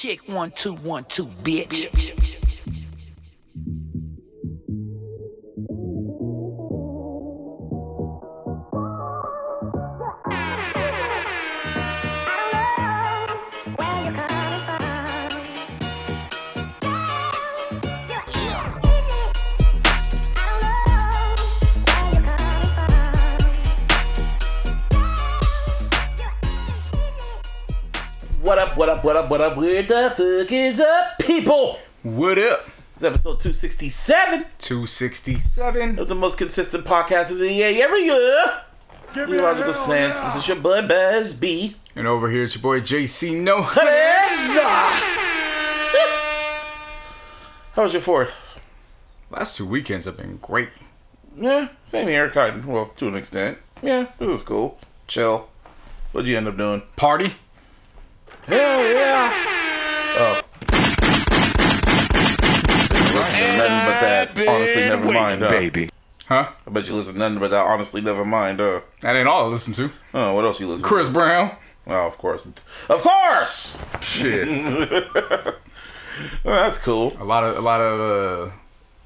Check one, two, one, two, bitch. What up, what up, what up, what the fuck is up, people? What up? It's episode 267 267. of the most consistent podcast of the year every year. The iLLogical Sense. This is your bud Buzz B. And over here it's your boy JC No How was your fourth? Last two weekends have been great. Yeah, same here, kind of. Well, to an extent. Yeah, it was cool. Chill. What'd you end up doing? Party? Hell yeah! Oh. Listen to nothing but that. Honestly, never mind. Huh? baby. Huh? I bet you listen to nothing but that. Honestly, never mind. Uh, That ain't all I listen to. oh, what else you listen? To? Chris to? Brown. Oh, of course, of course. Shit. Oh, that's cool. a lot of a lot of uh,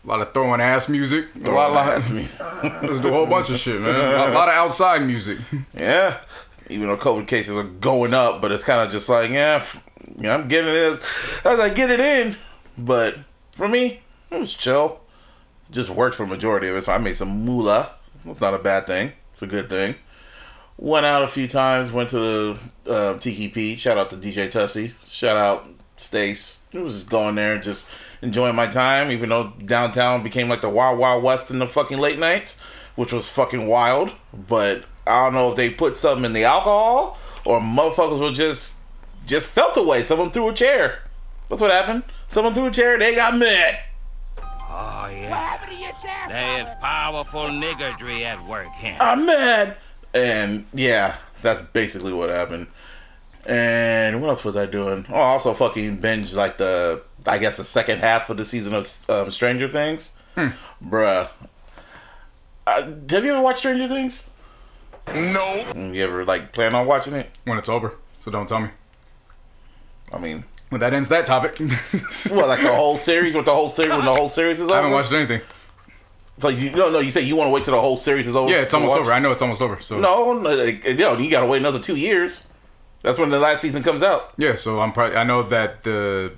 a lot of throwing ass music. A lot, lot Ask music. Let's do a whole bunch of shit, man. A lot of outside music. Yeah, even though COVID cases are going up, but it's kind of just like, yeah, f- yeah, I'm getting it. As I get it in, but for me, it was chill. It just worked for majority of it, so I made some moolah. It's not a bad thing. It's a good thing. Went out a few times. Went to the uh, Tiki Pete. Shout out to DJ Tussie. Shout out Stace. It was just going there just enjoying my time, even though downtown became like the Wild Wild West in the fucking late nights, which was fucking wild. But I don't know if they put something in the alcohol or motherfuckers were just just felt away. Someone threw a chair. That's what happened. Someone threw a chair. They got mad. Oh, yeah. There's powerful niggardry at work here. I'm mad. And yeah, that's basically what happened. And what else was I doing? Oh, I also fucking binge like the I guess the second half of the season of um, Stranger Things. Hmm. Bruh. Uh, have you ever watched Stranger Things? No. Mm, you ever like plan on watching it? When it's over. So don't tell me. I mean, When that ends that topic. What like the whole series? With the whole series when the whole series is over? I haven't watched anything. So you no no you say you want to wait till the whole series is over? Yeah, it's almost watch? over. I know it's almost over. So No, no, like, you know, you gotta wait another two years. That's when the last season comes out. Yeah, so I'm probably I know that the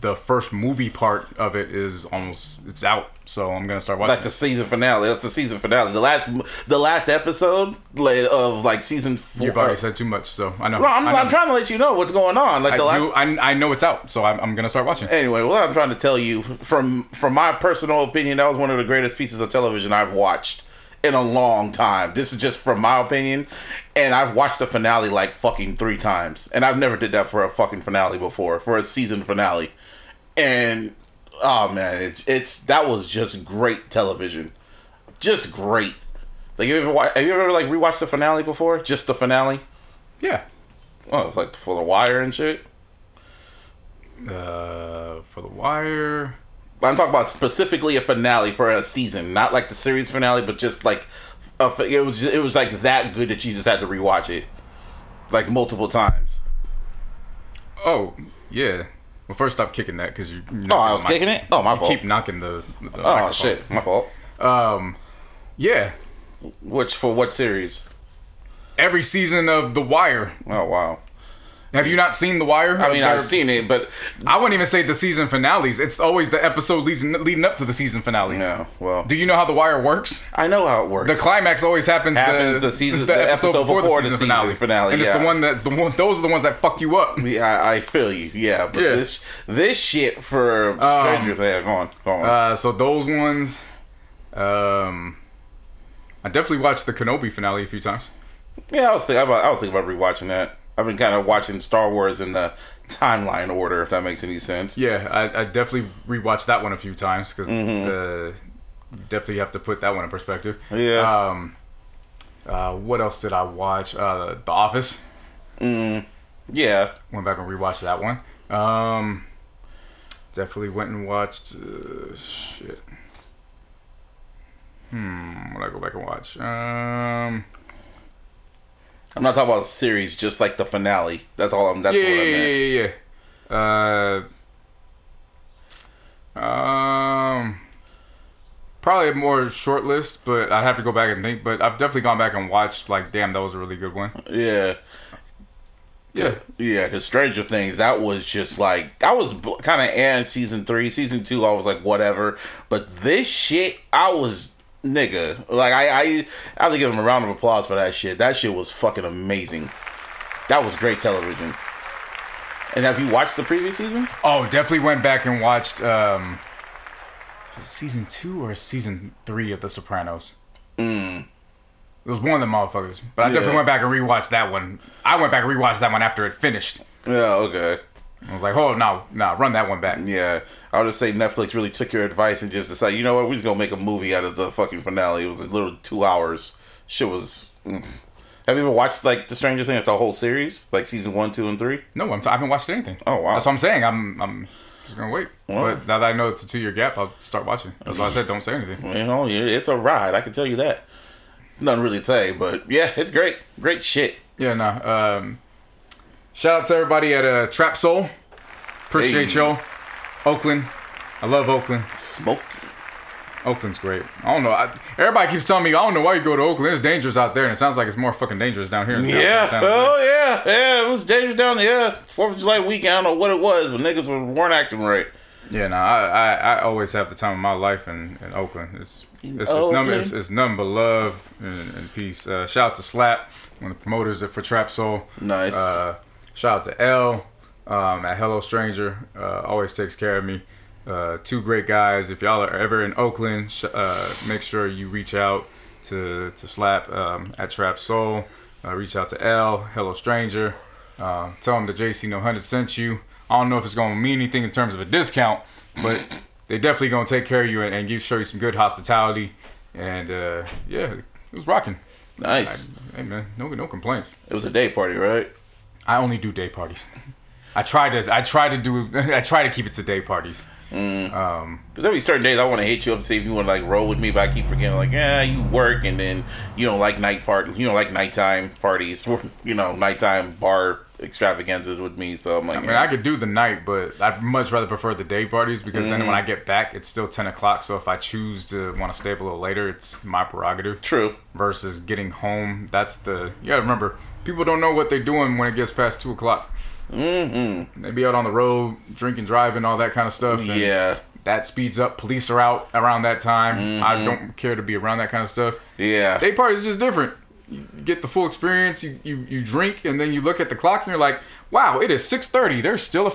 the first movie part of it is almost it's out, so I'm gonna start watching. like the season finale. That's the season finale. The last, the last episode of like season four. You've already said too much, so I know. No, I'm, I know. I'm trying to let you know what's going on. Like I, the last. do, I, I know it's out, so I'm, I'm gonna start watching. Anyway, what I'm trying to tell you from from my personal opinion, that was one of the greatest pieces of television I've watched in a long time. This is just from my opinion, and I've watched the finale like fucking three times, and I've never did that for a fucking finale before, for a season finale, and oh man, it's it's that was just great television, just great. Like you ever wa- have you ever like rewatched the finale before? Just the finale? Yeah. Oh, it's like for the wire and shit. Uh, for the Wire. I'm talking about specifically a finale for a season, not like the series finale, but just like a, it was. It was like that good that you just had to rewatch it, like multiple times. Oh yeah. Well, first stop kicking that because you. Oh, I was kicking it. Oh, my fault. Keep knocking the. the oh microphone. shit, my fault. Um, yeah. Which for what series? Every season of The Wire. Oh wow. Have you not seen The Wire? I mean, I've seen it, but I wouldn't even say the season finales. It's always the episode leading leading up to the season finale. no. Well, Do you know how The Wire works? I know how it works. The climax always happens, Happens the, the season- the episode before the season finale, and it's yeah. the one that's the one. Those are the ones that fuck you up. Yeah, I, I feel you. Yeah, but Yeah. this this shit for Stranger Things. Go on, go on. Uh, so those ones, um, I definitely watched the Kenobi finale a few times. Yeah, I was thinking about I was thinking about rewatching that. I've been kind of watching Star Wars in the timeline order, if that makes any sense. Yeah, I, I definitely rewatched that one a few times because Mm-hmm. uh, definitely have to put that one in perspective. Yeah. Um, uh, what else did I watch? Uh, The Office. Yeah. Went back and rewatched that one. Um, definitely went and watched. Uh, shit. Hmm. What I go back and watch? Um. I'm not talking about series, just like the finale. That's all I'm. That's Yeah, what yeah, I yeah, yeah, yeah. Uh, um, probably a more short list, but I'd have to go back and think. But I've definitely gone back and watched. Like, damn, that was a really good one. Yeah. Yeah, Yeah, because Stranger Things, that was just like I was kind of in season three, season two. I was like, whatever. But this shit, I was nigga. Like I, I, I have to give him a round of applause for that shit. That shit was fucking amazing. That was great television. And have you watched the previous seasons? Oh, definitely went back and watched um season two or season three of The Sopranos. It was one of the motherfuckers, but I definitely went back and rewatched that one. I went back and rewatched that one after it finished. Yeah. Okay. I was like, oh no, no, run that one back. Yeah, I would just say Netflix really took your advice and just decided, you know what, we're just gonna make a movie out of the fucking finale. It was a little two hours. Shit was. mm. Have you ever watched like the Stranger Things, the whole series, like season one, two, and three? No, I'm, I haven't watched anything. Oh, wow. That's what I'm saying. I'm I'm just gonna wait. Wow. But now that I know it's a two year gap, I'll start watching. That's why I said don't say anything. You know, it's a ride. I can tell you that. Nothing really to say, but yeah, it's great. Great shit. Yeah, no. Um, shout out to everybody at uh, Trap Soul. Appreciate Hey. y'all. Oakland. I love Oakland. Smoke. Oakland's great. I don't know. I, everybody keeps telling me, I don't know why you go to Oakland. It's dangerous out there, and it sounds like it's more fucking dangerous down here. Yeah. Oh yeah. Yeah. It was dangerous down there. Fourth of July weekend. I don't know what it was, but niggas were- weren't acting right. Yeah, no, I, I, I always have the time of my life in, in Oakland. It's it's, it's, Oakland? it's, it's nothing but love and, and peace. Uh, shout out to Slap, one of the promoters for Trap Soul. Nice. Uh, shout out to L um, at Hello Stranger. Uh, always takes care of me. Uh, two great guys. If y'all are ever in Oakland, sh- uh, make sure you reach out to to Slap um, at Trap Soul. Uh, reach out to L, Hello Stranger. Uh, tell them the JC No Hundred sent you. I don't know if it's going to mean anything in terms of a discount, but they definitely going to take care of you and, and give show you some good hospitality. And uh, yeah, it was rocking. nice. Hey man, no no complaints. It was a day party, right? I only do day parties. I try to I try to do I try to keep it to day parties. Mm. Um, Cause there'll be certain days I want to hit you up and see if you want to like roll with me, but I keep forgetting like, yeah, you work and then you don't like night part, you don't like nighttime parties, you know, nighttime bar extravaganzas with me. So I'm like, I mean, I could do the night, but I'd much rather prefer the day parties because then when I mm. get back, it's still ten o'clock. So if I choose to want to stay up a little later, it's my prerogative. true. Versus getting home, that's the you gotta remember. People don't know what they're doing when it gets past two o'clock. Mm-hmm. They be out on the road, drinking, driving, all that kind of stuff. and Yeah, that speeds up. Police are out around that time. I don't care to be around that kind of stuff. yeah. Day parties is just different. You get the full experience. You, you you drink and then you look at the clock and you're like, wow, it is six thirty. There's still a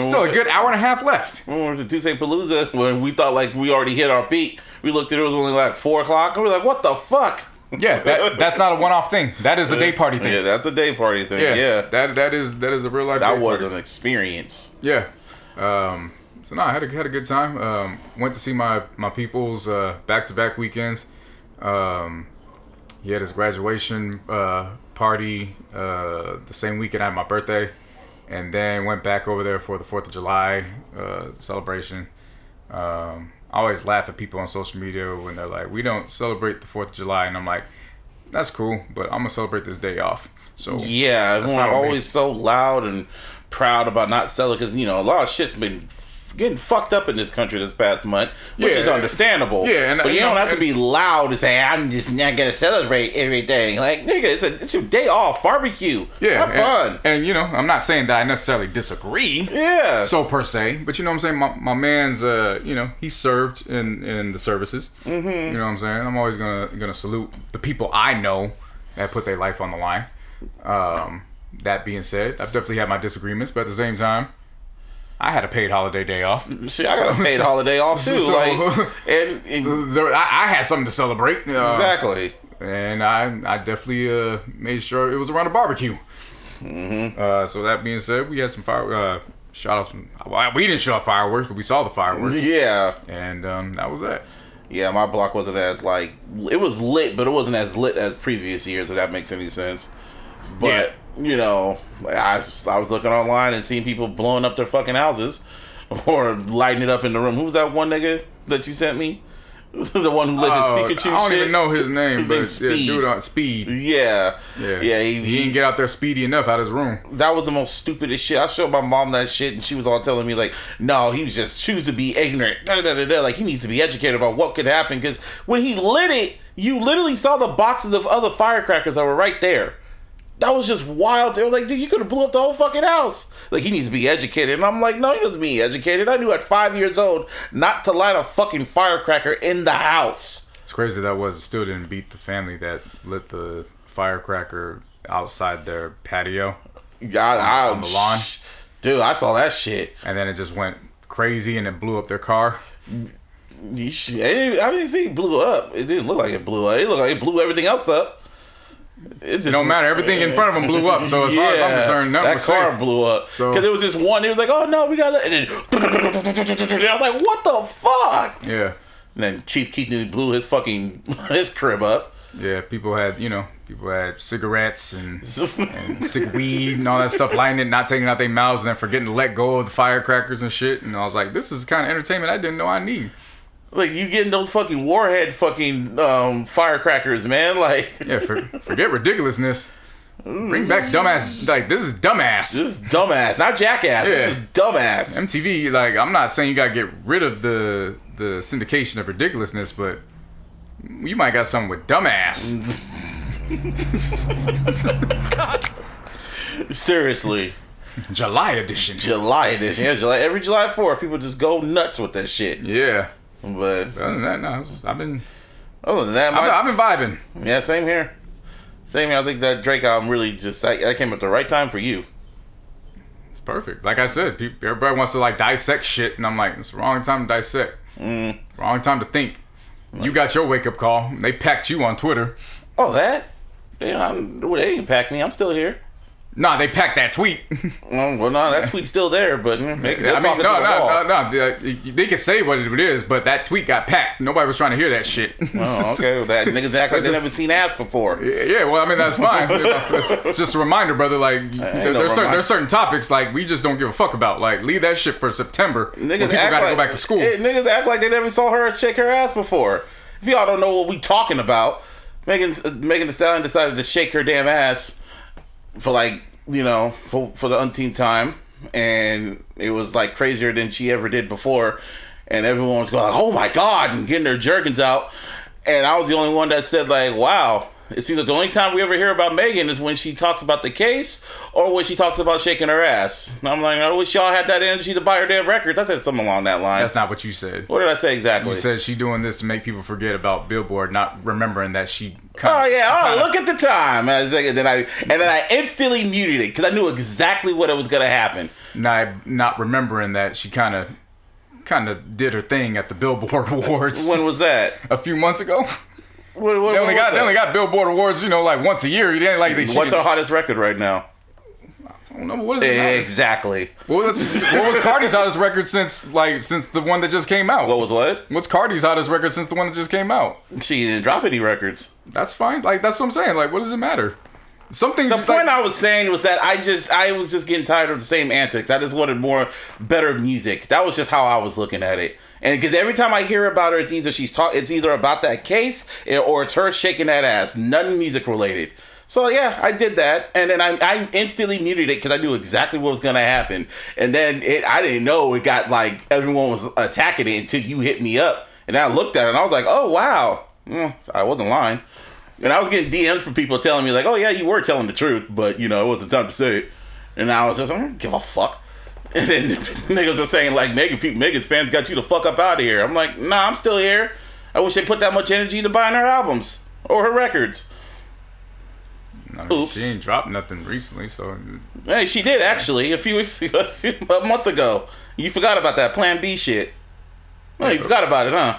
still a good hour and a half left. When we went to Tuesday Palooza, when we thought like we already hit our peak, we looked at it, it was only like four o'clock, and we are like, what the fuck? Yeah, that that's not a one off thing. That is a day party thing. Yeah, that's a day party thing. Yeah, Yeah, that that is that is a real life. that was party. an experience. Yeah. Um, so no, I had a had a good time. Um, went to see my my people's back to back weekends. Um, he had his graduation uh, party uh, the same weekend I had my birthday, and then went back over there for the Fourth of July uh, celebration. Um, I always laugh at people on social media when they're like, "We don't celebrate the Fourth of July," and I'm like, "That's cool, but I'm gonna celebrate this day off." So Yeah, That's everyone fine with me. always so loud and proud about not selling because you know a lot of shit's been getting fucked up in this country this past month, which Yeah. is understandable. Yeah, and- but you don't have to be loud and say I'm just not gonna celebrate everything. Like nigga, it's a it's your day off, barbecue. yeah, have and- fun. And, you know, I'm not saying that I necessarily disagree. yeah, so per se, but you know what I'm saying. My, my man's, uh, you know, he served in in the services. Mm-hmm. You know what I'm saying. I'm always gonna gonna salute the people I know that put their life on the line. Um, that being said, I've definitely had my disagreements, but at the same time, I had a paid holiday day off. shit, I got a paid holiday off too. So- like, and, and There, I, I had something to celebrate. Uh, exactly. and I I definitely uh, made sure it was around a barbecue. Mm-hmm. Uh, so that being said, we had some fire. Uh, shot off some. well, We didn't show off fireworks, but we saw the fireworks, Yeah, and um, that was that. yeah. My block wasn't as like it was lit, but it wasn't as lit as previous years. If that makes any sense. But you know, I was, I was looking online and seeing people blowing up their fucking houses or lighting it up in the room. Who was that one nigga that you sent me? the one who lit Oh, his Pikachu. I don't shit. even know his name, His but name's yeah, dude on uh, speed. Yeah, Yeah, yeah. He, He, didn't get out there speedy enough out of his room. that was the most stupidest shit. I showed my mom that shit, and she was all telling me like, "No, he was just choose to be ignorant." Da, da, da, da. Like he needs to be educated about what could happen because when he lit it, you literally saw the boxes of other firecrackers that were right there. That was just wild. It was like, "Dude, you could have blew up the whole fucking house." Like he needs to be educated, and I'm like, "No, he doesn't be educated." I knew at five years old not to light a fucking firecracker in the house. It's crazy that was It still didn't beat the family that lit the firecracker outside their patio, I, I, On the lawn? dude. I saw that shit. and then it just went crazy and it blew up their car. You should- I didn't, I didn't see it blew up. It didn't look like it blew up. It looked like it blew everything else up. It just It don't matter. Everything in front of them blew up. So as far as I'm concerned, that was car safe. blew up. So- Because there was just one. It was like, oh no, we got. And then I was like, what the fuck? Yeah, And then Chief Keaton blew his fucking his crib up. yeah. People had you know people had cigarettes and and sick weed and all that stuff, lighting it, not taking it out their mouths, and then forgetting to let go of the firecrackers and shit. And I was like, this is the kind of entertainment I didn't know I need. Like you getting those fucking warhead fucking um, firecrackers, man. Like Yeah, for, forget ridiculousness. Bring back dumbass. Like this is dumbass. this is dumbass, not jackass. This is dumbass. MTV. Like I'm not saying you gotta get rid of the the syndication of ridiculousness, but you might got something with dumbass. Seriously. July edition. July edition. Yeah, July every July 4th, people just go nuts with that shit. Yeah. But Other than that, no, I've been other than that, I've, my, I've been vibing. yeah, same here. Same here. I think that Drake album really just that, that came at the right time for you. It's perfect. Like I said, people, everybody wants to like dissect shit, and I'm like, it's the wrong time to dissect. Mm. Wrong time to think. You got your wake up call. They packed you on Twitter. Oh, that? Yeah, I'm, they didn't pack me. I'm still here. Nah, they packed that tweet. Well, no, that tweet's still there, but mm, they, I mean, no, no, no, no. They, can say what it is, but that tweet got packed. Nobody was trying to hear that shit. Oh, okay. Well, that niggas act like they never seen ass before. Yeah, well, I mean that's fine. It's just a reminder, brother. Like there, no there's, certain, there's certain topics like we just don't give a fuck about. Like leave that shit for September when Niggas people gotta like, go back to school. Eh, niggas act like they never saw her shake her ass before. If y'all don't know what we talking about, Megan uh, Megan Thee Stallion decided to shake her damn ass for like you know for for the umpteenth time, and it was like crazier than she ever did before, and everyone was going, "Oh my god!" and getting their jerkins out, and I was the only one that said like, "Wow." It seems like the only time we ever hear about Megan is when she talks about the case or when she talks about shaking her ass. And I'm like, I wish y'all had that energy to buy her damn records. I said something along that line. That's not what you said. What did I say exactly? You said she doing this to make people forget about Billboard, not remembering that she. Oh, oh Kinda, yeah, oh look at the time. And, like- and then I and then I instantly muted it because I knew exactly what it was gonna happen. not not remembering that she kind of kind of did her thing at the Billboard Awards When was that? a few months ago. What, what, They only what got they only got Billboard Awards, you know, like once a year. You didn't like they. What's our hottest record right now? I don't know what is it? Exactly. What was, what was Cardi's hottest record since like since the one that just came out? What was what? What's Cardi's hottest record since the one that just came out? She didn't drop any records. That's fine. Like that's what I'm saying. Like what does it matter? Some things. The like, point I was saying was that I just I was just getting tired of the same antics. I just wanted more better music. That was just how I was looking at it. And because every time I hear about her, it's either she's talk, it's either about that case eh, or it's her shaking that ass. None music related. So yeah, I did that, and then I, I instantly muted it because I knew exactly what was gonna happen. And then it, I didn't know it got like everyone was attacking it until you hit me up, and I looked at it and I was like, oh wow, Mm, I wasn't lying. And I was getting DMs from people telling me like, "Oh yeah, you were telling the truth, but you know it wasn't time to say it." And I was just, I don't give a fuck. And then niggas just saying like, "Megan, people, Megan's fans got you the fuck up out of here." I'm like, "Nah, I'm still here. I wish they put that much energy to buying her albums or her records." Oops. She ain't dropped nothing recently, so Hey, she did actually a few weeks ago, a, few, a month ago. You forgot about that Plan B shit. No, you forgot about it, huh?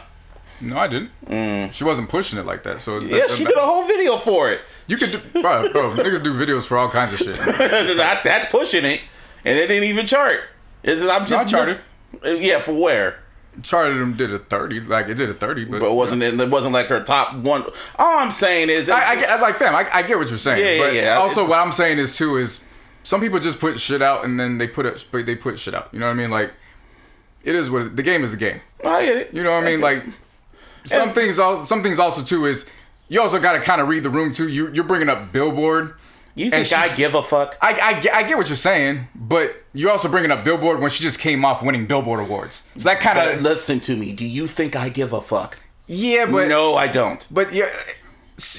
No, I didn't. She wasn't pushing it like that. So Mm. Yeah, she did a whole video for it. You could, do, bro, bro. Niggas do videos for all kinds of shit. that's that's pushing it, and it didn't even chart. It's, I'm just I charted. Uh, Yeah, for where? Charted them did a thirty, like it did a thirty, but, But it wasn't it wasn't like her top one. All I'm saying is, I, I, it's get- just- like fam, I, I get what you're saying. Yeah, yeah, but yeah. Also, what I'm saying is too is some people just put shit out and then they put it, they put shit out. You know what I mean? Like it is what it- the game is the game. I get it. You know what I mean? Like some things also some things also too is you also got to kind of read the room too. You you're bringing up Billboard. You think I give a fuck? I, I, get- I get what you're saying, but you're also bringing up Billboard when she just came off winning Billboard awards. So that kind of listen to me. Do you think I give a fuck? yeah, but no, I don't. But yeah,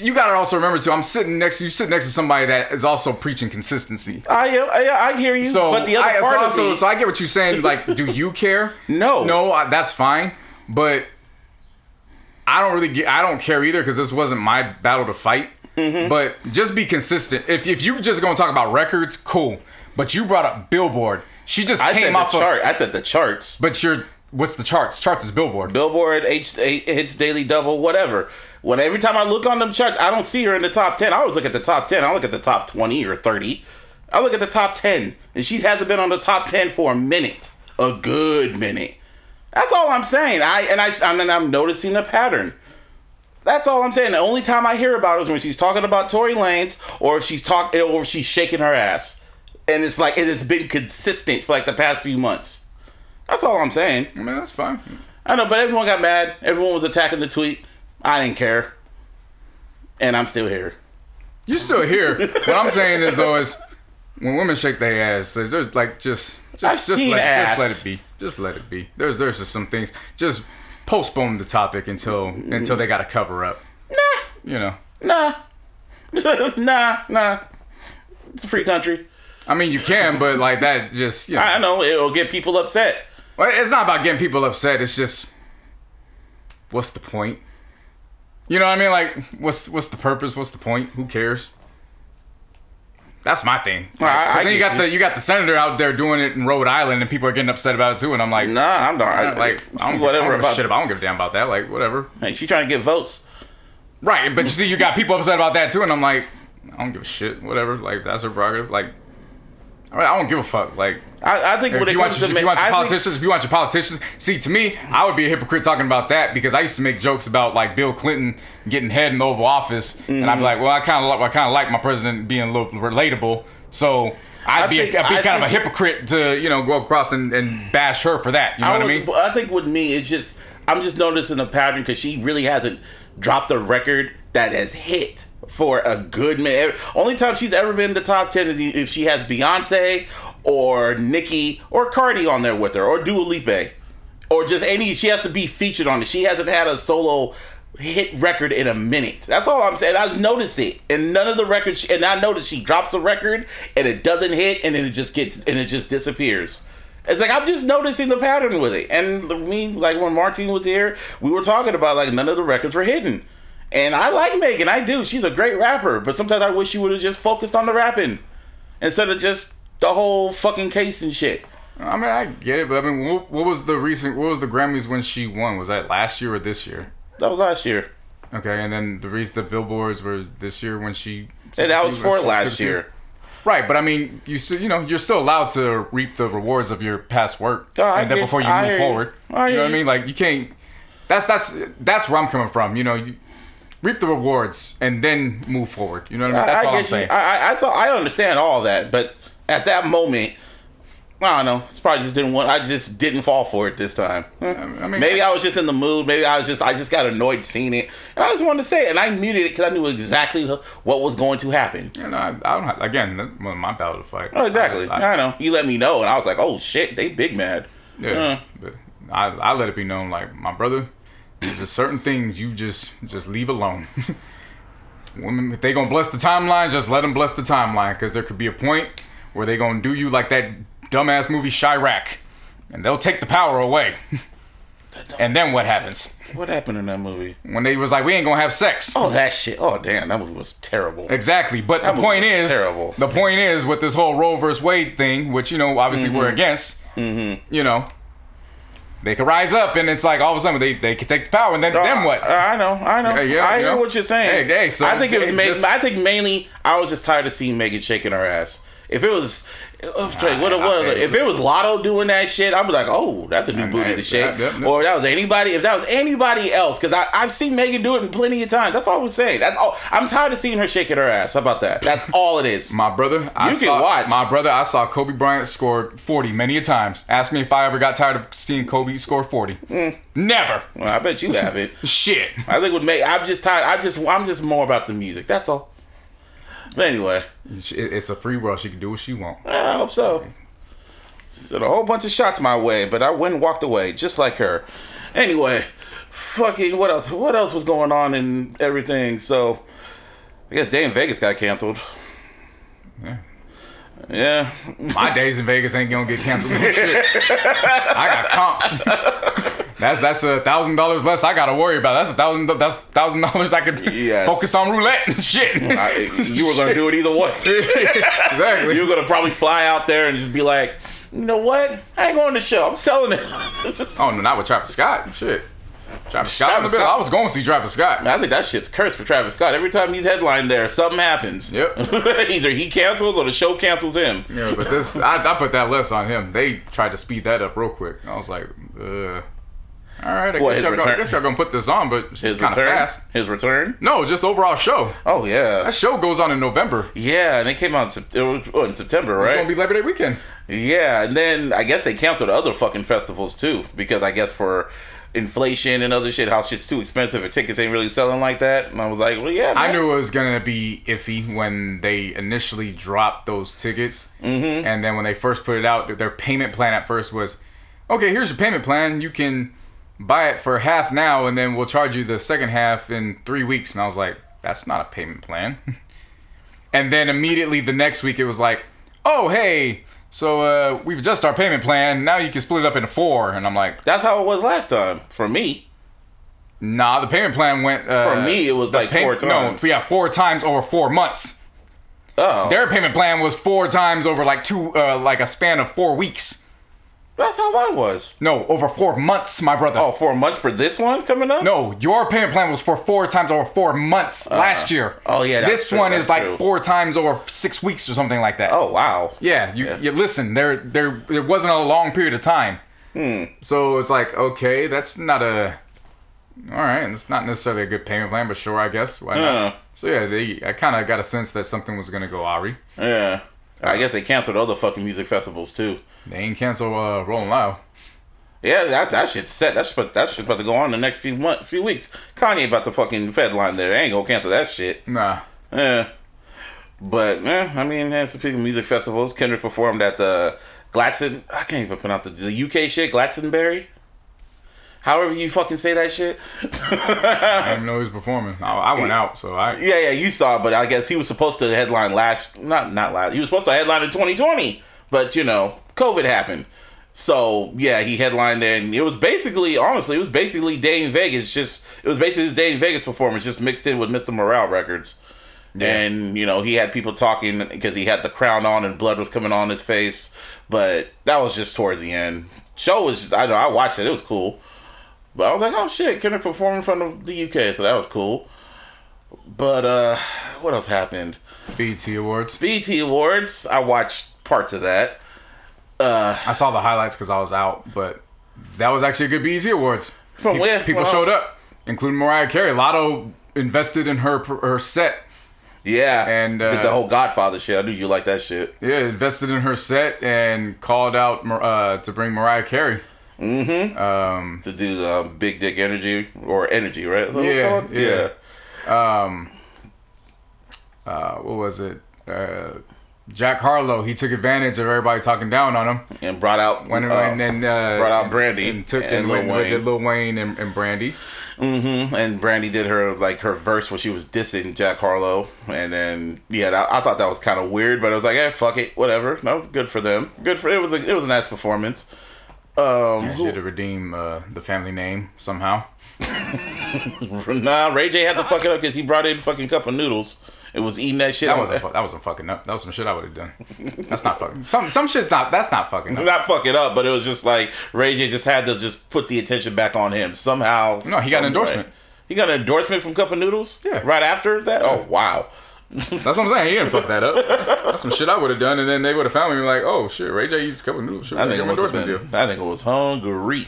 you gotta also remember too. I'm sitting next. You sit next to somebody that is also preaching consistency. I I, I hear you. So, but the other I, part so, also, me, so I get what you're saying. Like, do you care? No. no, I- that's fine. But I don't really get. I don't care either because this wasn't my battle to fight. Mm-hmm. But just be consistent. If if you're just gonna talk about records, cool. But you brought up Billboard. She just I came the chart. of. I said the charts. But you're what's the charts? Charts is Billboard. Billboard, H, H- hits daily double, whatever. When every time I look on them charts, I don't see her in the top ten. I always look at the top ten. I look at the top twenty or thirty. I look at the top ten, and she hasn't been on the top ten for a minute, a good minute. That's all I'm saying. I and I and I'm noticing a pattern. That's all I'm saying. The only time I hear about it is when she's talking about Tory Lanez, or if she's talking, or if she's shaking her ass, and it's like it has been consistent for like the past few months. That's all I'm saying. I mean, that's fine. I know, but everyone got mad. Everyone was attacking the tweet. I didn't care. And I'm still here. You're still here. what I'm saying is though is when women shake their ass, there's, there's like just just I've just let, ass. just let it be. Just let it be. There's there's just some things. Just postpone the topic until until they got to cover up. Nah, You know. nah. nah, nah. It's a free country. I mean, you can, but like that just you know. I know it'll get people upset. Well, it's not about getting people upset. It's just what's the point? You know what I mean? Like what's what's the purpose? What's the point? Who cares? That's my thing. Like, I- I then you got you. the you got the senator out there doing it in Rhode Island, and people are getting upset about it too. And I'm like, Nah, I'm not. like I don't, whatever whatever I don't give a shit about. I don't give a damn about that. Like whatever. Hey, she trying to get votes. Right, but you see, you got people upset about that too, and I'm like, I don't give a shit. Whatever. Like that's her prerogative. Like, I I don't give a fuck. Like I, I think when if it you, want comes your, to if you ma- want your I think- politicians, if you want your politicians, see, to me, I would be a hypocrite talking about that because I used to make jokes about like Bill Clinton getting head in the Oval Office, and Mm-hmm. I'd be like, well, I kind of, I kind of like my president being a little relatable, so I'd I be, think- a, I'd be I kind of a hypocrite to, you know, go across and, and bash her for that. You know what I mean? I think with me, it's just I'm just noticing a pattern because she really hasn't dropped a record that has hit for a good minute. Only time she's ever been in the top ten is if she has Beyonce or Nicki or Cardi on there with her or Dua Lipa or just any. She has to be featured on it. She hasn't had a solo hit record in a minute. That's all I'm saying. I've noticed it, and none of the records. And I noticed she drops a record and it doesn't hit, and then it just gets and it just disappears. It's like I'm just noticing the pattern with it. And me, like when Martine was here, we were talking about like none of the records were hidden. And I like Megan, I do. She's a great rapper, but sometimes I wish she would have just focused on the rapping instead of just the whole fucking case and shit. I mean, I get it, but I mean, what, what was the recent? What was the Grammys when she won? Was that last year or this year? That was last year. Okay, and then the reason the billboards were this year when she. And that was for last year. Right, but I mean, you still, you know, you're still allowed to reap the rewards of your past work, Oh, and then before you I move hear you. forward. I you know what I mean? Like you can't. That's that's that's where I'm coming from. You know, you reap the rewards and then move forward. You know what I mean? That's I, all I'm saying. you. I, I, I understand all that, but at that moment, I don't know. It's probably just didn't want. I just didn't fall for it this time. I mean, Maybe I was just in the mood. Maybe I was just. I just got annoyed seeing it, and I just wanted to say it. And I muted it because I knew exactly what was going to happen. You know, I, I don't have, again, that wasn't my battle to fight. Oh, exactly. I just- I- I, know. You let me know, and I was like, "Oh shit, they big mad." Yeah, Uh. but I, I let it be known, like my brother. There's certain things you just just leave alone. Women, if they gonna bless the timeline, just let them bless the timeline, because there could be a point where they gonna do you like that dumbass movie Chi-Raq, and they'll take the power away. and then what happens What happened in that movie? when they was like, we ain't gonna have sex? Oh, that shit. Oh, damn, that movie was terrible. Exactly, but That the point is, terrible. the point is with this whole Roe versus Wade thing, which you know obviously we're against. Mm-hmm. You know, they could rise up, and it's like all of a sudden they they could take the power, and then then what? I know, I know. Yeah, yeah, I you hear know. what you're saying. Hey, hey, so I think it was. Ma- just- I think mainly I was just tired of seeing Megan shaking her ass. If it was, if, what, what, I- if it was Latto doing that shit, I'd be like, oh, that's a new I- booty I- to shake. Or if that was anybody, if that was anybody else, because I've seen Megan do it plenty of times. That's all I'm saying. That's all. I'm tired of seeing her shaking her ass. How about that? That's all it is. My brother, I You can saw, watch. My brother, I saw Kobe Bryant score 40 many a times. Ask me if I ever got tired of seeing Kobe score 40. Mm. Never. Well, I bet you haven't. Shit. I think would make. I'm just tired. I just. I'm just more about the music. That's all. But anyway, It's a free world. She can do what she want. I hope so. She sent a whole bunch of shots my way, but I went and walked away just like her. Anyway, fucking what else? What else was going on and everything? So, I guess Day N Vegas got canceled. Yeah. Yeah, My days in Vegas ain't gonna get canceled. No shit. I got comps. That's that's a thousand dollars less I gotta worry about. That's a thousand. That's thousand dollars I could Yes. focus on roulette and shit. I, you were gonna do it either way. exactly. You were gonna probably fly out there and just be like, you know what? I ain't going to show. I'm selling it. oh no, not with Travis Scott. Shit. Travis Scott. Travis. Scott. I was going to see Travis Scott. I think that shit's cursed for Travis Scott. Every time he's headlined there, something happens. Yep. Either he cancels or the show cancels him. Yeah, but this I, I put that less on him. They tried to speed that up real quick. I was like, uh, all right, I guess, y'all gonna, guess y'all gonna put this on, but His kind of return. fast. His return. No, just overall show. Oh yeah, That show goes on in November. yeah. And it came out in, it was- oh, in September, right? It's gonna be Labor Day weekend. yeah, and then I guess they canceled other fucking festivals too because I guess for inflation and other shit, how shit's too expensive and tickets ain't really selling like that. And I was like, well, yeah, I knew it was gonna be iffy when they initially dropped those tickets, mm-hmm. and then when they first put it out, their payment plan at first was, okay, here's your payment plan. You can buy it for half now, and then we'll charge you the second half in three weeks. And I was like, that's not a payment plan. and then immediately the next week, it was like, oh hey, so uh, we've adjusted our payment plan. Now you can split it up into four. And I'm like, That's how it was last time for me. nah, the payment plan went. Uh, For me, it was like four times. No, yeah, four times over four months. Oh, Their payment plan was four times over like two, uh, like a span of four weeks. That's how mine was. No, over four months, my brother. Oh, four months for this one coming up. No, your payment plan was for four times over four months last year. oh, yeah, this true, one is like true. four times over six weeks or something like that. Oh wow. yeah. You, Yeah. you listen. There, there, it wasn't a long period of time. Hmm. So it's like, okay, that's not a. All right, it's not necessarily a good payment plan, but sure, I guess. Why not? So yeah, they, I kind of got a sense that something was gonna go Ari. Yeah. I guess they canceled other fucking music festivals too. They ain't cancel uh, Rolling Loud. Yeah, that that shit's set. That's but that shit's about to go on in the next few months, few weeks. Kanye about to fucking Fedline there. They ain't gonna cancel that shit. Nah. Yeah. But yeah, I mean, had some people music festivals. Kendrick performed at the Gladstone. I can't even pronounce the, the UK shit. Glastonbury. However you fucking say that shit. I didn't know he was performing. I, I went out, so I. Yeah, yeah, you saw, but I guess he was supposed to headline last, not not last. He was supposed to headline in 2020, but you know, COVID happened. So yeah, he headlined there, and it was basically, honestly, it was basically Day N Vegas. Just it was basically his Day N Vegas performance, just mixed in with Mr. Morale records. And you know, he had people talking because he had the crown on and blood was coming on his face. But that was just towards the end. Show was, I know, I watched it. It was cool. But I was like, oh shit, can Kendrick performing in front of the UK, so that was cool. But uh what else happened? BET Awards. BET Awards, I watched parts of that. I saw the highlights because I was out, but that was actually a good BET Awards. From Pe- where? People showed up, including Mariah Carey. Latto invested in her her set. Yeah. And, did uh, the whole Godfather shit. I knew you like that shit. Yeah, invested in her set and called out uh, to bring Mariah Carey. Mm-hmm. Um, to do the big dick energy or energy, right? Is that what it's Yeah, called? yeah. Uh, what was it? Uh, Jack Harlow. He took advantage of everybody talking down on him. And brought out When, uh, when and uh, brought out Brandy and took and and, Lil Wayne. with Lil Wayne and, and Brandy. and Brandy did her like her verse where she was dissing Jack Harlow, and then yeah, that, I thought that was kind of weird, but I was like, eh, fuck it, whatever. That was good for them. Good for it was a it was a nice performance. Um, She had to redeem uh, the family name somehow. nah, Ray J had to fuck it up because he brought in fucking cup of noodles. It was eating that shit. That I was wasn't fu- that wasn't fucking up. That was some shit I would have done. That's not fucking. Some some shit's not. That's not fucking up. not fuck it up, but it was just like Ray J just had to just put the attention back on him somehow. No, he got an way. endorsement. He got an endorsement from Cup of Noodles. Yeah. Right after that. Oh wow. That's what I'm saying. He didn't fuck that up. That's, that's some shit I would have done, and then they would have found me like, oh shit, Ray J eats a couple noodles. Shit, That give nigga him an must have been. deal. That nigga was hungry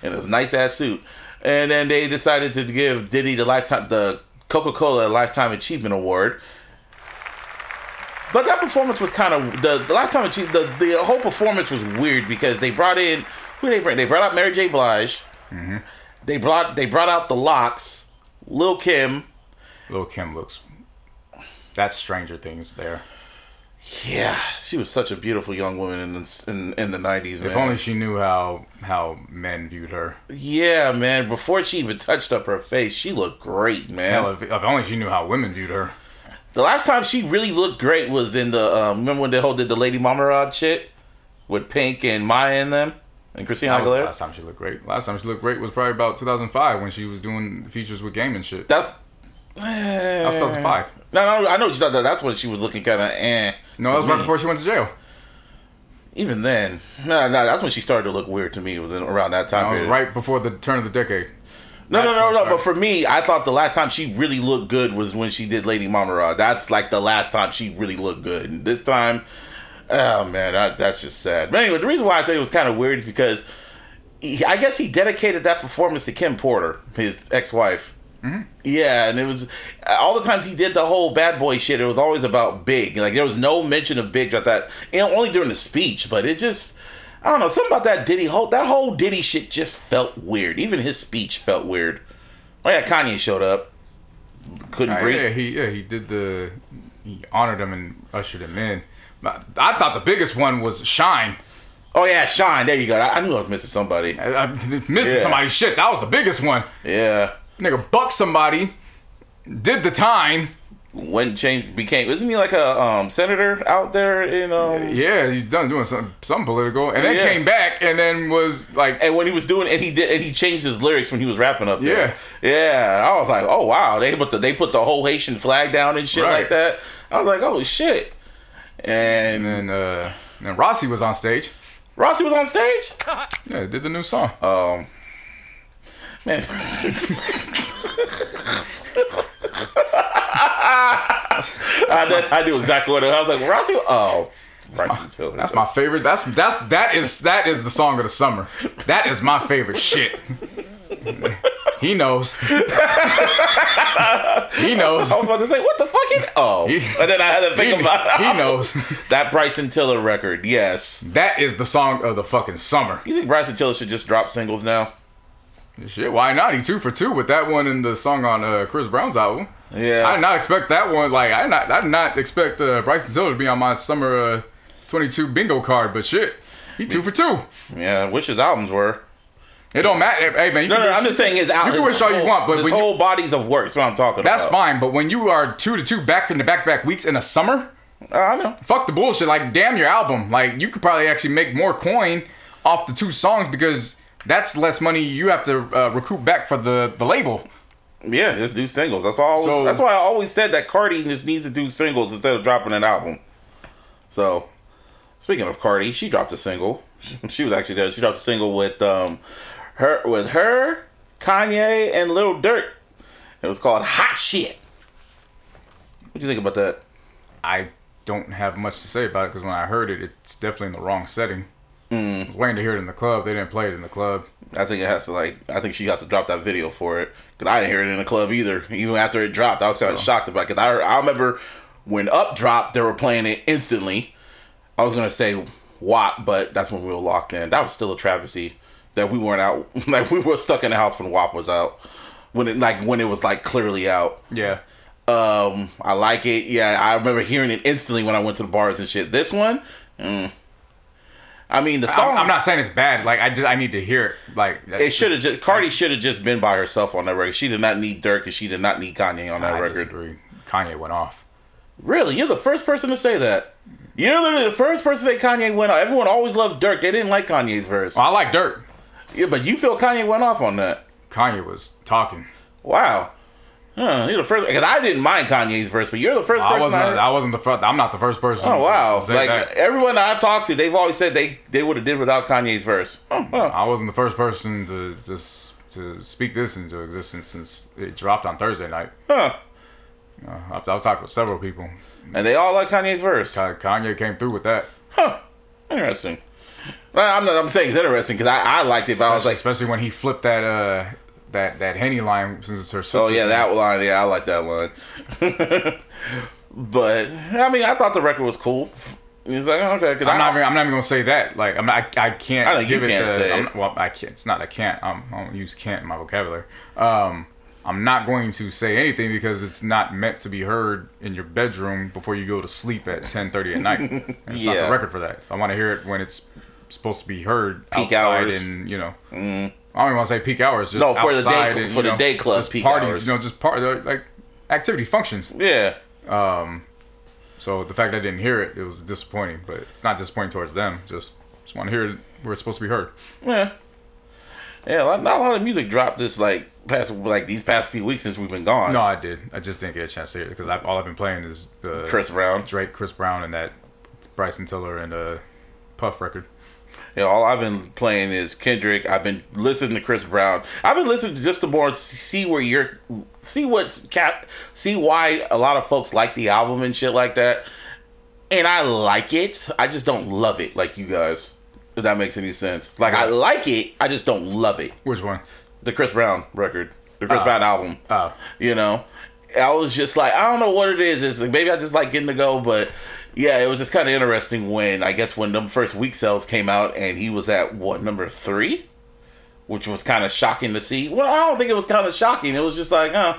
in his nice ass suit. And then they decided to give Diddy the lifetime, the Coca Cola Lifetime Achievement Award. But that performance was kind of the, the lifetime achievement. The, the whole performance was weird because they brought in who they bring? They brought out Mary J. Blige. Mm-hmm. They brought they brought out the LOX, Lil Kim. Lil Kim looks. That's Stranger Things there. Yeah, she was such a beautiful young woman in the, in, in the nineties. If only she knew how how men viewed her. Yeah, man. Before she even touched up her face, she looked great, man. Hell, if, if only she knew how women viewed her. The last time she really looked great was in the um, remember when they whole did the Lady Marmalade shit with Pink and Mya and them and Christina Aguilera. last time she looked great. Last time she looked great was probably about 2005 when she was doing features with Game and shit. That's That was 2005. No, no, I know. That, that's when she was looking kind of eh. No, that was right before she went to jail. Even then, no, no, that's when she started to look weird to me. It was in, around that time. That was right before the turn of the decade. No, no, That's no, when no. But for me, I thought the last time she really looked good was when she did Lady Marmalade. That's like the last time she really looked good. And this time, oh man, that, that's just sad. But anyway, the reason why I say it was kind of weird is because he, I guess he dedicated that performance to Kim Porter, his ex-wife. Yeah, and it was all the times he did the whole bad boy shit. It was always about Big. Like there was no mention of Big at that. You know, only during the speech, but it just. I don't know something about that Diddy whole that whole Diddy shit just felt weird. Even his speech felt weird. Oh yeah, Kanye showed up. Couldn't Uh, breathe. yeah, he yeah he did the he honored him and ushered him in. But I thought the biggest one was Shyne. Oh yeah, Shyne. There you go. I, I knew I was missing somebody. I, I, missing Yeah. somebody's shit. That was the biggest one. Yeah. Nigga bucked somebody, did the time. When change became, isn't he like a um, senator out there in um? Yeah, he's done doing some some political, and then Yeah. came back and then was like, And when he was doing, and he did, and he changed his lyrics when he was rapping up there. Yeah, yeah, I was like, oh wow, they put the they put the whole Haitian flag down and shit Right. like that. I was like, oh shit. And, and uh, then Rossi was on stage. Rossi was on stage. Yeah, did the new song. Um, man, I, did, I knew exactly what it was. I was like, Rossi. Oh, Bryson Tiller. That's my favorite. That's that's that is that is the song of the summer. That is my favorite shit. He knows. he knows. I was about to say, what the fuck? Oh, He- and then I had to He, think about it. he knows. that Bryson Tiller record. Yes. That is the song of the fucking summer. You think Bryson Tiller should just drop singles now? Shit, why not? He two for two with that one and the song on uh, Chris Brown's album. Yeah. I did not expect that one. Like I did not, I did not expect uh, Bryson Tiller to be on my summer uh, 22 bingo card. But shit, he two for two. Yeah, wish his albums were. It don't matter. Hey man, No, no, wish- I'm just saying his albums. You can wish all you want, but his when you- whole bodies of work. That's what I'm talking That's about. That's fine, but when you are two to two back in the back back weeks in a summer, I know. fuck the bullshit. Like, damn your album. Like, you could probably actually make more coin off the two songs because that's less money you have to uh, recoup back for the, the label. Yeah, just do singles. That's why I always, So- that's why I always said that Cardi just needs to do singles instead of dropping an album. So, speaking of Cardi, she dropped a single. She was actually there. She dropped a single with um her with her, Kanye, and Lil Durk. It was called Hot Shit. What do you think about that? I don't have much to say about it because when I heard it, it's definitely in the wrong setting. Mm. I was waiting to hear it in the club. They didn't play it in the club. I think it has to like. I think she has to drop that video for it because I didn't hear it in the club either. Even after it dropped, I was kind of shocked about. It. Because I I remember when Up dropped, they were playing it instantly. I was gonna say WAP, but that's when we were locked in. That was still a travesty that we weren't out. Like we were stuck in the house when WAP was out. When it like when it was like clearly out. Yeah. Um, I like it. Yeah, I remember hearing it instantly when I went to the bars and shit. This one, mm. I mean the song. I'm, I'm not saying it's bad. Like, I just, I need to hear it. Like, It should have just Cardi should have just been by herself on that record. She did not need Durk and she did not need Kanye on that I record. disagree. Kanye went off. Really, you're the first person to say that. You're literally the first person to say Kanye went off. Everyone always loved Durk. They didn't like Kanye's verse. Well, I like Durk. Yeah, but you feel Kanye went off on that. Kanye was talking. Wow. Huh, you're the first because I didn't mind Kanye's verse, but you're the first I wasn't. I, I wasn't the first. I'm not the first person. oh wow! Like that. everyone that I've talked to, they've always said they they would have did without Kanye's verse. Oh. I wasn't the first person to just to speak this into existence since it dropped on Thursday night. Huh. Uh, I've, I've talked with several people. and they all like Kanye's verse. Kanye came through with that. Huh. Interesting. Well, I'm not. I'm saying it's interesting because I, I liked it, but I was like, especially when he flipped that uh that that Henny line since it's her sister. oh yeah, that line. Yeah, I like that line. but I mean, I thought the record was cool. He's like, okay, because I'm not. Even, I'm not even gonna say that. Like I'm. Not, I. I can't. I you give it can't the, say I'm, it. Well, I can't. It's not. I can't. I'm, I don't use can't in my vocabulary. Um, I'm not going to say anything because it's not meant to be heard in your bedroom before you go to sleep at 10:30 at night. And it's not Yeah. the record for that. I want to hear it when it's supposed to be heard Peak outside hours. and you know. I don't even want to say peak hours. Just No, for the day- and, for the know, day club just peak parties, hours. You know, just part like activity functions. yeah. Um. So the fact I didn't hear it, it was disappointing. But it's not disappointing towards them. Just just want to hear it where it's supposed to be heard. Yeah. Yeah, not not a lot of music dropped this like past like these past few weeks since we've been gone. No, I did. I just didn't get a chance to hear it because all I've been playing is uh, Chris Brown. Drake, Chris Brown, and that Bryson Tiller and uh, Puff record. Yeah, all I've been playing is Kendrick. I've been listening to Chris Brown. I've been listening to just to more see where you're, see what's cap, see why a lot of folks like the album and shit like that. And I like it. I just don't love it like you guys. If that makes any sense. Like I like it. I just don't love it. Which one? The Chris Brown record, the Chris oh. Brown album. Oh, you know i was just like i don't know what it is it's like maybe i just like getting to go but yeah it was just kind of interesting when i guess when them first week sales came out and he was at what number three? Which was kind of shocking to see. Well i don't think it was kind of shocking. It was just like huh.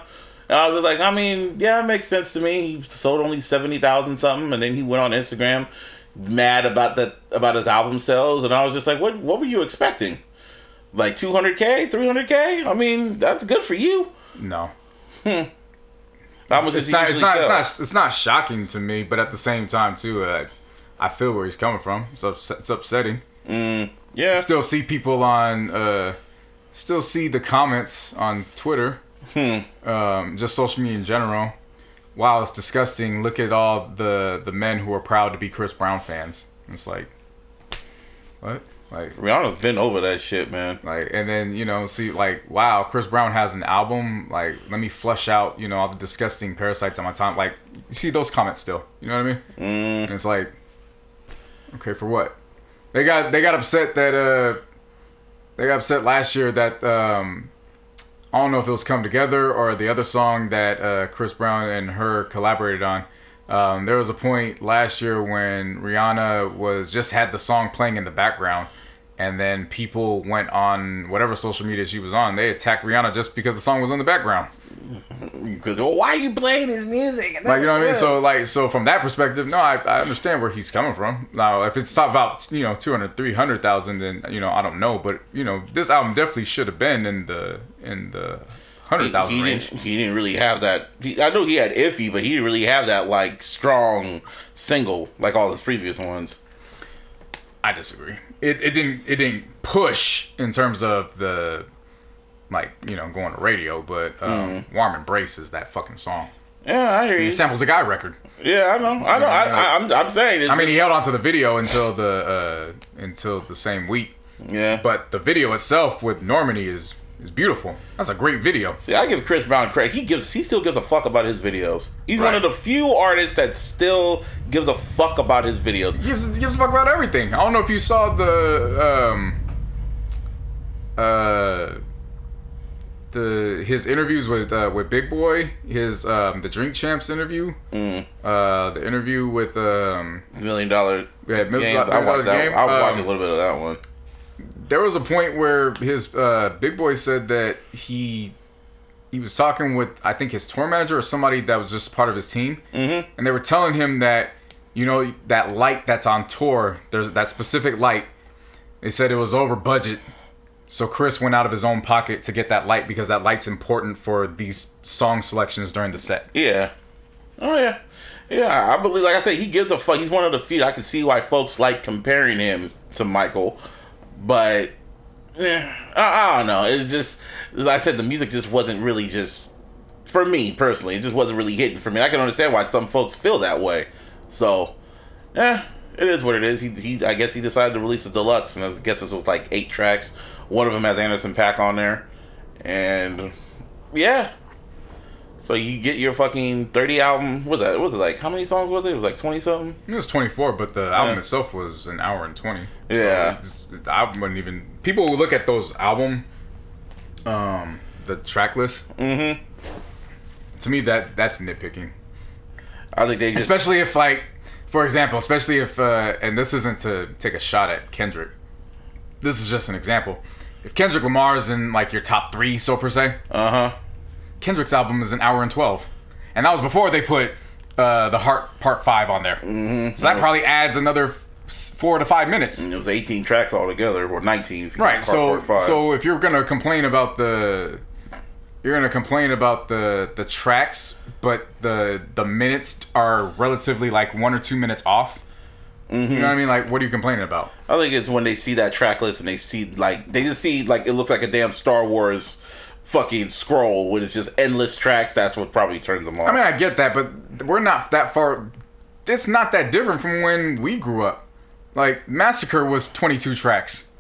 And i was just like i mean yeah it makes sense to me. He sold only 70000 something and then he went on instagram mad about that about his album sales and i was just like what what were you expecting? Like 200k 300k i mean that's good for you. No. Hmm. How much does It's he not, it's not. It's not. It's not shocking to me, but at the same time, too, uh, I feel where he's coming from. It's, upset, it's upsetting. Yeah. Still see people on. Uh, still see the comments on Twitter. Um, just social media in general. Wow, it's disgusting. Look at all the the men who are proud to be Chris Brown fans. It's like, what? Like, Rihanna's been over that shit, man. like, and then you know, see, like, wow, Chris Brown has an album. Like, let me flush out, you know, all the disgusting parasites on my time. Like, you see those comments still. You know what I mean? Mm. And it's like, okay, for what? They got they got upset that uh, they got upset last year that um, I don't know if it was "Come Together" or the other song that uh, Chris Brown and her collaborated on. Um, there was a point last year when Rihanna was just had the song playing in the background, and then people went on whatever social media she was on. They attacked Rihanna just because the song was in the background. Because well, why are you playing his music? Like you know what I mean? So like so from that perspective, no, I, I understand where he's coming from. Now if it's about you know 200, 300,000, then you know I don't know, but you know this album definitely should have been in the in the hundred he, range. didn't. He didn't really have that. He, I know he had iffy, but he didn't really have that like strong single like all his previous ones. I disagree. It, it didn't it didn't push in terms of the like you know going to radio, but um, Mm. "Warm Embrace" is that fucking song. Yeah, I hear you. It samples a guy record. Yeah, I know. I know. I, I, I'm. I'm saying. It's I mean, he held on to the video until the uh, until the same week, yeah. But but the video itself with Normandy is is beautiful. That's a great video. see, I give Chris Brown credit. He gives. He still gives a fuck about his videos. He's one of the few artists that still gives a fuck about his videos. gives gives a fuck about everything. I don't know if you saw the um uh the his interviews with uh, with Big Boy, his um the Drink Champs interview, Mm. uh the interview with um Million dollar Yeah, Million I watched that. Game, I watched um, a little bit of that one. There was a point where his uh Big Boy said that he he was talking with I think his tour manager or somebody that was just part of his team, mm-hmm. and they were telling him that you know that light that's on tour, there's that specific light. They said it was over budget, so Chris went out of his own pocket to get that light because that light's important for these song selections during the set. Yeah. Oh yeah. Yeah, I believe. Like I said, he gives a fuck. He's one of the few. I can see why folks like comparing him to Michael, but eh, I, I don't know. It's just as I said, the music just wasn't really just for me personally. It just wasn't really hitting for me. I can understand why some folks feel that way. So, yeah, it is what it is. He, he I guess he decided to release a deluxe, and I guess this was like eight tracks. One of them has Anderson .Paak on there, and yeah, So you get your fucking thirty album. What was that? What was it like? How many songs was it? It was like twenty something. It was 24, but the album Yeah. itself was an hour and 20. Yeah. So it's- the album wouldn't even. People will look at those album, um, the track list. Mm-hmm. To me, that that's nitpicking. I think they just Especially if, like, for example, especially if, uh, and this isn't to take a shot at Kendrick. This is just an example. If Kendrick Lamar is in like your top three, so per se, uh huh. Kendrick's album is an hour and 12. And that was before they put uh, the Heart Part 5 on there. Mm-hmm. So that probably adds another four to five minutes. It was eighteen tracks altogether, or nineteen. If you Right. count So Part Five. so if you're gonna complain about the you're gonna complain about the the tracks, but the the minutes are relatively like one or two minutes off. Mm-hmm. You know what I mean? Like, what are you complaining about? I think it's when they see that track list and they see like they just see like it looks like a damn Star Wars fucking scroll when it's just endless tracks. That's what probably turns them off. I mean, I get that, but we're not that far. It's not that different from when we grew up. Like, Massacre was 22 tracks.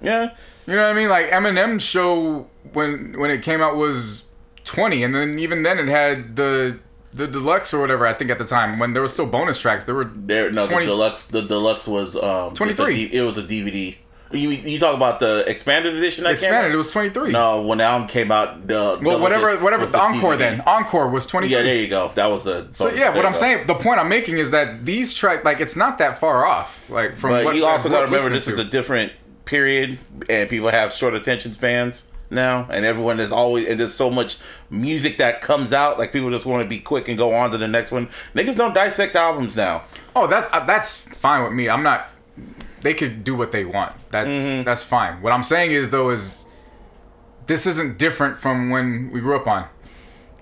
yeah, You know what I mean? Like Eminem's show when when it came out was 20, and then even then it had the the deluxe or whatever. I think at the time when there was still bonus tracks, there were there no 20 the deluxe. The deluxe was um just a 23. D- it was a DVD. You you talk about the expanded edition? That expanded. It was 23. No, when the album came out, the well, the- whatever, was- whatever. was The encore DVD. then. Encore was twenty. Yeah, there you go. That was the. so yeah, what I'm saying, the point I'm making is that these track, like, it's not that far off. Like from But what you also got to remember this is a different period, and people have short attention spans now, and everyone is always and there's so much music that comes out. Like people just want to be quick and go on to the next one. Niggas don't dissect albums now. Oh, that's uh, that's fine with me. I'm not. They could do what they want. That's Mm-hmm. that's fine. What I'm saying is though is this isn't different from when we grew up on.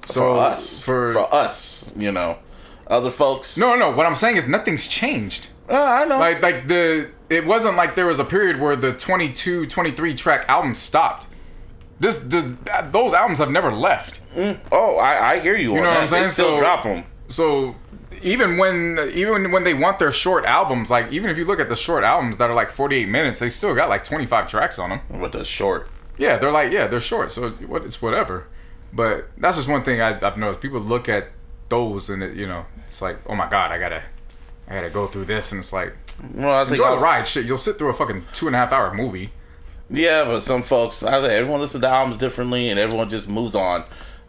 So For us, for, for, us, you know, other folks. no, no. What I'm saying is nothing's changed. Uh, I know. Like like the it wasn't like there was a period where the 22, 23 track albums stopped. This the those albums have never left. oh, I, I hear you. You on know what. I'm saying? They still So- drop them. So even when even when they want their short albums, like even if you look at the short albums that are like 48 minutes, they still got like 25 tracks on them. With the short. Yeah, they're like yeah, they're short, so what it's whatever. But that's just one thing I, I've noticed. People look at those and it, you know, it's like oh my god, I gotta, I gotta go through this, and it's like Well, I think enjoy the also- ride. Shit, you'll sit through a fucking two and a half hour movie. Yeah, but some folks, I think everyone listens to albums differently, and everyone just moves on.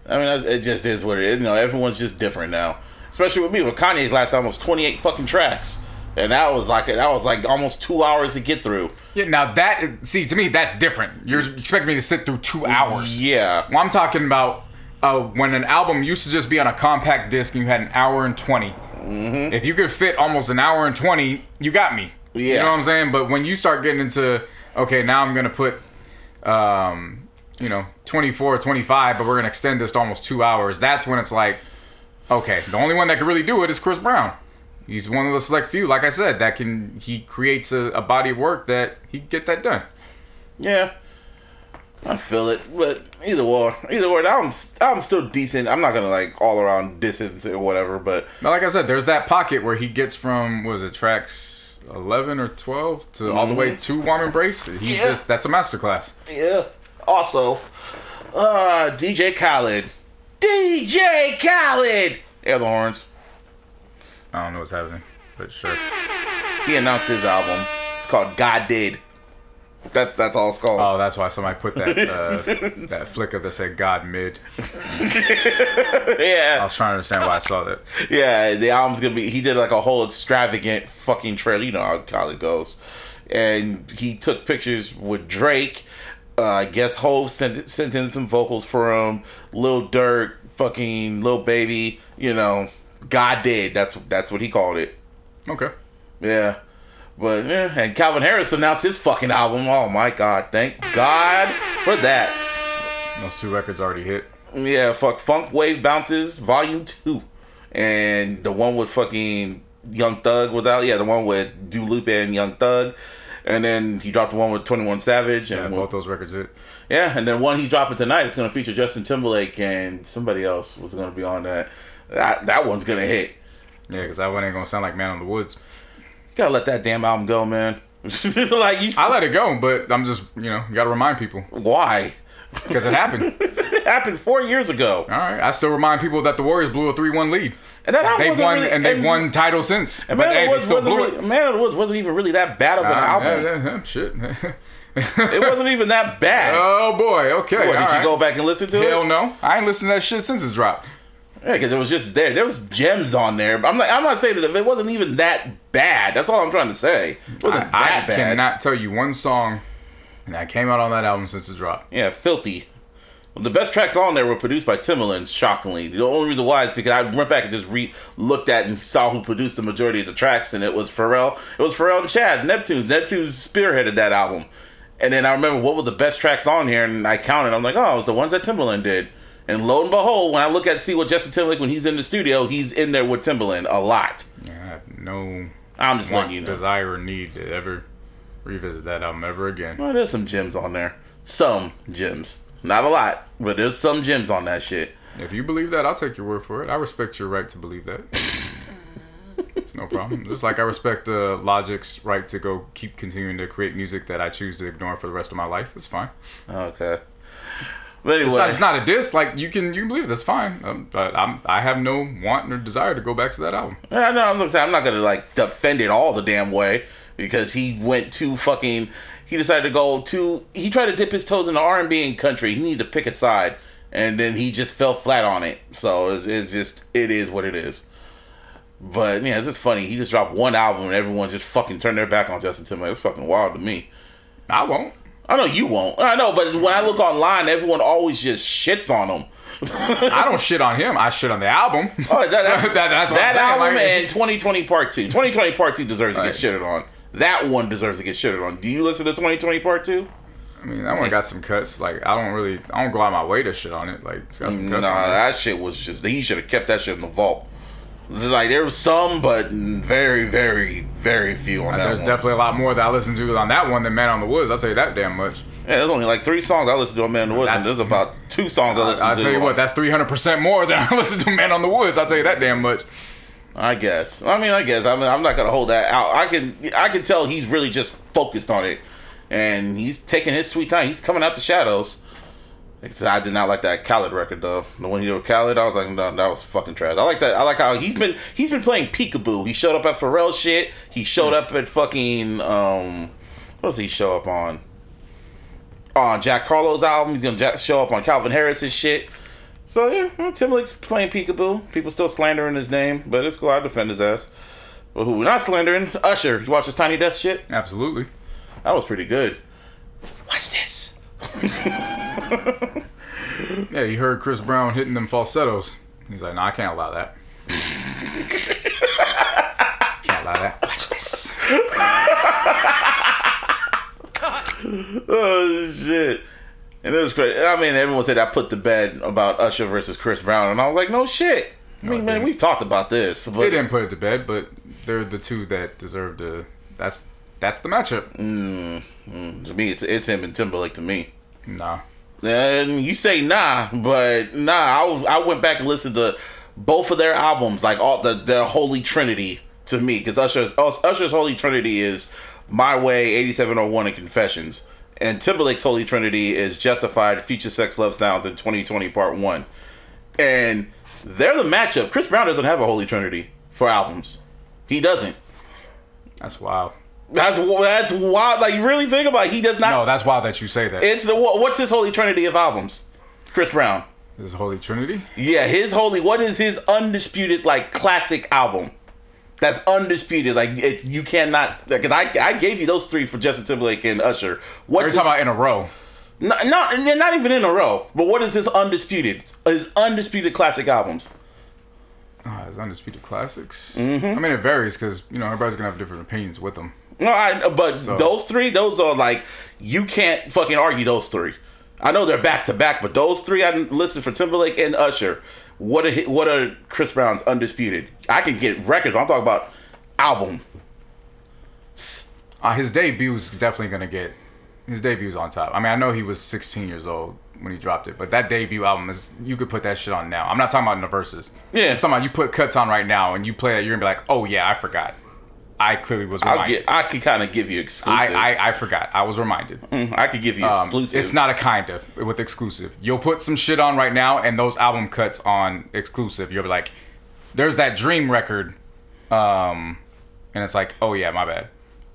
I mean, it just is what it is. You know, everyone's just different now. Especially with me, with Kanye's last album was twenty eight fucking tracks, and that was like that was like almost two hours to get through. Yeah, now that see to me that's different. You're expecting me to sit through two hours. Yeah, Well, I'm talking about uh, when an album used to just be on a compact disc and you had an hour and 20. Mm-hmm. If you could fit almost an hour and 20, you got me. Yeah. You know what I'm saying? But when you start getting into, okay, now I'm going to put, um, you know, 24, 25, but we're going to extend this to almost two hours, that's when it's like, okay, the only one that can really do it is Chris Brown. He's one of the select few, like I said, that can, he creates a, a body of work that he can get that done. yeah, I feel it. But either way, either way, I'm album's still decent. I'm not gonna like all around distance or whatever, but Now, like I said, there's that pocket where he gets from was it tracks eleven or twelve to all the way to Warm Embrace. He Mm-hmm. Yeah. just that's a masterclass. yeah. Also, uh, DJ Khaled, DJ Khaled, air the horns. I don't know what's happening, but sure. he announced his album. It's called God Did. That's that's all it's called. Oh, that's why somebody put that uh, that flicker that said God mid. Yeah. I was trying to understand why I saw that. yeah. The album's gonna be. He did like a whole extravagant fucking trailer. You know how Khaled goes. And he took pictures with Drake. Uh, I guess Hove sent sent in some vocals for him. Lil Durk, fucking Lil Baby. You know, God did. That's that's what he called it. Okay. Yeah. But yeah, and Calvin Harris announced his fucking album. Oh my god, thank God for that. Those two records already hit. Yeah, fuck Funk Wav Bounces Volume 2. And the one with fucking Young Thug was out. Yeah, the one with Dua Lipa and Young Thug. And then he dropped the one with 21 Savage. Yeah, And both those records hit. yeah, and then one he's dropping tonight It's going to feature Justin Timberlake and somebody else was going to be on that. That, that one's going to hit. Yeah, because that one ain't gonna sound like Man on the Woods. Gotta let that damn album go, man. like you, I let it go, but I'm just you know you got to remind people why? because it happened. it happened four years ago, All right. I still remind people that the Warriors blew a 3 1 lead. And that album They've won really, and they've and- won title since. And but Man they, of the they Woods still wasn't blew really, it. Man of the Woods wasn't even really that bad of an Uh, album. yeah, yeah, shit. It wasn't even that bad. oh boy. Okay. what, did all you go back and listen to Hell it? no. I ain't listened to that shit since it's dropped. Yeah, because it was just there. There was gems on there. But I'm not. I'm not saying that if it wasn't even that bad. That's all I'm trying to say. It wasn't I, I that bad. cannot tell you one song that came out on that album since it dropped. Yeah, filthy. The best tracks on there were produced by Timbaland. Shockingly, the only reason why is because I went back and just re looked at and saw who produced the majority of the tracks, and it was Pharrell. It was Pharrell and Chad Neptunes. Neptunes spearheaded that album. And then I remember what were the best tracks on here, and I counted. I'm like, oh, it was the ones that Timbaland did. And lo and behold, when I look at see what Justin Timberlake when he's in the studio, he's in there with Timbaland a lot. Yeah, no I'm just letting you know. desire or need to ever revisit that album ever again. Well, there's some gems on there. Some gems. Not a lot, but there's some gems on that shit. If you believe that, I'll take your word for it. I respect your right to believe that. no problem. Just like I respect uh, Logic's right to go keep continuing to create music that I choose to ignore for the rest of my life. It's fine. Okay. But anyway, It's not, it's not a diss. Like you can you can believe it. That's fine. Um, but I'm I have no want or desire to go back to that album. Yeah, no, I'm not, I'm not gonna like defend it all the damn way because he went too fucking. He decided to go to. He tried to dip his toes in the R and B and country. He needed to pick a side, and then he just fell flat on it. So it's, it's just it is what it is. But yeah, it's just funny. He just dropped one album and everyone just fucking turned their back on Justin Timberlake. It's fucking wild to me. I won't. I know you won't. I know, but when I look online, everyone always just shits on him. I don't shit on him. I shit on the album. Oh, that, that's, That- that's that album like- and 2020 Part 2. 2020 Part 2 deserves to Right. get shitted on. That one deserves to get shitted on. Do you listen to 2020 Part 2? I mean, that one got some cuts. Like I don't really, I don't go out my way to shit on it. Like it's got some Nah, cuts on that shit was just, he should have kept that shit in the vault. Like, there was some, but very, very, very few on that one. There's one. definitely a lot more that I listened to on that one than Man on the Woods. I'll tell you that damn much. yeah, there's only like three songs I listened to on Man on the Woods, and there's about two songs I I, listened will to. tell you what, that's 300% more than I listened to Man on the Woods. I'll tell you that damn much. I guess. I mean, I guess. I mean, I'm not gonna hold that out. I can, I can tell he's really just focused on it, and he's taking his sweet time. He's coming out the shadows. I did not like that Khaled record though. The one he did with Khaled, I was like, no, that was fucking trash. I like that. I like how he's been he's been playing peekaboo. He showed up at Pharrell shit. He showed up at fucking um, what does he show up on? On Jack Harlow's album, he's gonna show up on Calvin Harris's shit. So yeah, well, Timberlake's playing peekaboo. People still slandering his name, but it's cool. I defend his ass. But who we're not slandering? Usher. You watch his Tiny Desk shit? Absolutely. That was pretty good. Watch this. Yeah, you heard Chris Brown hitting them falsettos. He's like, no, I can't allow that. can't allow that. Watch this. Oh shit. And it was great. I mean, everyone said I put to bed about Usher versus Chris Brown, and I was like, no shit. I mean, it man, we've talked about this, They didn't put it to bed, but they're the two that deserve to. That's that's the matchup. Mm, mm. to me, it's it's him and Timberlake to me. Nah. And you say nah, but nah. I was, I went back and listened to both of their albums, like all the their Holy Trinity to me, because Usher's Usher's Holy Trinity is My Way, eighty seven oh one, and Confessions, and Timberlake's Holy Trinity is Justified, Future Sex Love Sounds, and twenty twenty Part One, and they're the matchup. Chris Brown doesn't have a Holy Trinity for albums. He doesn't. That's wild. That's that's wild. Like you really think about it, he does not. No, that's wild that you say that. It's the what's his Holy Trinity of albums? Chris Brown. This is Holy Trinity. Yeah, his holy. What is his undisputed like classic album? That's undisputed. Like it, you cannot. Because I I gave you those three for Justin Timberlake and Usher. We're What's talking about in a row. not, not not even in a row. But what is his undisputed? His undisputed classic albums. Oh, it's undisputed classics. Mm-hmm. I mean, it varies because you know everybody's gonna have different opinions with them. No, I. But So- those three, those are like you can't fucking argue those three. I know they're back to back, but those three I listed for Timberlake and Usher. What are hi- what are Chris Brown's undisputed? I can get records. But I'm talking about album. Uh, his debut's definitely gonna get his debut's on top. I mean, I know he was 16 years old when he dropped it, but that debut album is you could put that shit on now. I'm not talking about in the verses. Yeah. About you put cuts on right now and you play that, you're gonna be like, oh yeah, I forgot. I clearly was reminded. get. I could kind of give you exclusive. I, I, I forgot. I was reminded. Mm, I could give you Um, exclusive. it's not a kind of with exclusive. You'll put some shit on right now, and those album cuts on exclusive. You'll be like, "There's that Dream record," um, and it's like, "Oh yeah, my bad."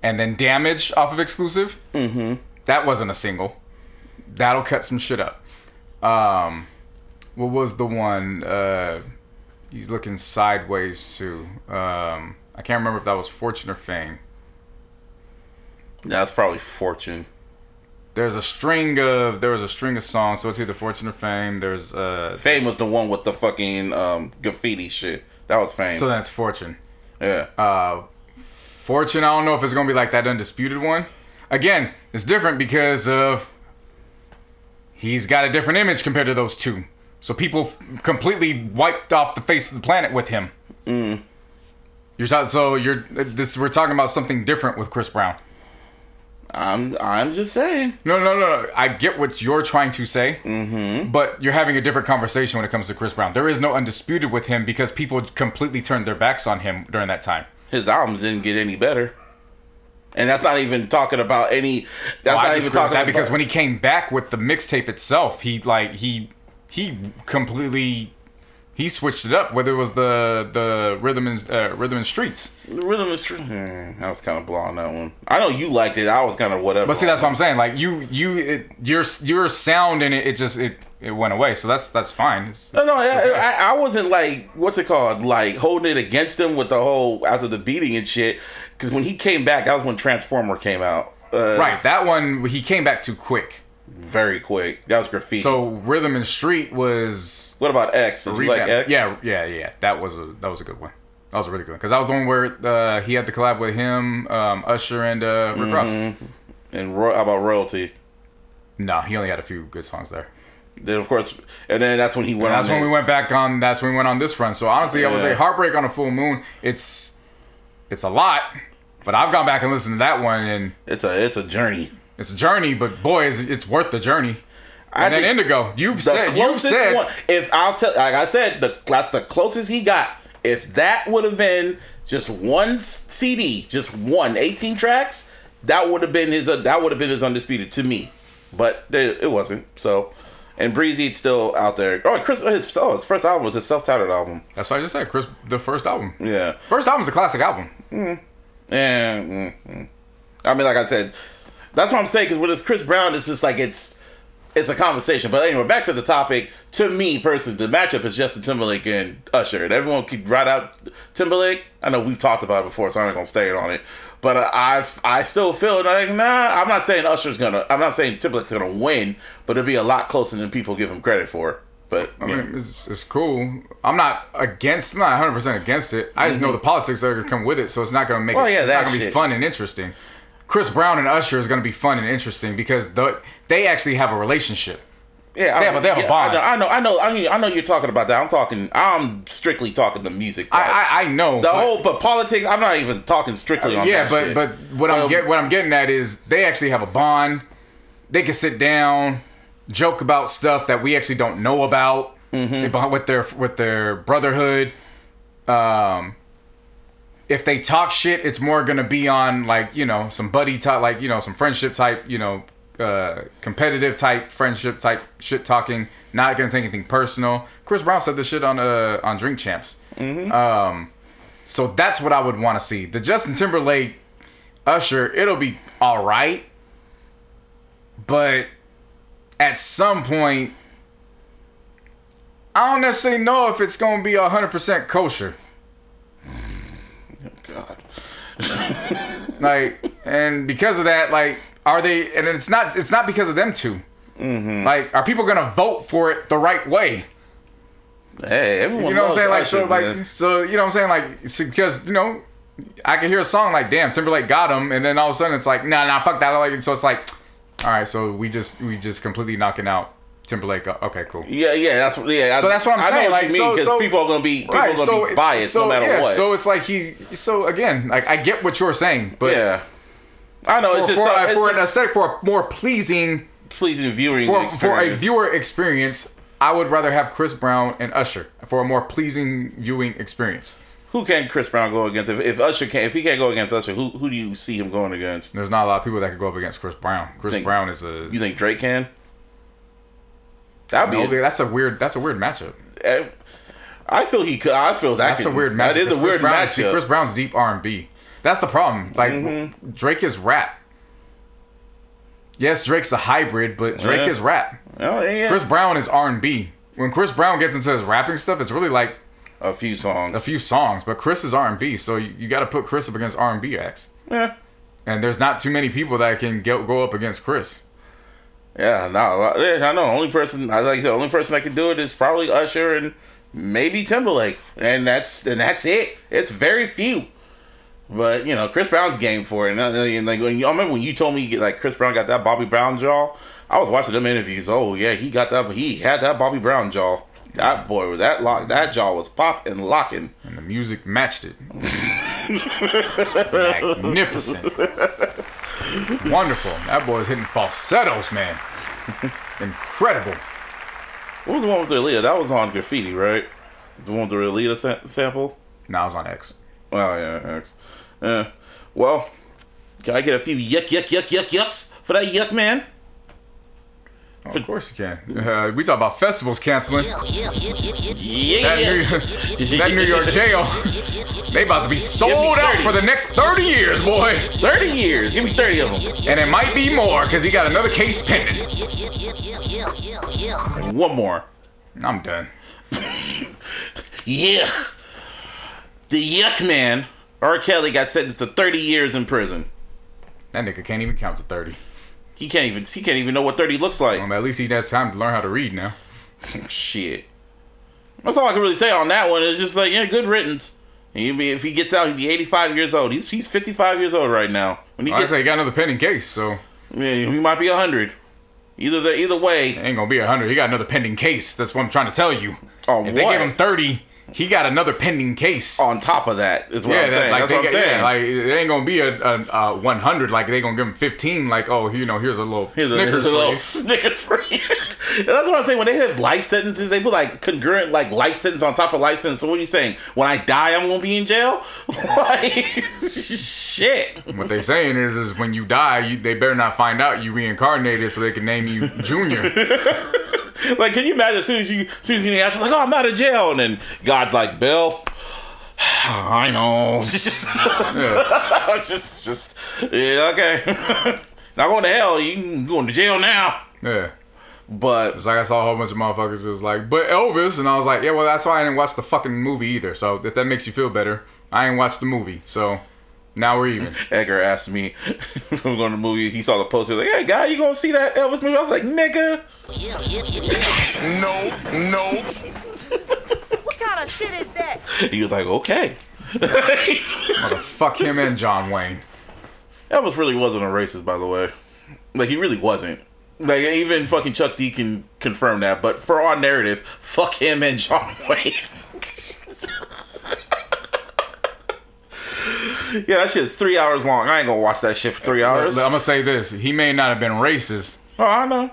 And then Damage off of exclusive. Mm-hmm. That wasn't a single. That'll cut some shit up. Um, what was the one? Uh, he's looking sideways to. Um, I can't remember if that was Fortune or Fame. That's probably Fortune. there's a string of there was a string of songs so it's either fortune or fame there's uh Fame was the one with the fucking um, graffiti shit. That was Fame. so that's fortune yeah. uh fortune i don't know if it's gonna be like that undisputed one again it's different because of he's got a different image compared to those two so people f- completely wiped off the face of the planet with him you're talking so you're this we're talking about something different with chris brown I'm. I'm just saying. No, no, no, no. I get what you're trying to say, mm-hmm. but you're having a different conversation when it comes to Chris Brown. There is no undisputed with him because people completely turned their backs on him during that time. His albums didn't get any better. And that's not even talking about any. That's Well, I not even talking that about because when he came back with the mixtape itself, he like he he completely he switched it up. Whether it was the the rhythm and uh, rhythm and streets, Rhythm is true. I was kind of blown on that one. I know you liked it. I was kind of whatever. but see that's what I'm saying. Like you you it, your your sound in it, it just it it went away. So that's that's fine. It's, No, no, I, I, I wasn't like what's it called, like holding it against him with the whole after the beating and shit. Because when he came back, that was when Transformer came out. Uh, right. That one he came back too quick. Very quick. That was graffiti. So rhythm and street was what about X? Did you like. X? Yeah, yeah, yeah. That was a that was a good one. That was a really good one because that was the one where uh, he had the collab with him, um, Usher, and uh, Rick Ross. Mm-hmm. And ro- how about royalty? No, he only had a few good songs there. Then of course, and then that's when he went. And that's on when we went back on. That's when we went on this run. So honestly, I would say heartbreak on a full moon. It's it's a lot, but I've gone back and listened to that one, and It's a it's a journey. It's a journey. But boy, it's, it's worth the journey. I And then Indigo, you've said you closest said one. If I'll tell, like I said, the that's the closest he got. If that would have been just one CD, just one, 18 tracks, that would have been his. Uh, that would have been his undisputed to me. But it, it wasn't. So, and Breezy's still out there. Oh, Chris, his oh, his first album was his self-titled album. that's what I just said. Chris, the first album. Yeah. First album's a classic album. And mm, mm. I mean, like I said, that's what I'm saying. Because with this Chris Brown, it's just like it's it's a conversation. But anyway, back to the topic. To me personally, the matchup is Justin Timberlake and Usher. And everyone could write out Timberlake. I know we've talked about it before, so I'm not gonna stay on it. But uh, I I still feel like nah. I'm not saying Usher's gonna. I'm not saying Timberlake's gonna win, but it'll be a lot closer than people give him credit for. But I yeah. mean, it's, it's cool. I'm not against. I'm not 100 percent against it. I just know the politics that are gonna come with it, so it's not gonna make it. Mm-hmm. yeah, it's not gonna be fun and interesting. Chris Brown and Usher is gonna be fun and interesting because the, they actually have a relationship. Yeah, They I- have a- they have a bond. I know, I know, I mean, I know you're talking about that. I'm talking. I'm strictly talking the music. I. I, I know. the but- whole, but politics. I'm not even talking strictly on yeah, but shit. but what I'm Um, get what I'm getting at is they actually have a bond. They can sit down, joke about stuff that we actually don't know about Mm-hmm. about with their with their brotherhood. Um, if they talk shit, it's more gonna be on like you know some buddy talk, like you know some friendship type, you know, uh, competitive type friendship type shit talking. Not gonna take anything personal. Chris Brown said this shit on uh on Drink Champs. Um, so that's what I would want to see. The Justin Timberlake, Usher, it'll be all right, but at some point, I don't necessarily know if it's gonna be hundred percent kosher. God. Like, and because of that, like, are they? And it's not. It's not because of them 2 Mm-hmm. Like, are people gonna vote for it the right way? Hey, everyone. You know what I'm saying? Like, so, like, so you know what I'm saying? Like, because you know, I can hear a song like, "Damn, Timberlake got him," and then all of a sudden it's like, "Nah, nah, fuck that." I like it. So it's like, all right, so we just we just completely knocking out Timberlake. Uh, okay, cool. Yeah, yeah, that's yeah. So that's what I'm I saying, I know what like, you mean because so- people are gonna be people Right. gonna So be biased so, no matter yeah, what. So it's like he. So again, like I get what you're saying, but yeah, I know it's for, just for, so- it's for an aesthetic, for a more pleasing pleasing viewing for, for a viewer experience, I would rather have Chris Brown and Usher for a more pleasing viewing experience. who can Chris Brown go against? If, if Usher can, if he can't go against Usher, who who do you see him going against? There's not a lot of people that could go up against Chris Brown. Chris Think- Brown is a You think Drake can? That'd be. No, that's a weird. That's a weird matchup. I feel he could. I feel that. That's could, a weird matchup. That is a Chris weird Brown is- matchup. Chris Brown's deep R and B. That's the problem. Like Mm-hmm. Drake is rap. Yes, Drake's a hybrid, but Drake Yeah. is rap. oh yeah, Chris Brown is R and B. When Chris Brown gets into his rapping stuff, it's really like a few songs. a few songs. But Chris is R and B, so you, you got to put Chris up against R and B acts. Yeah, And there's not too many people that can go, go up against Chris. Yeah. No, I know. Only person I like. I said, The only person that can do it is probably Usher and maybe Timberlake, and that's and that's it. It's very few. But you know, Chris Brown's game for it. And, uh, and like when you, I remember when you told me like Chris Brown got that Bobby Brown jaw. I was watching them interviews. Oh yeah, he got that. He had that Bobby Brown jaw. That boy was that lock. That jaw was pop and locking. And the music matched it. Magnificent. Wonderful. That boy's hitting falsettos, man. Incredible. What was the one with the Aaliyah? That was on graffiti, right? The one with the Aaliyah sa- sample. Now it's on X. Oh yeah, X. Yeah. Well, can I get a few yuck yuck yuck yuck yucks for that yuck man? Oh, of course you can. Uh, we talk about festivals canceling. Yeah, That yeah. New, that New York jail, they about to be sold out for the next 30 years, boy. Thirty years. Give me thirty of them. And it might be more because he got another case pending. One more. I'm done. Yeah. The yuck man, R. Kelly, got sentenced to thirty years in prison. That nigga can't even count to 30. He can't even. He can't even know what thirty looks like. Um, at least he has time to learn how to read now. Shit. That's all I can really say on that one. It's just like, yeah, good riddance. And be, if he gets out, he'd be 85 years old. He's he's 55 years old right now. When he I gets, say, he got another pending case, so yeah, he might be 100. Either the, either way, it ain't gonna be 100. He got another pending case. That's what I'm trying to tell you. On if they what? give him 30, he got another pending case. on top of that is what I'm that- saying. like That's what I'm got- yeah, saying. like it ain't gonna be a, a, a 100. Like they gonna give him 15. Like oh, you know, here's a little Here's a, Snickers a little. Snickers for you. That's what I'm saying. When they have life sentences, they put like concurrent like life sentence on top of life sentence. So what are you saying? When I die, I'm gonna be in jail? like shit. What they saying is, is when you die, you, they better not find out you reincarnated, so they can name you Junior. Like, can you imagine as soon as you, as soon as you answer, like, oh, I'm out of jail, and then God's like, Bill, I know. Just, Yeah. just, just, yeah, okay. Not going to hell. You can go to jail now. yeah. But It's like I saw a whole bunch of motherfuckers. It was like, but Elvis, and I was like, yeah, well, that's why I didn't watch the fucking movie either. So if that makes you feel better, I ain't watched the movie. So now we're even. Edgar asked me if I'm going to the movie. He saw the poster. Like, hey, guy, you going to see that Elvis movie? I was like, nigga. No, no. What kind of shit is that? He was like, okay. Fuck him and John Wayne. Elvis really wasn't a racist, by the way. Like he really wasn't. Like even fucking Chuck D can confirm that. But for our narrative, fuck him and John Wayne. yeah, that shit's three hours long. I ain't gonna watch that shit for three hours. I'm gonna say this: he may not have been racist, Oh, I know.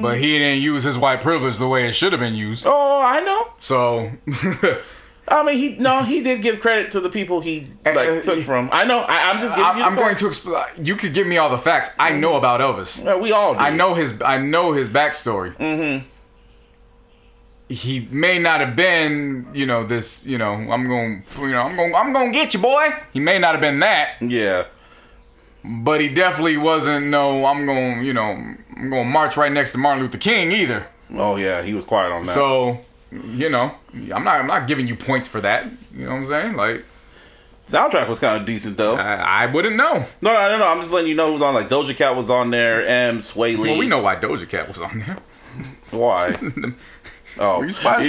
but he didn't use his white privilege the way it should have been used. Oh, I know. So I mean, he no, he did give credit to the people he like uh, took from. I know. I, I'm just giving I'm, you. The I'm going to explain. You could give me all the facts. I know about Elvis. Yeah, we all. Do. I know his. I know his backstory. Mm-hmm. He may not have been, you know, this. You know, I'm going. You know, I'm going. I'm going to get you, boy. He may not have been that, Yeah. but he definitely wasn't. No, I'm going. To you know, I'm going to march right next to Martin Luther King either. Oh yeah, he was quiet on that. So, you know, I'm not. I'm not giving you points for that. You know what I'm saying? Like, soundtrack was kind of decent though. I, I wouldn't know. No, no, no, no. I'm just letting you know who's on. Like Doja Cat was on there. M. Swae Lee. Well, we know why Doja Cat was on there. why. oh, Were you surprised?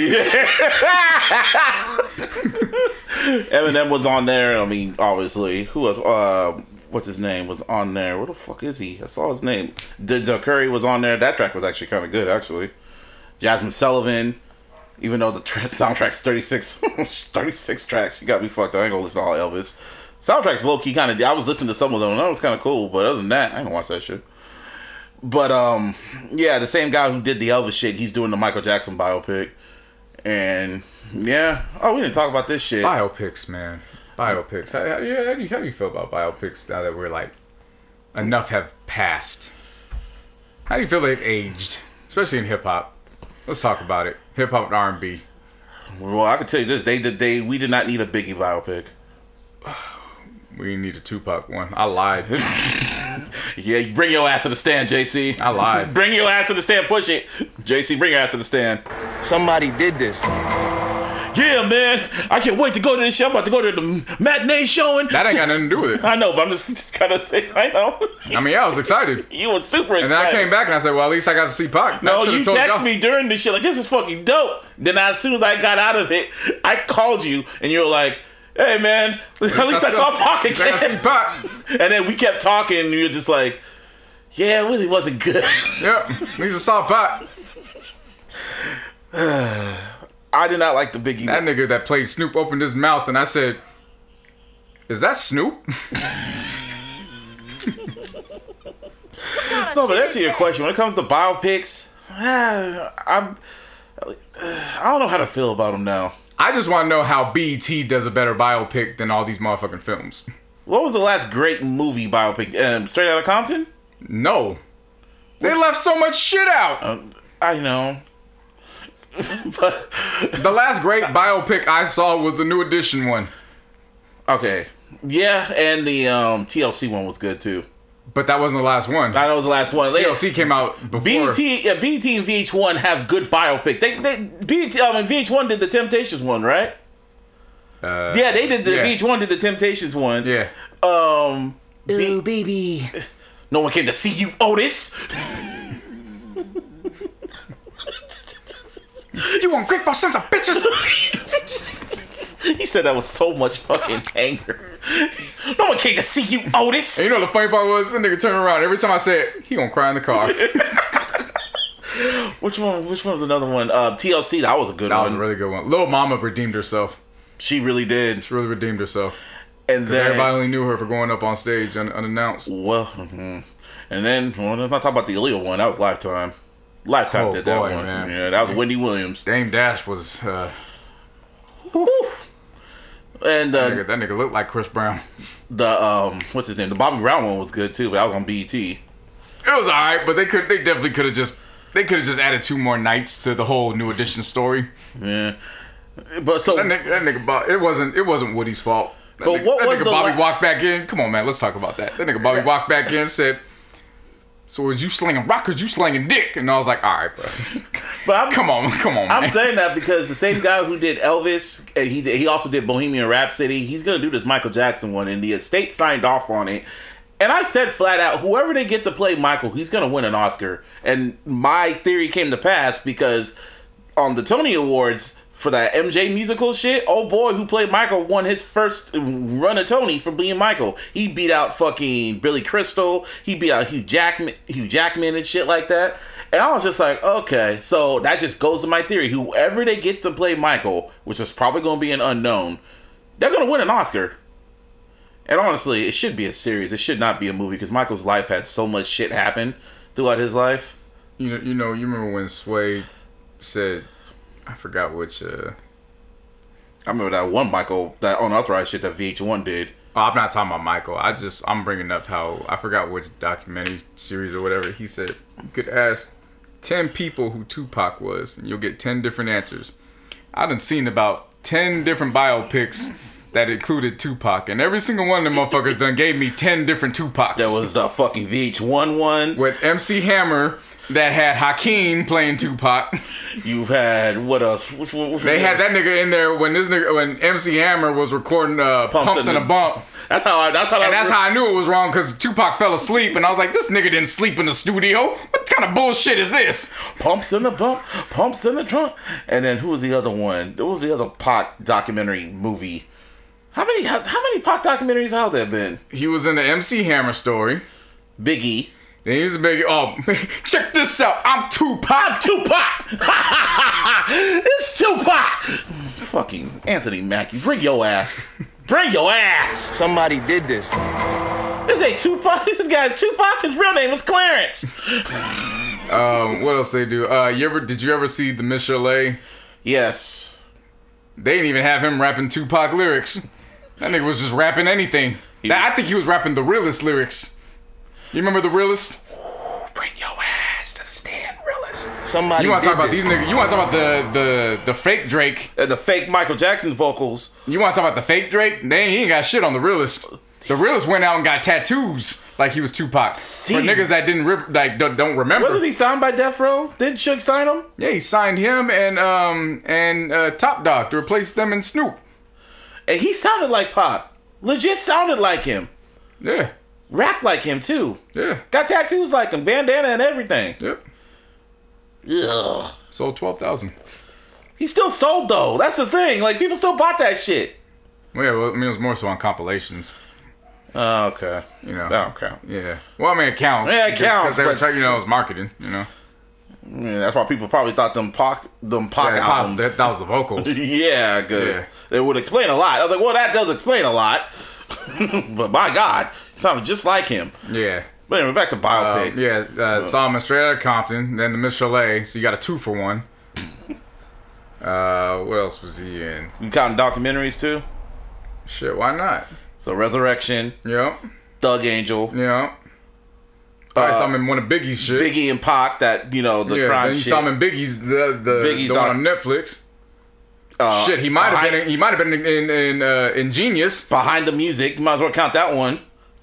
Eminem was on there. I mean, obviously, who was? Uh, what's his name? Was on there. What the fuck is he? I saw his name. Denzel Curry was on there. That track was actually kind of good, actually. Jazmine Sullivan. Even though the tra- soundtrack's 36, 36 tracks, you got me fucked. I ain't gonna listen to all Elvis. Soundtrack's low key kind of. I was listening to some of them, and that was kind of cool. But other than that, I ain't gonna watch that shit. But um, yeah, the same guy who did the Elvis shit, he's doing the Michael Jackson biopic, And yeah, oh, we didn't talk about this shit. Biopics, man. Biopics. How, how, yeah, how, do you, how do you feel about biopics now that we're like enough have passed? How do you feel they've aged, especially in hip hop? Let's talk about it. Hip hop and R and B. Well, I can tell you this: they did they we did not need a Biggie biopic. We need a Tupac one. I lied. Yeah, you bring your ass to the stand, JC. I lied. Bring your ass to the stand. Push it, JC. Bring your ass to the stand. Somebody did this. Yeah, man. I can't wait to go to this show. I'm about to go to the matinee showing. That ain't got nothing to do with it. I know, but I'm just kind of saying. I know. I mean, yeah, I was excited. You was super excited. And then I came back and I said, well, at least I got to see Pac. No, I should've you told text y'all. me during this shit like this is fucking dope. Then as soon as I got out of it, I called you and you were like, "Hey man, at least I saw Pac I to see again." Pac. And then we kept talking, and you were just like, "Yeah, it really wasn't good." Yep, at least I saw. I did not like the Biggie. That nigga that played Snoop opened his mouth and I said, is that Snoop? no, but answer your question. When it comes to biopics, I'm. I don't know how to feel about them now. I just want to know how BET does a better biopic than all these motherfucking films. What was the last great movie biopic? Um, Straight Outta Compton. No. They left so much shit out. Um, I know. but The last great biopic I saw was the new edition one. okay, yeah, and the um, TLC one was good too. But that wasn't the last one. I know it was the last one. They- TLC came out before. BT, yeah, BT and VH1 have good biopics. They, they, BT, I mean, VH1 did the Temptations one, right? Uh, Yeah, they did the Yeah. VH1 did the Temptations one. Yeah. Um, Ooh, baby. no one came to see you, Otis. You want great ungrateful sons of bitches! He said that with so much fucking anger. No one came to see you, Otis. And you know the funny part was, the nigga turned around. Every time I said he gonna cry in the car. Which one? Which one was another one? Uh, TLC. That was a good That was one. a really good one. Lil Mama redeemed herself. she really did. She really redeemed herself. And then Everybody only knew her for going up on stage un- unannounced. well, mhm. and then well, let's not talk about the illegal one. That was Lifetime. Lifetime Oh, did that boy, one. man. Yeah, that was Wendy Williams. Dame Dash was uh, And that, uh, nigga, that nigga looked like Chris Brown. the um, what's his name? The Bobby Brown one was good too, but I was on BET. It was alright, but they could they definitely could have just they could have just added two more nights to the whole new edition story. Yeah, but so That nigga, that nigga it wasn't it wasn't Woody's fault. That But nigga, what that was Bobby la- walked back in. Come on, man, let's talk about that. That nigga Bobby walked back in and said, "So was you slinging rockers? You slinging dick?" And I was like, "All right, bro, but I'm, come on, come on, man." I'm saying that because the same guy who did Elvis, and he did, he also did Bohemian Rhapsody. He's gonna do this Michael Jackson one, and the estate signed off on it. And I said flat out, whoever they get to play Michael, he's gonna win an Oscar. And my theory came to pass because on the Tony Awards for that MJ musical shit, oh boy, who played Michael won his first run of Tony for being Michael. He beat out fucking Billy Crystal. He beat out Hugh Jackman, Hugh Jackman and shit like that. And I was just like, okay, so that just goes to my theory. Whoever they get to play Michael, which is probably going to be an unknown, they're going to win an Oscar. And honestly, it should be a series. It should not be a movie because Michael's life had so much shit happen throughout his life. You know, you know, you remember when Sway said, I forgot which. uh I remember that one Michael, that unauthorized shit that VH1 did. oh, I'm not talking about Michael. I just I'm bringing up how I forgot which documentary series or whatever. He said you could ask ten people who Tupac was, and you'll get ten different answers. I done seen about ten different biopics that included Tupac, and every single one of them motherfuckers done gave me ten different Tupacs. That was the fucking VH1 one. with MC Hammer that had Hakeem playing Tupac. You had what else? Which one? Which They had that nigga in there when this nigga when MC Hammer was recording uh, Pumps, in in a the- Bump. That's how I. That's how. And that's how I knew it was wrong because Tupac fell asleep, and I was like, "This nigga didn't sleep in the studio. What kind of bullshit is this?" pumps in the bump, pumps in the trunk. And then who was the other one? There was the other Pac documentary movie. How many? How, how many Pac documentaries out there been? He was in the MC Hammer story. Biggie. Then he was a big. Oh, check this out. I'm Tupac. Tupac. it's Tupac. Fucking Anthony Mackie, bring your ass. Bring your ass. Somebody did this. This ain't Tupac. This guy's Tupac. His real name is Clarence. Um, what else they do? Uh, you ever did you ever see the Michel'le? Yes. They didn't even have him rapping Tupac lyrics. That nigga was just rapping anything. That- I think he was rapping the realest lyrics. You remember the realest? Bring your ass to the stand, realist. Somebody You want to talk about this. these niggas? You want to talk about the the the fake Drake? And the fake Michael Jackson vocals. You want to talk about the fake Drake? They he ain't got shit on the realest. The realest went out and got tattoos like he was Tupac. See. For niggas that didn't rip, like don't, don't remember. Wasn't he signed by Death Row? Didn't Suge sign him? Yeah, he signed him and um and uh, Top Dog to replace them and Snoop. And he sounded like Pop. Legit sounded like him. Yeah, Rapped like him too. yeah, Got tattoos like him, bandana and everything. yep. Ugh. Sold twelve thousand. He still sold though. That's the thing. Like people still bought that shit. Well, yeah, well, I mean, it was more so on compilations. Oh, okay. You know. That don't count. Yeah. Well, I mean, it counts. Yeah, it because- counts, Because they were trying, you know, it was marketing. You know. Yeah, that's why people probably thought them Pac, them Pac Yeah, albums. that, that was the vocals. yeah, because Yeah. it would explain a lot. I was like, well, that does explain a lot. but my God, sounded just like him. yeah. But anyway, back to Uh, biopics. yeah, uh, saw him straight out of Compton, then the Michel'le, so you got a two for one. Uh, what else was he in? You counting documentaries too? Shit, why not? So Resurrection, Yep, Thug Angel, yep. I saw him in one of Biggie's shit. Uh, Biggie and Pac. That you know the yeah, crime then you shit. saw him in Biggie's the the, Biggie's the doc- one on Netflix. Uh, Shit, he might have been in, he might have been in in, in uh, Ingenious. behind the music. You might as well count that one.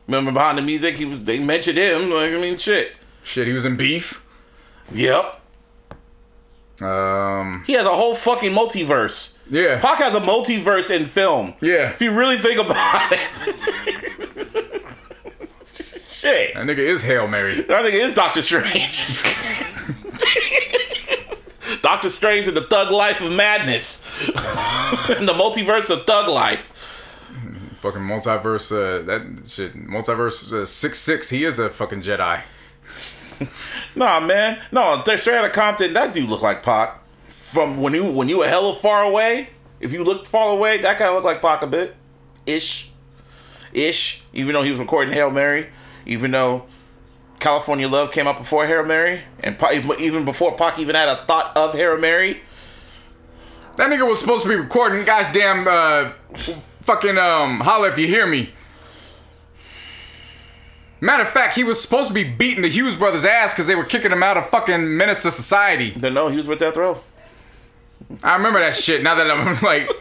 Remember behind the music? He was. They mentioned him. Like I mean, shit. Shit, he was in Beef. Yep. Um, He has a whole fucking multiverse. yeah, Pac has a multiverse in film. yeah. If you really think about it. Shit. That nigga is Hail Mary. That nigga is Doctor Strange. Doctor Strange and the Thug Life of Madness. in the multiverse of Thug Life. Fucking multiverse. Uh, that shit. Multiverse uh, six six. He is a fucking Jedi. Nah, man. No, straight out of Compton. That dude looked like Pac. From when you when you were hella far away, if you looked far away, that kind of looked like Pac a bit, ish, ish. Even though he was recording Hail Mary, even though California Love came out before Hail Mary, and Pac, even before Pac even had a thought of Hail Mary. That nigga was supposed to be recording goddamn uh fucking um holla if you hear me. Matter of fact, he was supposed to be beating the Hughes brothers' ass because they were kicking him out of fucking Menace to Society. Then no, he was with Death Row. I remember that shit. Now that I'm like,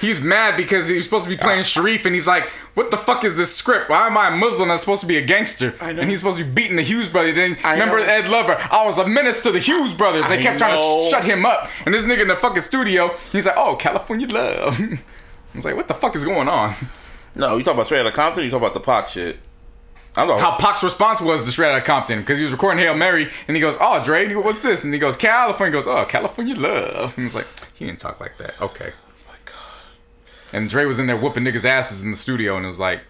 he's mad because he was supposed to be playing Sharif, and he's like, "What the fuck is this script? Why am I a Muslim I'm supposed to be a gangster?" I know. And he's supposed to be beating the Hughes brothers. Then I remember know. Ed Lover? I was a menace to the Hughes brothers. They I kept trying to sh- shut him up, and this nigga in the fucking studio, he's like, "Oh, California love." I was like, "What the fuck is going on?" No, you talk about straight out of Compton. You talk about the Pac shit. I'm talking How Pac's response was to Straight Outta Compton because he was recording Hail Mary, and he goes, "Oh, Dre, and he goes, what's this?" And he goes, "California." He goes, "Oh, California love." And he was like, "He didn't talk like that." Okay. Oh my God. And Dre was in there whooping niggas' asses in the studio, and it was like,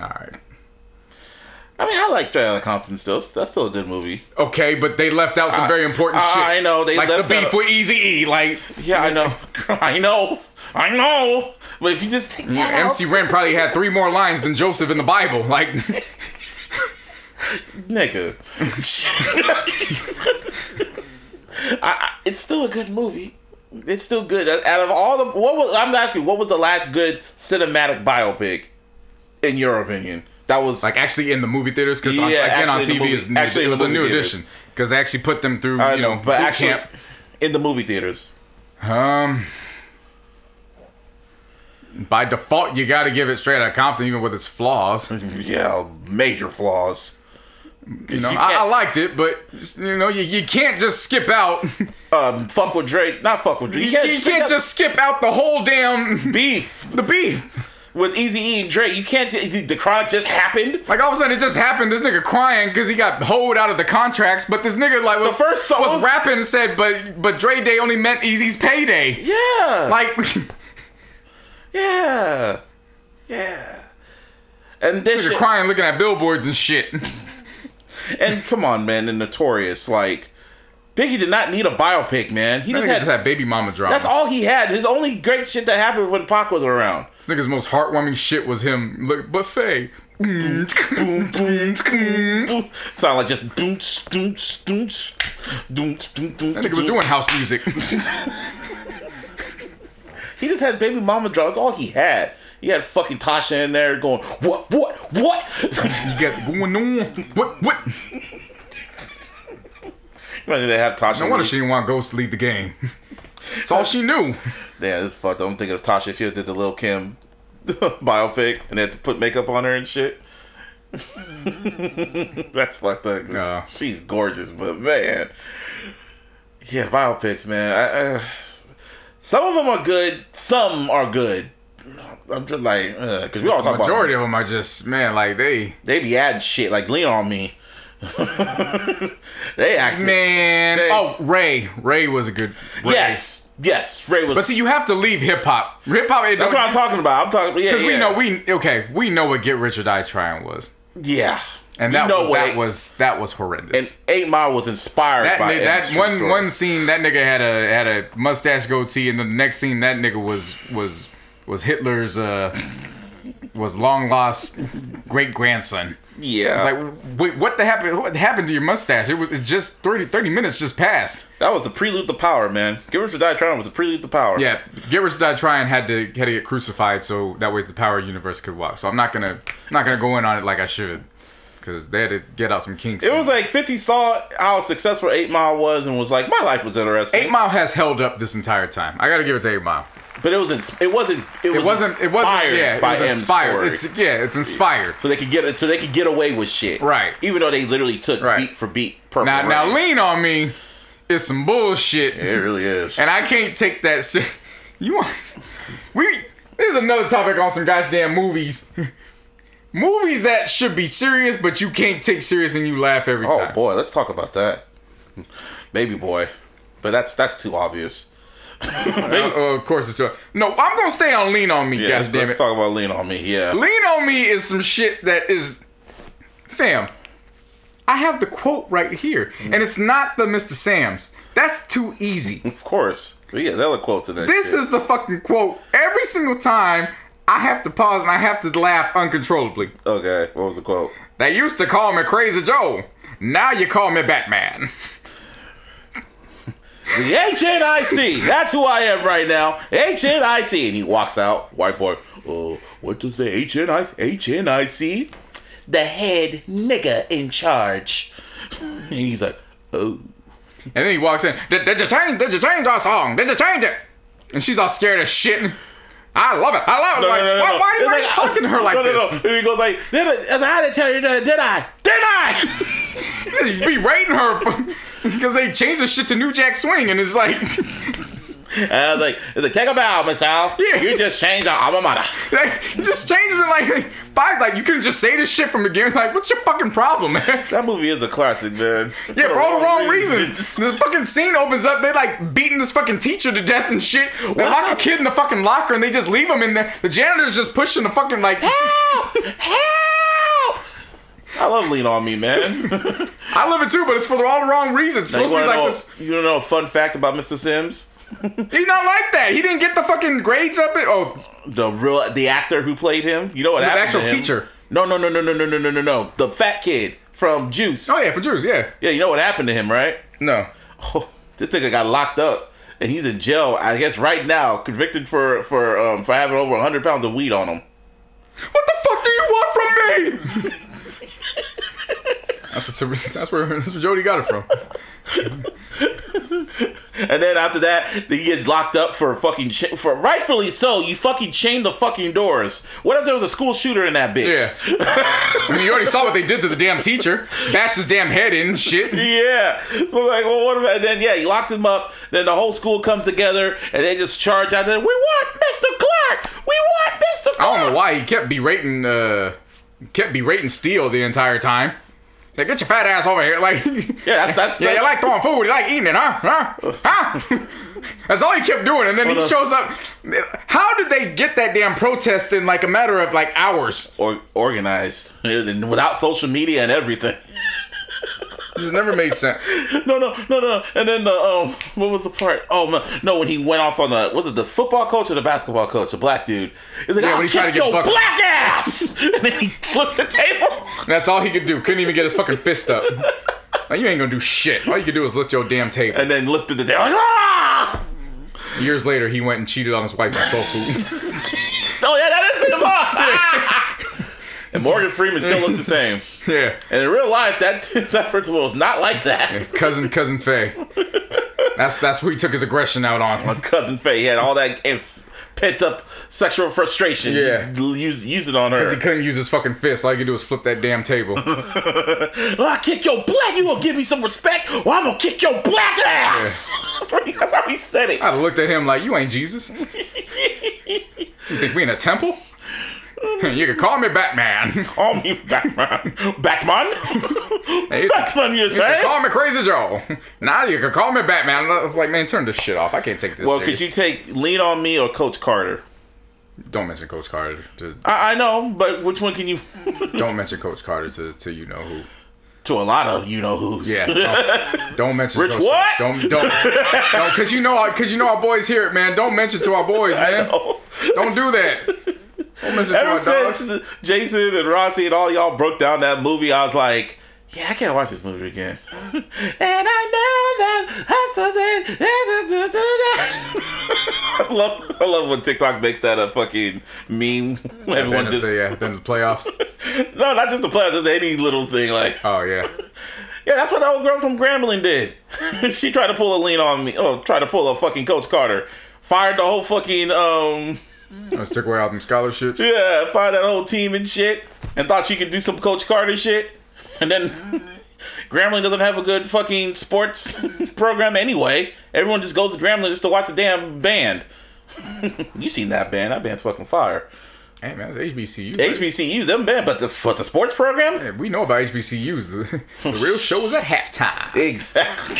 all right, I mean, I like Straight Outta Compton still. That's still a good movie. okay, but they left out some I- very important I- shit. I know, they like left the beef out- with Easy E. Like Yeah, I know. I know. I know. But if you just take that MC out, Ren probably had three more lines than Joseph in the Bible. Like, nigga. I, I, it's still a good movie. It's still good. Out of all the, what was I'm asking, what was the last good cinematic biopic, in your opinion? That was like actually in the movie theaters because Yeah, again on actually in the TV movie- is new, actually it was a new movie edition because they actually put them through I you know, but actually camp. in the movie theaters. Um, by default, you got to give it straight out Compton, even with its flaws. Yeah, major flaws. You know, I, I liked it, but you know, you, you can't just skip out. um, fuck with Drake. Not fuck with Drake. You, you can't just skip out the whole damn beef the beef. With Easy E and Drake. You can't. ju- The chronic just happened. Like all of a sudden, it just happened. This nigga crying because he got hoed out of the contracts, but this nigga like was The first song was was- rapping and said, but but Dre Day only meant Eazy's payday. Yeah. Like, yeah. Yeah. And this nigga shit, crying, looking at billboards and shit. and come on, man, and notorious like Biggie did not need a biopic, man. He just had. just had baby mama drama. that's all he had. His only great shit that happened when Pac was around. This nigga's most heartwarming shit was him. Look, buffet. Boom, boom, boom, boom. Sound like just boom, boom, boom. Doom, doom, doom, That nigga was doing house music. He just had baby mama drop. That's all he had. He had fucking Tasha in there going, what, what, what? You got going on. What? What? Imagine they have Tasha. No wonder she didn't want Ghost to lead the game. That's all she knew. Yeah, this is fucked up. I'm thinking of Tasha if she did the Lil Kim biopic and they had to put makeup on her and shit. That's fucked up. Yeah. She's gorgeous, but man, yeah, biopics, man. I, I, some of them are good. Some are good. I'm just like, uh, because we all talk Majority about of them are just man, like they they be adding shit like lean on me. they act. man. They- Oh, Ray. Ray was a good. Ray. Yes, yes. Ray was. But see, you have to leave hip hop. Hip hop. that's what I'm talking about. I'm talking. Yeah, Because yeah. we know we okay. We know what Get Rich or Die Trying was, Yeah, and that know was, that Eight- was that was horrendous. and Eight Mile was inspired that by that one story. one scene, that nigga had a had a mustache goatee, and the next scene, that nigga was was was Hitler's uh was long lost great grandson. Yeah, It's like, wait, what the happened? What happened to your mustache? It was it's just 30, 30 minutes just passed. that was the prelude to power, man. Give Rich or Die Trying was the prelude to power. Yeah, Get Rich or Die Trying had to had to get crucified so that way the Power universe could walk. So I'm not gonna not gonna go in on it like I should because they had to get out some kinks. It was like 50 saw how successful 8 Mile was and was like, my life was interesting. Eight Mile has held up this entire time. I got to give it to Eight Mile. But it was ins- it wasn't it, It was wasn't. It wasn't. inspired Yeah, it was inspired. It's yeah, it's inspired. so they could get it so they could get away with shit. Right. Even though they literally took Right. beat for beat purple. Now, now, lean on me. It's some bullshit, It really is. and I can't take that shit. You want? We. There's another topic on some goddamn movies. movies that should be serious, but you can't take serious and you laugh every oh time. Oh boy, let's talk about that. Baby boy. But that's that's too obvious. Uh, of course it's true. No, I'm gonna stay on lean on me. Yeah, God let's, let's talk about lean on me. Yeah. Lean on me is some shit that is, fam. I have the quote right here, and it's not the Mr. Sam's. That's too easy. Of course. Other quotes in there. This is the fucking quote. Every single time, I have to pause and I have to laugh uncontrollably. Okay, what was the quote? They used to call me Crazy Joe. Now you call me Batman. The HNIC. That's who I am right now. HNIC. And he walks out. White boy. Oh, what does the HNIC? HNIC? The head nigga in charge. And he's like, oh. And then he walks in. Did, did you change? Did you change our song? Did you change it? And she's all scared as shit. I love it. I love it. No, like, no, no, no, why, no. why, why are you like, talking to her like no, this? No, no, And he goes like, did I, I didn't tell you did I? Did I? You be rating her because they changed the shit to New Jack Swing, and it's like, was uh, like, like, take a bow, Miss Al. Yeah. You just changed our alma mater. like he just changes it like five. Like you couldn't just say this shit from the beginning. Like, what's your fucking problem, man? That movie is a classic, man. Yeah, for all the wrong reasons. This fucking scene opens up. They like beating this fucking teacher to death and shit. They lock a kid in the fucking locker and they just leave him in there. The janitor's just pushing the fucking like. Help! I love Lean On Me, man. I love it too, but it's for all the wrong reasons. It's you supposed to be like know, this. you wanna know a fun fact about Mr. Sams? He's not like that. He didn't get the fucking grades up. It. Oh, The real the actor who played him. You know what The happened? actual to him? teacher. No, no, no, no, no, no, no, no, no, no. The fat kid from Juice. oh yeah, from Juice. Yeah. Yeah, you know what happened to him, right? No. Oh, this nigga got locked up and he's in jail. I guess right now, convicted for for um for having over hundred pounds of weed on him. What the fuck do you want from me? That's what that's where that's where Jody got it from. And then after that, he gets locked up for fucking cha- for rightfully so. You fucking chained the fucking doors. What if there was a school shooter in that bitch? Yeah. I mean, you already saw what they did to the damn teacher. Bashed his damn head in and shit. Yeah. So like, well, what if? And then yeah, he locked him up. Then the whole school comes together and they just charge out there. We want Mr. Clark. We want Mr. Clark. I don't know why he kept berating uh kept berating Steele the entire time. Like, get your fat ass over here. Like Yeah, that's that's, Yeah, that's you like throwing food, you like eating it, huh? Huh? Huh? That's all he kept doing. And then he the- shows up. How did they get that damn protest in like a matter of like hours? or, organized and without social media and everything. Just never made sense. No, no, no, no. And then the um, what was the part? Oh no, no, when he went off on the was it the football coach or the basketball coach, the black dude? He's like, Yeah, when he tried to get your fucked- black ass, and then he flips the table. That's all he could do. Couldn't even get his fucking fist up. Like, you ain't gonna do shit. All you can do is lift your damn table. and then lifted the damn. Like, ah! Years later, he went and cheated on his wife with soul food. Oh yeah, that is him. And Morgan Freeman still looks the same. yeah. And in real life, that that principal is not like that. Cousin, cousin Faye. That's that's who he took his aggression out on. Cousin Faye he had all that inf- pent up sexual frustration. Yeah. use use it on her. Because he couldn't use his fucking fist. All he could do was flip that damn table. Well, I kick your black. You gonna give me some respect, or I'm gonna kick your black ass. That's how he said it. I looked at him like, you ain't Jesus. You think we in a temple? You can call me Batman. Call me Batman. Batman. Hey, Batman, you You can say? call me Crazy Joe. Now you can call me Batman. I was like, man, turn this shit off. I can't take this. Well, serious. could you take Lean on Me or Coach Carter? Don't mention Coach Carter. To, I, I know, but which one can you? don't mention Coach Carter to, to you know who. to a lot of you know who's. Yeah. Don't, don't mention. Rich Coach what? Don't don't don't because you know because you know our boys hear it, man. Don't mention to our boys, man. Don't do that. Don't mention to Ever since Jason and Rossi and all y'all broke down that movie, I was like, yeah, I can't watch this movie again. and I know that. I love, I love when TikTok makes that a fucking meme. Everyone just the, yeah, then the playoffs. no, not just the playoffs. just any little thing like. Oh yeah. Yeah, that's what that old girl from Grambling did. she tried to pull a lean on me. Oh, tried to pull a fucking Coach Carter. Fired the whole fucking um Let's take away all them scholarships. yeah, fired that whole team and shit. And thought she could do some Coach Carter shit. And then Grambling doesn't have a good fucking sports program anyway. Everyone just goes to Grambling just to watch the damn band. you seen that band? That band's fucking fire. Hey man, it's HBCU. HBCU, them band, but the for the sports program? We know about HBCUs. The, the real show is at halftime. Exactly.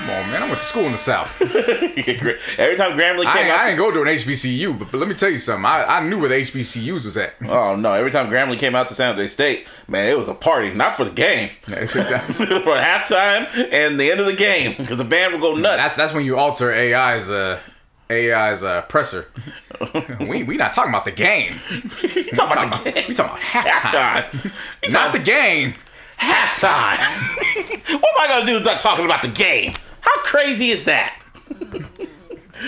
Come on, man. I went to school in the South. Every time Grambling came ain't, out, I didn't go to an HBCU, but, but let me tell you something. I, I knew where the HBCUs was at. Oh no! Every time Grambling came out to San Jose State, man, it was a party. Not for the game, for halftime and the end of the game, because the band would go nuts. that's that's when you alter AI's uh, AI's uh, presser. we we not talking about the game. you talking about the game? We talking about halftime, not the talking game. halftime. what am I gonna do not talking about the game? How crazy is that?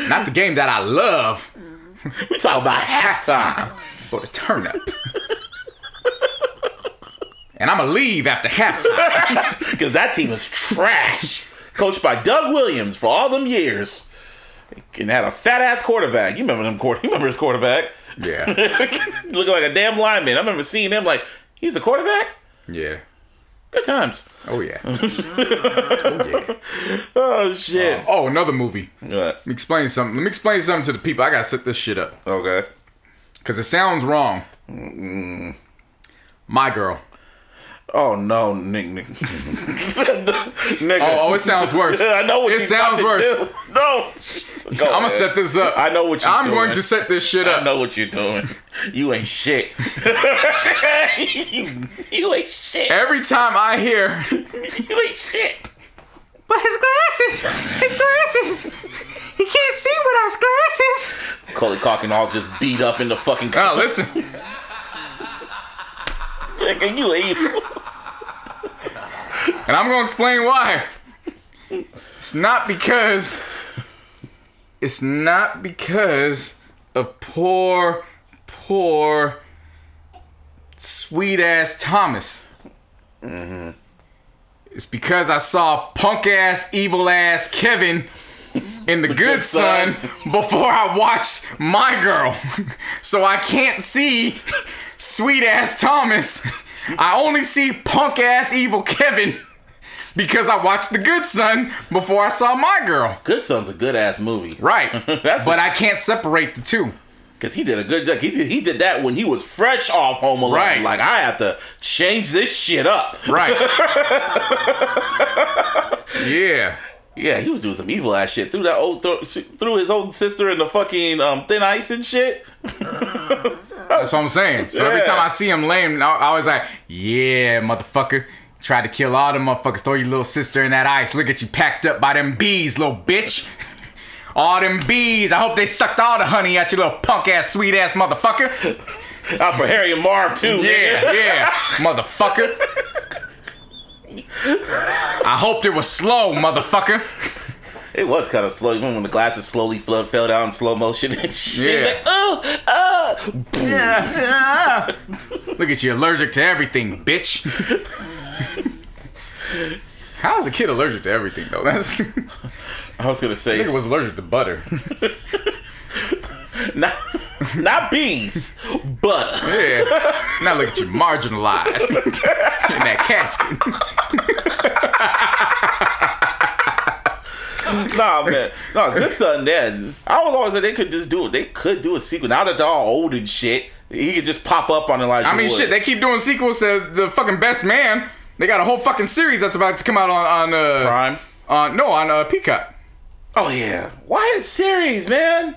Not the game that I love, We talking about halftime. but the turn up. and I'm gonna leave after halftime. Because that team is trash. Coached by Doug Williams for all them years. And had a fat ass quarterback. You remember them quarter you remember his quarterback? Yeah, Looking like a damn lineman. I remember seeing him like, he's a quarterback? yeah. Good times. Oh yeah. oh yeah. Oh shit. Uh, oh, another movie. What? Let me explain something. Let me explain something to the people. I gotta set this shit up Okay. because it sounds wrong. My girl. Oh no, Nick, Nick. Nigga. Oh, oh, it sounds worse. I know what it you sounds worse. do. No. Go I'm gonna set this up. I know what you're doing. I'm doing. going to set this shit up. I know what you're doing. You ain't shit. you, you ain't shit. Every time I hear, You ain't shit. but his glasses, his glasses, he can't see without his glasses. Macaulay Culkin all just beat up in the fucking. Now listen, Nigga, you evil. And I'm gonna explain why. It's not because. It's not because of poor, poor, sweet ass Thomas. Mm-hmm. It's because I saw punk ass, evil ass Kevin in The Good Son before I watched My Girl. So I can't see sweet ass Thomas. I only see punk ass, evil Kevin because I watched The Good Son before I saw My Girl. Good Son's a good ass movie. Right. But I can't separate the two. Because he did a good. He did, he did that when he was fresh off Home Alone. Right. Like I have to change this shit up. Right. yeah. Yeah, he was doing some evil ass shit through that old through, through his old sister in the fucking um, thin ice and shit. That's what I'm saying. So every time I see him lame, I, I always like, yeah, motherfucker. Tried to kill all the motherfuckers. Throw your little sister in that ice. Look at you packed up by them bees, little bitch. All them bees. I hope they sucked all the honey out your little punk ass, sweet ass motherfucker. Out for Harry and Marv too. Yeah, yeah, motherfucker. I hoped it was slow, motherfucker. It was kind of slow. Even when the glasses slowly fell, fell down in slow motion and shit. Yeah. Like, oh, oh. Yeah. Look at you, allergic to everything, bitch. How is a kid allergic to everything though? That's I was gonna say nigga was allergic to butter. not, not bees, butter. Yeah. Now look at you, marginalized in that casket. Nah, man. No, good son. Then I was always like they could just do it. They could do a sequel. Now that they're all old and shit, he could just pop up on Elijah. I mean, shit, they keep doing sequels to the fucking Best Man. They got a whole fucking series that's about to come out on on uh, Prime. on no on uh, Peacock Oh yeah. Why a series, man?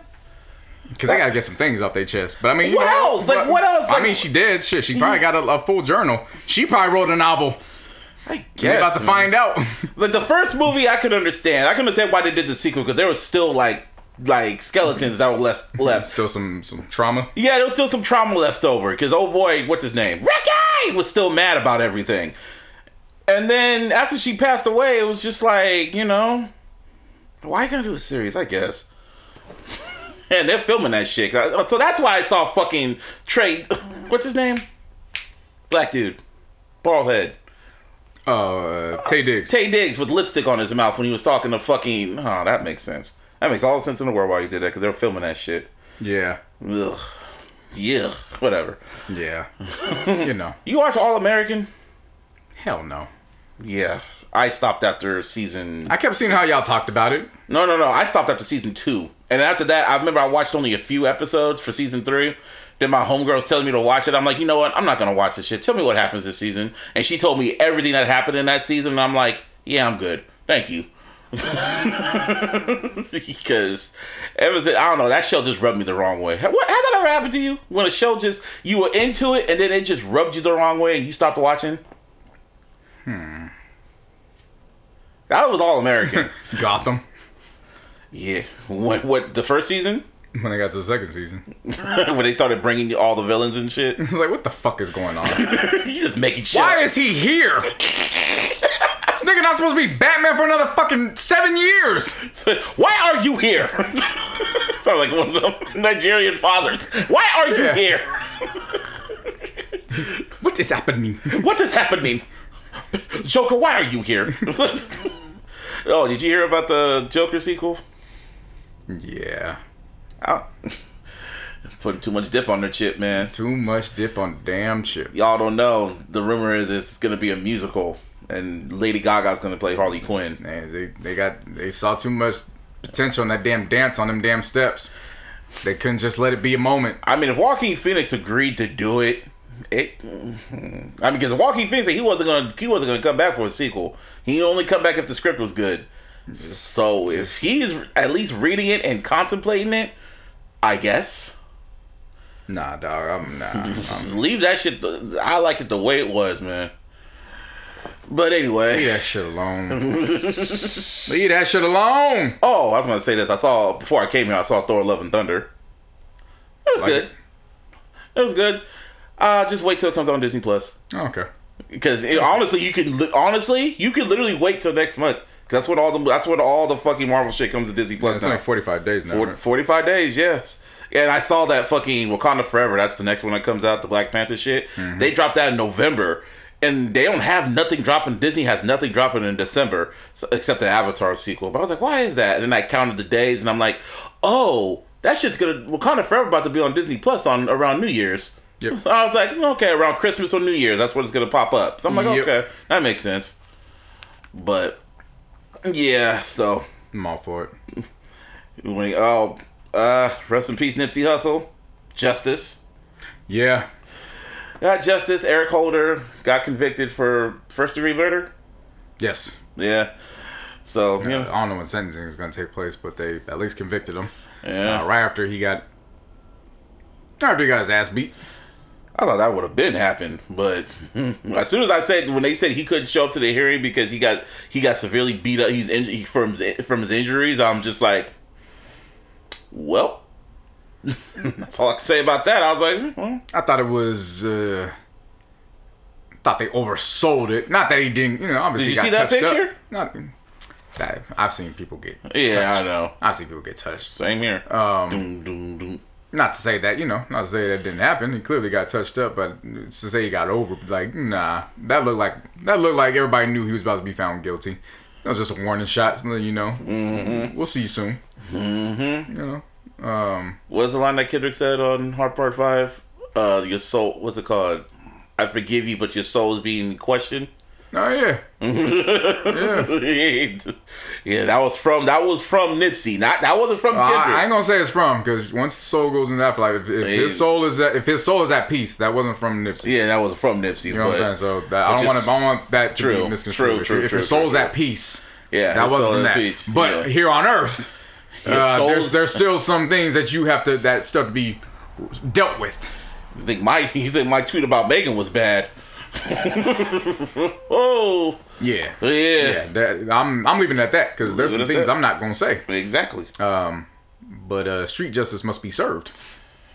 because they gotta get some things off their chest. But I mean, What know, else? Like, what else? I Like- mean, she did. Shit, she probably got a, a full journal. She probably wrote a novel. I We're about to man. find out. Like the first movie, I could understand. I can understand why they did the sequel because there was still like like skeletons that were left left. Still some some trauma. Yeah, there was still some trauma left over because oh boy, what's his name? Ricky was still mad about everything. And then after she passed away, it was just like you know, why you gonna do a series? I guess. and they're filming that shit, so that's why I saw fucking Trey. What's his name? Black dude, bald head. Uh, Taye Diggs. Taye Diggs with lipstick on his mouth when he was talking to fucking. Oh, that makes sense. That makes all the sense in the world why you did that because they were filming that shit. Yeah, Ugh. Yeah, whatever. yeah. you know, You watch All American? hell no. Yeah. I stopped after season. I kept seeing how y'all talked about it. No, no, no. I stopped after season two. And after that, I remember I watched only a few episodes for season three. Then my homegirl's telling me to watch it. I'm like, you know what? I'm not going to watch this shit. Tell me what happens this season. And she told me everything that happened in that season. And I'm like, yeah, I'm good. Thank you. because ever since, I don't know, that show just rubbed me the wrong way. What, has that ever happened to you? When a show just, you were into it and then it just rubbed you the wrong way and you stopped watching? Hmm. That was All American. Gotham. yeah. What, what, the first season? When they got to the second season, when they started bringing all the villains and shit. it's like, what the fuck is going on? you just making shit. Why up. is he here? this nigga not supposed to be Batman for another fucking seven years. Why are you here? Sound like one of them Nigerian fathers. Why are you Yeah. here? What is happening? What is happening? Joker, why are you here? oh, did you hear about the Joker sequel? Yeah. Putting too much dip on their chip, man. too much dip on damn chip. Y'all don't know. The rumor is it's gonna be a musical, and Lady Gaga's gonna play Harley Quinn. Man, they they got they saw too much potential in that damn dance on them damn steps. They couldn't just let it be a moment. I mean, if Joaquin Phoenix agreed to do it, it. I mean, because Joaquin Phoenix he wasn't gonna he wasn't gonna come back for a sequel. He only come back if the script was good. So if he's at least reading it and contemplating it, I guess Nah, dog, I'm nah. I'm, leave that shit. the- I like it the way it was, man. But anyway. leave that shit alone. leave that shit alone. oh, I was gonna say this. I saw before I came here. I saw Thor: Love and Thunder. It was Like good. it? It was good. Uh, just wait till it comes on Disney Plus. Okay. Because honestly, you can li- honestly you can literally wait till next month. That's when all the that's when all the fucking Marvel shit comes to Disney Plus It's now. only 45 days now. Forty- right? 45 days, yes. And I saw that fucking Wakanda Forever. That's the next one that comes out, the Black Panther shit. Mm-hmm. They dropped that in November, and they don't have nothing dropping. Disney has nothing dropping in December so, except the Avatar sequel. But I was like, why is that? And then I counted the days, and I'm like, oh, that shit's gonna Wakanda Forever about to be on Disney Plus on around New Year's. Yep. I was like, okay, around Christmas or New Year's, that's when it's gonna pop up. So I'm like, Yep. okay, that makes sense. But yeah, so I'm all for it. oh, uh, rest in peace, Nipsey Hussle. Justice. Yeah. Got justice. Eric Holder got convicted for first degree murder. Yes. Yeah. So, you I know, don't know when sentencing is going to take place, but they at least convicted him. yeah. Uh, right after he got. After he got his ass beat. I thought that would have been happened, but as soon as I said when they said he couldn't show up to the hearing because he got he got severely beat up, he's in, he, from his, from his injuries. I'm just like, well, that's all I can say about that. I was like, hmm, I thought it was uh, thought they oversold it. Not that he didn't, you know, obviously Did you see that touched up. picture? Not, that, I've seen people get Yeah, touched. I know. I've seen people get touched. Same here. Um, doom, doom, doom. Not to say that you know, not to say that didn't happen. He clearly got touched up, but to say he got over, like nah, that looked like that looked like everybody knew he was about to be found guilty. That was just a warning shot, so you know. Mm-hmm. We'll see you soon. Mm-hmm. You know, um, What's the line that Kendrick said on Heart Part Five? Uh, your soul. What's it called? I forgive you, but your soul is being questioned. Oh yeah, yeah. yeah, that was from that was from Nipsey. Not that wasn't from Uh, I, Kendrick. I ain't gonna say it's from because once the soul goes in afterlife, if, if his soul is at, if his soul is at peace, that wasn't from Nipsey. yeah, that was from Nipsey. You know what I'm saying? So that, I don't want to. I want that to True, be misconstrued. true, If- true, if, true, your soul's true, at peace, Yeah, that wasn't from that. peach. But Yeah. here on Earth, uh, there's there's still some things that you have to that stuff to be dealt with. I think my He said my tweet about Megan was bad. oh Yeah. yeah, Yeah, that, I'm I'm leaving it at that because there's some things that. I'm not gonna say. exactly. Um, but uh, street justice must be served.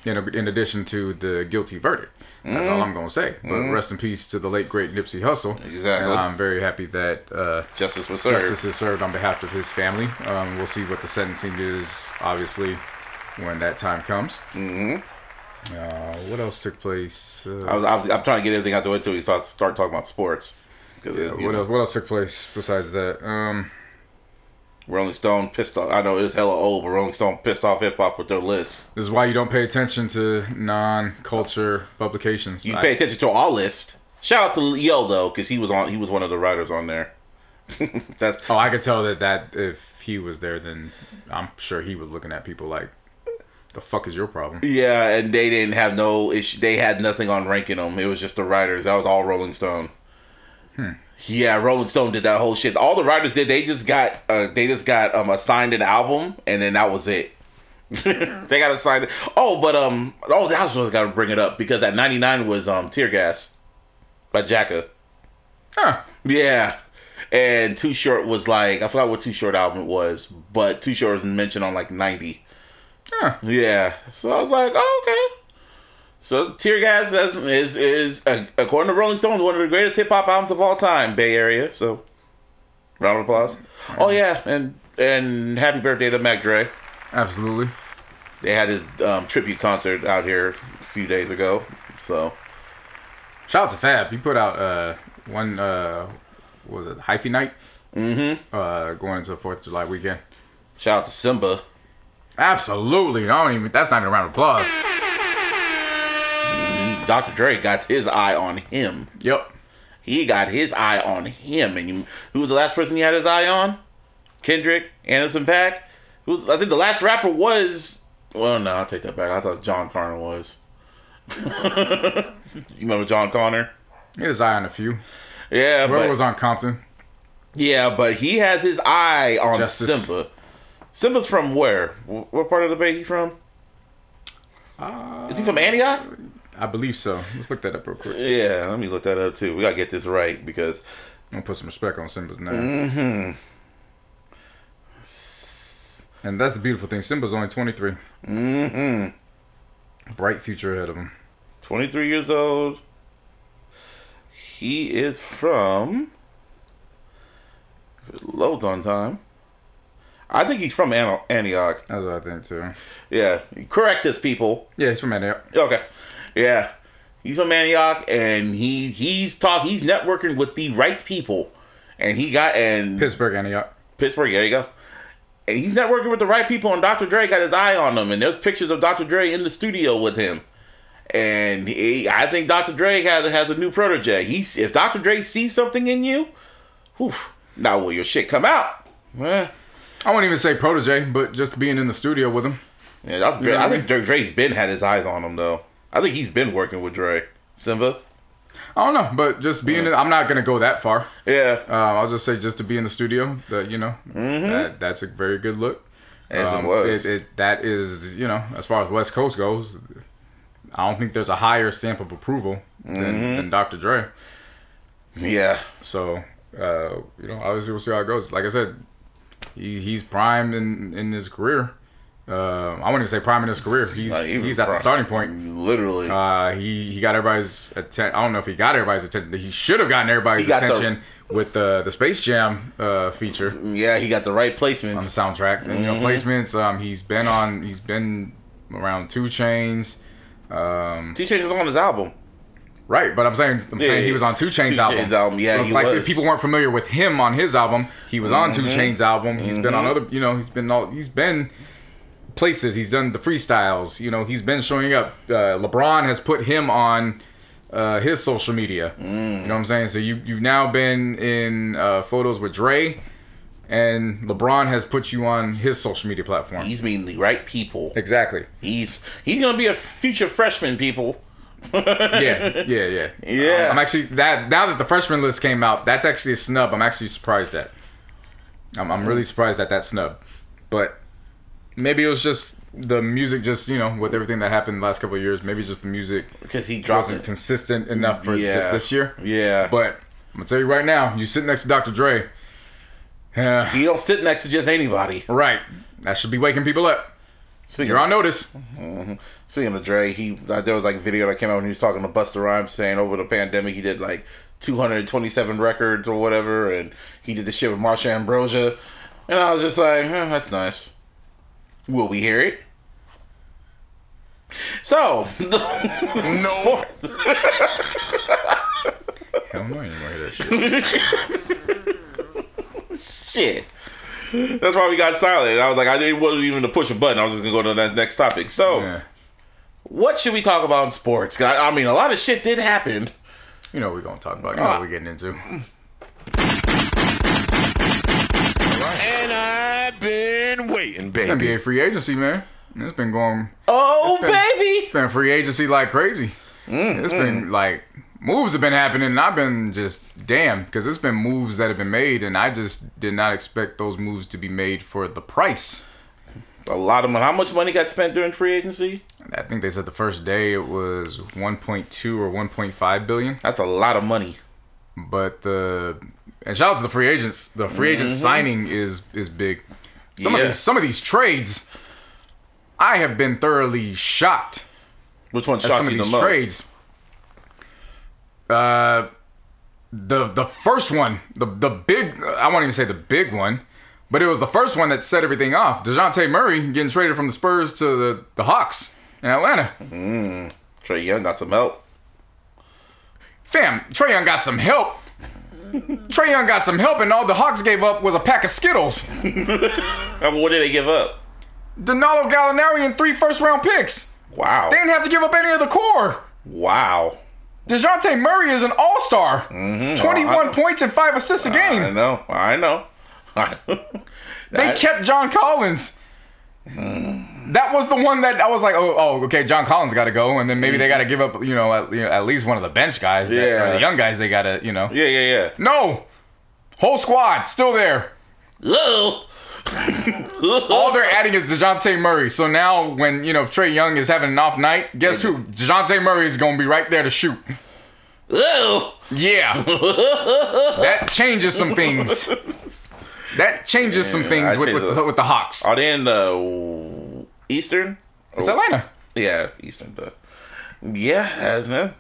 In, in addition to the guilty verdict, that's Mm-hmm. all I'm gonna say. But rest in peace to the late great Nipsey Hussle. Exactly. And I'm very happy that uh, Justice was served. justice is served on behalf of his family. Um, we'll see what the sentencing is, obviously, when that time comes. Mm-hmm. Uh, what else took place? I Uh, was, I was, I'm trying to get everything out the way until we start start talking about sports. 'Cause, you what know, else? What else took place besides that? Um, Rolling Stone pissed off. I know it's hella old, but Rolling Stone pissed off hip hop with their list. this is why you don't pay attention to non-culture publications. You I- pay attention to our list. Shout out to Yo though, because he was on. He was one of the writers on there. That's Oh, I could tell that that if he was there, then I'm sure he was looking at people like, "The fuck is your problem?" yeah, and they didn't have no issue. They had nothing on ranking them. It was just the writers. That was all Rolling Stone. Yeah, Rolling Stone did that whole shit. All the writers did. They just got. Uh, they just got um assigned an album, and then that was it. they got assigned. Oh, but um. Oh, that's what I got to bring it up because at '99 was um Tear Gas by Jacka. Huh. Yeah. And Too Short was like I forgot what Too Short album it was, but Too Short was mentioned on like ninety. Huh. Yeah. So I was like, oh, okay. So Tear Gas is is, is uh, according to Rolling Stone one of the greatest hip hop albums of all time, Bay Area. So round of applause. Oh yeah, and and happy birthday to Mac Dre. Absolutely. They had his um, tribute concert out here a few days ago. So Shout out to Fab. He put out uh one uh what was it hyphy night? Mm-hmm. Uh, going into the Fourth of July weekend. shout out to Symba. Absolutely. I don't even. That's not even a round of applause. He, Dr. Dre got his eye on him. Yep. He got his eye on him. And you, who was the last person he had his eye on? Kendrick, Anderson .Paak. Was, I think the last rapper was. Well, no, I'll take that back. I thought Jon Connor was. you remember Jon Connor? He had his eye on a few. Yeah, Whoever but was on Compton. yeah, but he has his eye on Justice. Symba. Symba's from where? What part of the Bay he from? Is he from Antioch? I believe so. Let's look that up real quick. Yeah, let me look that up too. We gotta get this right because I'm gonna put some respect on Symba's name. Mm-hmm. And that's the beautiful thing. Symba's only 23. mm-hmm. Bright future ahead of him. 23 years old. He is from. if it Loads on time. I think he's from Antioch. That's what I think too. Yeah, correct us, people. Yeah, he's from Antioch. Okay, yeah, he's from Antioch, and he he's talk he's networking with the right people, and he got and Pittsburg, Antioch. Pittsburg. There you go. And he's networking with the right people, and Dr. Dre got his eye on them. And there's pictures of Dr. Dre in the studio with him. And he, I think Dr. Dre has, has a new protege. He's if Dr. Dre sees something in you, whew, now will your shit come out? Eh, I won't even say protege, but just being in the studio with him. yeah. Dre, You know I I think Dr. Dre's been had his eyes on him though. I think he's been working with Dre. Symba. I don't know, but just being in, I'm not gonna go that far. Yeah. Uh, I'll just say just to be in the studio, that you know, that that's a very good look. As Um, it was. It, it, that is, you know, as far as West Coast goes, I don't think there's a higher stamp of approval than, Mm-hmm. than Dr. Dre. yeah. So, uh, you know, obviously we'll see how it goes. Like I said, he, he's primed in in his career. Uh, I wouldn't even say prime in his career. He's Like, he's at the starting point. Literally. Uh, he he got everybody's attention. I don't know if he got everybody's attention. He should have gotten everybody's got the- attention with the the Space Jam uh, feature yeah, he got the right placements on the soundtrack. And, you know, placements. Um, he's been on. He's been around Two Chainz. Um, Two Chainz was on his album. Right, but I'm saying I'm Yeah, saying he was on Two Chainz Two album. Chainz album, yeah, he like was. if people weren't familiar with him on his album, he was on Two Mm-hmm. Chainz album. He's been on other. You know, he's been all. He's been places. He's done the freestyles. You know, he's been showing up. Uh, LeBron has put him on uh, his social media. You know what I'm saying? So you you've now been in uh, photos with Dre, and LeBron has put you on his social media platform. He's meeting the right people. exactly. He's he's gonna be a future freshman, people. Yeah, yeah, yeah. Yeah. I'm actually that now that the freshman list came out, that's actually a snub. I'm actually surprised at. I'm, I'm really mm. surprised at that snub, but maybe it was just the music. Just you know, with everything that happened the last couple of years, maybe just the music Because he dropped wasn't it. consistent enough for Yeah. just this year. Yeah. But I'm gonna tell you right now, you sit next to Dr. Dre. Yeah, you don't sit next to just anybody. right. That should be waking people up. Speaking You're on notice. speaking of Dre, he there was like a video that came out when he was talking to Busta Rhymes saying over the pandemic he did like 227 records or whatever, and he did the shit with Marsha Ambrosius, and I was just like, eh, that's nice. Will we hear it? So, no. Hell no, you hear that shit. shit. That's why we got silent. I was like, I didn't want even to push a button. I was just gonna go to the next topic. So, Yeah. what should we talk about in sports? I, I mean, a lot of shit did happen. You know what we're gonna talk about. You know what we're getting into. And I've been waiting, baby. NBA free agency, man. It's been going. Oh, It's been- baby! It's been free agency like crazy. It's been like moves have been happening, and I've been just damn because it's been moves that have been made, and I just did not expect those moves to be made for the price. A lot of money. How much money got spent during free agency? I think they said the first day it was 1.2 or 1.5 billion, That's a lot of money. but the and shout out to the free agents. The free agent mm-hmm. signing is is big. Some Yeah. of these some of these trades, I have been thoroughly shocked. Which one at some shocked of you the these most? trades. Uh, the the first one, the the big, I won't even say the big one, but it was the first one that set everything off. Dejounte Murray getting traded from the Spurs to the the Hawks in Atlanta. Trae Young got some help. Fam, Trae Young got some help. Trae Young got some help, and all the Hawks gave up was a pack of Skittles. And what did they give up? Danilo Gallinari and three first round picks. Wow. They didn't have to give up any of the core. Wow. Dejounte Murray is an all star. Mm-hmm. 21 I- points and five assists a game. I know. I know. They That- kept John Collins. Hmm. That was the one that I was like, oh, oh okay, John Collins got to go, and then maybe they got to mm-hmm. give up, you know, at, you know, at least one of the bench guys, that, Yeah. or the young guys. They got to, you know, Yeah, yeah, yeah. no, whole squad still there. Ugh. All they're adding is Dejounte Murray. So now, when you know Trae Young is having an off night, guess who? Dejounte Murray is going to be right there to shoot. Ugh. Yeah, that changes some things. That changes some things I with with, the- with the Hawks. Are they in the Eastern? It's Atlanta. Yeah, Eastern. Yeah, I know.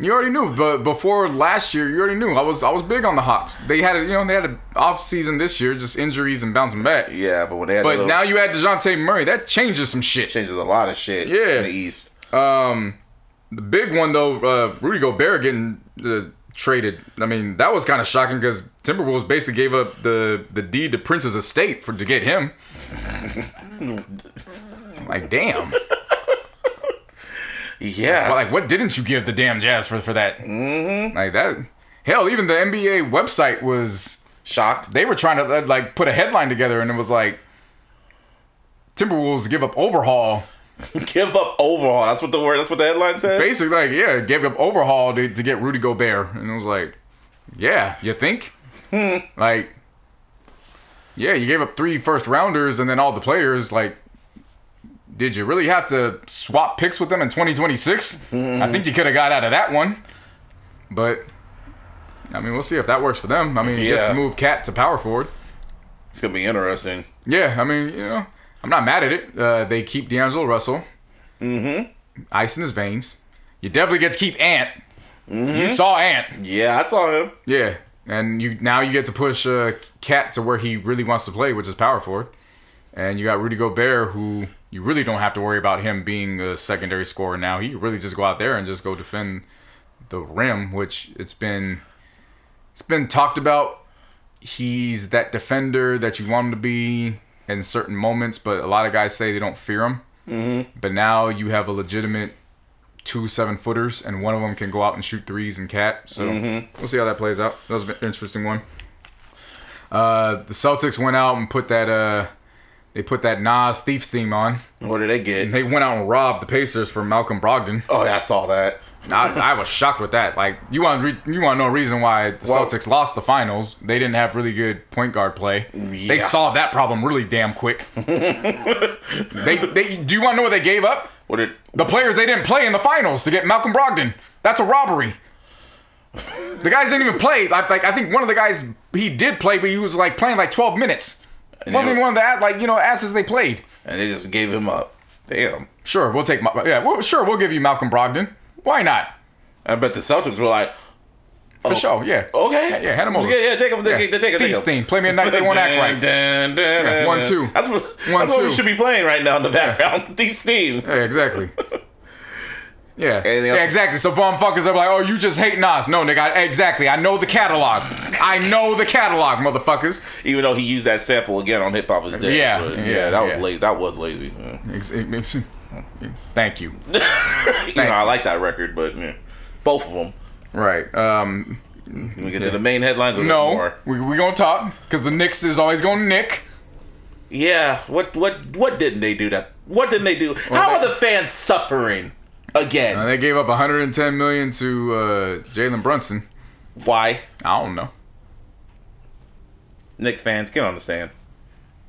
You already knew, but before last year, you already knew. I was I was big on the Hawks. They had a you know they had an off season this year, just injuries and bouncing back. yeah, but when they had But little- now you add Dejounte Murray, that changes some shit. changes a lot of shit. Yeah. in the East. Um, the big one though, uh, Rudy Gobert getting uh, traded. I mean, that was kind of shocking because Timberwolves basically gave up the the deed to Prince's estate for to get him. like damn, Yeah, Well, like what didn't you give the damn Jazz for for that? Mm-hmm. Like that. Hell, even the NBA website was shocked. they were trying to uh, like put a headline together, and it was like Timberwolves give up overhaul. Give up overhaul. That's what the word. That's what the headline said. Basically, like yeah, gave up overhaul to, to get Rudy Gobert, and it was like, yeah, you think? like, yeah, you gave up three first rounders, and then all the players. Like, did you really have to swap picks with them in 2026? I think you could have got out of that one, but. I mean, we'll see if that works for them. I mean, Yeah. guess move Cat to power forward. It's gonna be interesting. Yeah, I mean, you know, I'm not mad at it. Uh, they keep D'Angelo Russell. Mm-hmm. Ice in his veins. You definitely get to keep Ant. Mm-hmm. You saw Ant. Yeah, I saw him. Yeah. And you now you get to push uh, Cat to where he really wants to play, which is power forward. And you got Rudy Gobert, who you really don't have to worry about him being a secondary scorer now. He can really just go out there and just go defend the rim, which it's been it's been talked about. He's that defender that you want him to be in certain moments, but a lot of guys say they don't fear him. Mm-hmm. But now you have a legitimate two seven footers, and one of them can go out and shoot threes and cat. So we'll see how that plays out. That was an interesting one. Uh, the Celtics went out and put that uh, they put that Nas Thieves theme on. What did they get? They went out and robbed the Pacers for Malcolm Brogdon. Oh, yeah, I saw that. I, I was shocked with that. Like, you want re- you want to know a reason why the Well- Celtics lost the finals? They didn't have really good point guard play. They solved that problem really damn quick. they they do you want to know what they gave up? What did? The players they didn't play in the finals to get Malcolm Brogdon. That's a robbery. The guys didn't even play. Like, like I think one of the guys he did play, but he was like playing like 12 minutes. And wasn't even one of the ass- like you know asses they played. And they just gave him up. Damn. Sure, we'll take. Ma- Yeah, well, sure, we'll give you Malcolm Brogdon. Why not? I bet the Celtics were like, For oh, sure, yeah. okay. Yeah, yeah, hand him over. Yeah, yeah, take him, take, Yeah. take, take, take theme. Play me a night they won't act right. Dun, dun, dun, Yeah, one, two. That's what, One, that's what we should be playing right now in the background. Thieves theme. Yeah, exactly. Yeah. Anything yeah, exactly. So motherfuckers are like, oh, you just hate Nas. No, nigga, I, exactly. I know the catalog. I know the catalog, motherfuckers. Even though he used that sample again on Hip Hop is Dead. Yeah, But yeah, that was yeah. lazy. That was lazy. Yeah. Ex- ex- Thank you. You know, I like that record, but yeah. both of them. Right. Um, We get to the main headlines a no, more. we we gonna talk because the Knicks is always gonna nick. Yeah, what what what didn't they do that? What didn't they do? How are the fans suffering again? Uh, they gave up 110 million to uh, Jalen Brunson. Why? I don't know. Knicks fans can understand.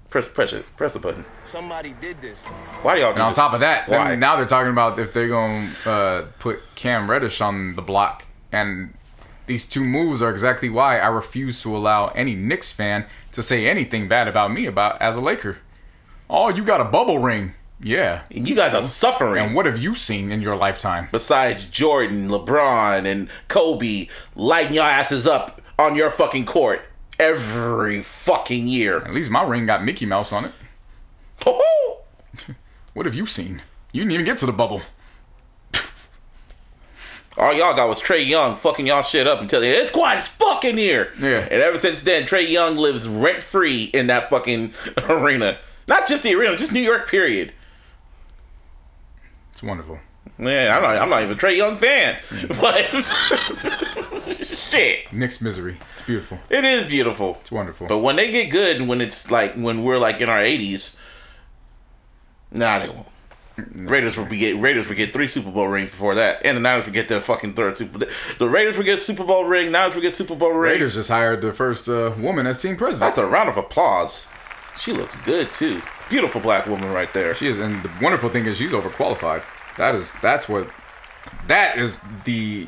Press press it. Press the button. Somebody did this. Why do y'all do And on this? top of that, then Why? now they're talking about if they're going to uh, put Cam Reddish on the block. And these two moves are exactly why I refuse to allow any Knicks fan to say anything bad about me about as a Laker. Oh, you got a bubble ring. Yeah. And you guys are suffering. And what have you seen in your lifetime? Besides Jordan, LeBron, and Kobe lighting your asses up on your fucking court every fucking year. At least my ring got Mickey Mouse on it. What have you seen? You didn't even get to the bubble. All y'all got was Trae Young fucking y'all shit up until it's quiet as fucking here. Yeah. And ever since then, Trae Young lives rent free in that fucking arena. Not just the arena, just New York. Period. It's wonderful. Yeah, I'm not. I'm not even a Trae Young fan, but shit, Knicks misery. It's beautiful. it is beautiful. It's wonderful. But when they get good, and when it's like when we're like in our 80s, nah, they won't. Raiders will get Raiders will get three Super Bowl rings before that, and the Niners will get their fucking third Super. The Raiders will get Super Bowl ring. Niners will get Super Bowl ring. Raiders just hired the first uh, woman as team president. That's a round of applause. She looks good too. Beautiful black woman right there. She is, and the wonderful thing is she's overqualified. That is that's what that is the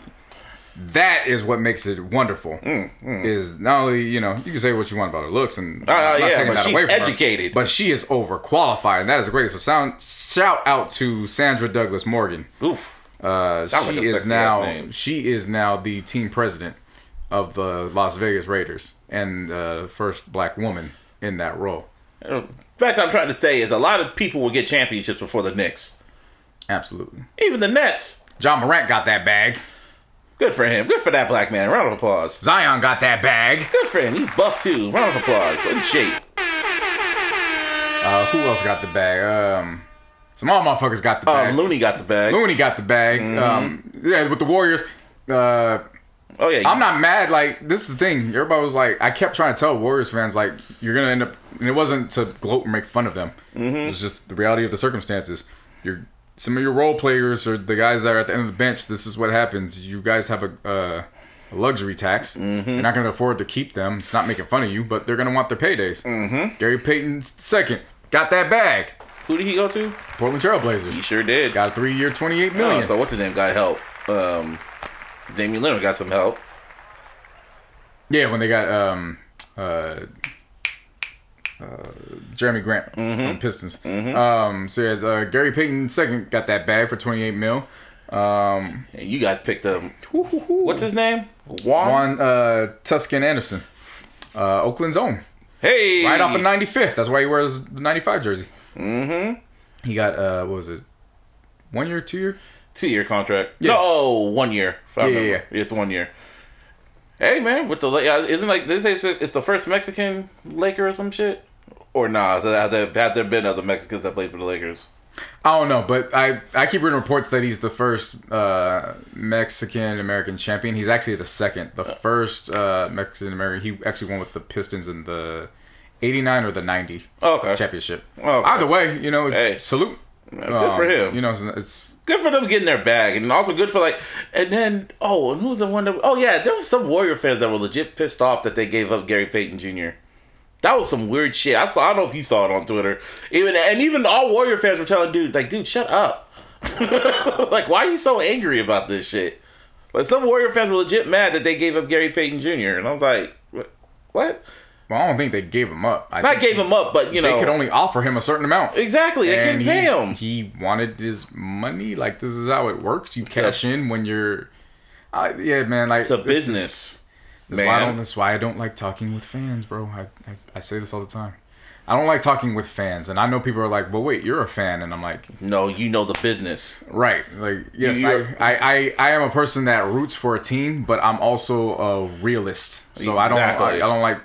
that is what makes it wonderful. Is not only you know you can say what you want about her looks and I'm not yeah, taking but that she's away from her, educated. but she is overqualified, and that is great. So sound shout out to Sandra Douglas Morgan. Oof. Uh, she like is now she is now the team president of the Las Vegas Raiders and uh, first black woman in that role. In fact, I'm trying to say is a lot of people will get championships before the Knicks. Absolutely. Even the Nets. John Morant got that bag. Good for him. Good for that black man. Round of applause. Zion got that bag. Good for him. He's buff too. Round of applause. In shape. Uh, who else got the bag? Um, some more motherfuckers got the Uh, bag. Looney got the bag. Looney got the bag. Um, yeah, with the Warriors. Uh, Oh yeah. I'm not mad. Like this is the thing. Everybody was like, I kept trying to tell Warriors fans like, you're gonna end up. And it wasn't to gloat and make fun of them. It was just the reality of the circumstances. You're some of your role players or the guys that are at the end of the bench. This is what happens. You guys have a. Uh, a luxury tax. You're not going to afford to keep them. It's not making fun of you, but they're going to want their paydays. Mm-hmm. Gary Payton second got that bag. Who did he go to? Portland Trailblazers He sure did. got a three-year, twenty-eight Oh, million. so what's his name? Got help. Um, Damian Lillard got some help. Yeah, when they got um uh Jerami Grant from Pistons. Um, so yeah, uh, Gary Payton second got that bag for 28 mil. Um, And you guys picked up. What's his name? Juan. Juan uh, Toscano-Anderson, uh, Oakland's own, Hey. right off of 95th. That's why he wears the 95 jersey. Mm-hmm. He got uh, what was it? One year, two year? Two year contract. Yeah. No, one year. I Yeah, yeah. It's one year. Hey man, with the uh, isn't like they say it's the first Mexican Laker or some shit? Or nah? Have there, have there been other Mexicans that played for the Lakers? I don't know, but I, I keep reading reports that he's the first uh, Mexican American champion. He's actually the second. The first uh, Mexican American, he actually won with the Pistons in the 89 or the 90 Okay. championship. Okay. Either way, you know, it's Hey. salute. Good for Um, him. You know, it's, it's good for them getting their bag, and also good for like. And then oh, and who was the one that? Oh yeah, there was some Warrior fans that were legit pissed off that they gave up Gary Payton Jr. That was some weird shit. I saw. I don't know if you saw it on Twitter. Even and even all Warrior fans were telling dude like, dude, shut up. like, why are you so angry about this shit? Like some Warrior fans were legit mad that they gave up Gary Payton Jr. And I was like, what? Well, I don't think they gave him up. I Not gave him up, but you know, They could only offer him a certain amount. exactly. They couldn't he, pay him. He wanted his money. Like this is how it works. You cash in when you're. Uh, yeah, man. Like It's a this is- business. That's why, I don't, Man. that's why I don't like talking with fans, bro. I, I, I say this all the time. I don't like talking with fans, and I know people are like, "Well, wait, you're a fan," and I'm like, No, you know the business. "Right, like yes, You're- I, I, I, I am a person that roots for a team, but I'm also a realist. So I don't, I, I don't like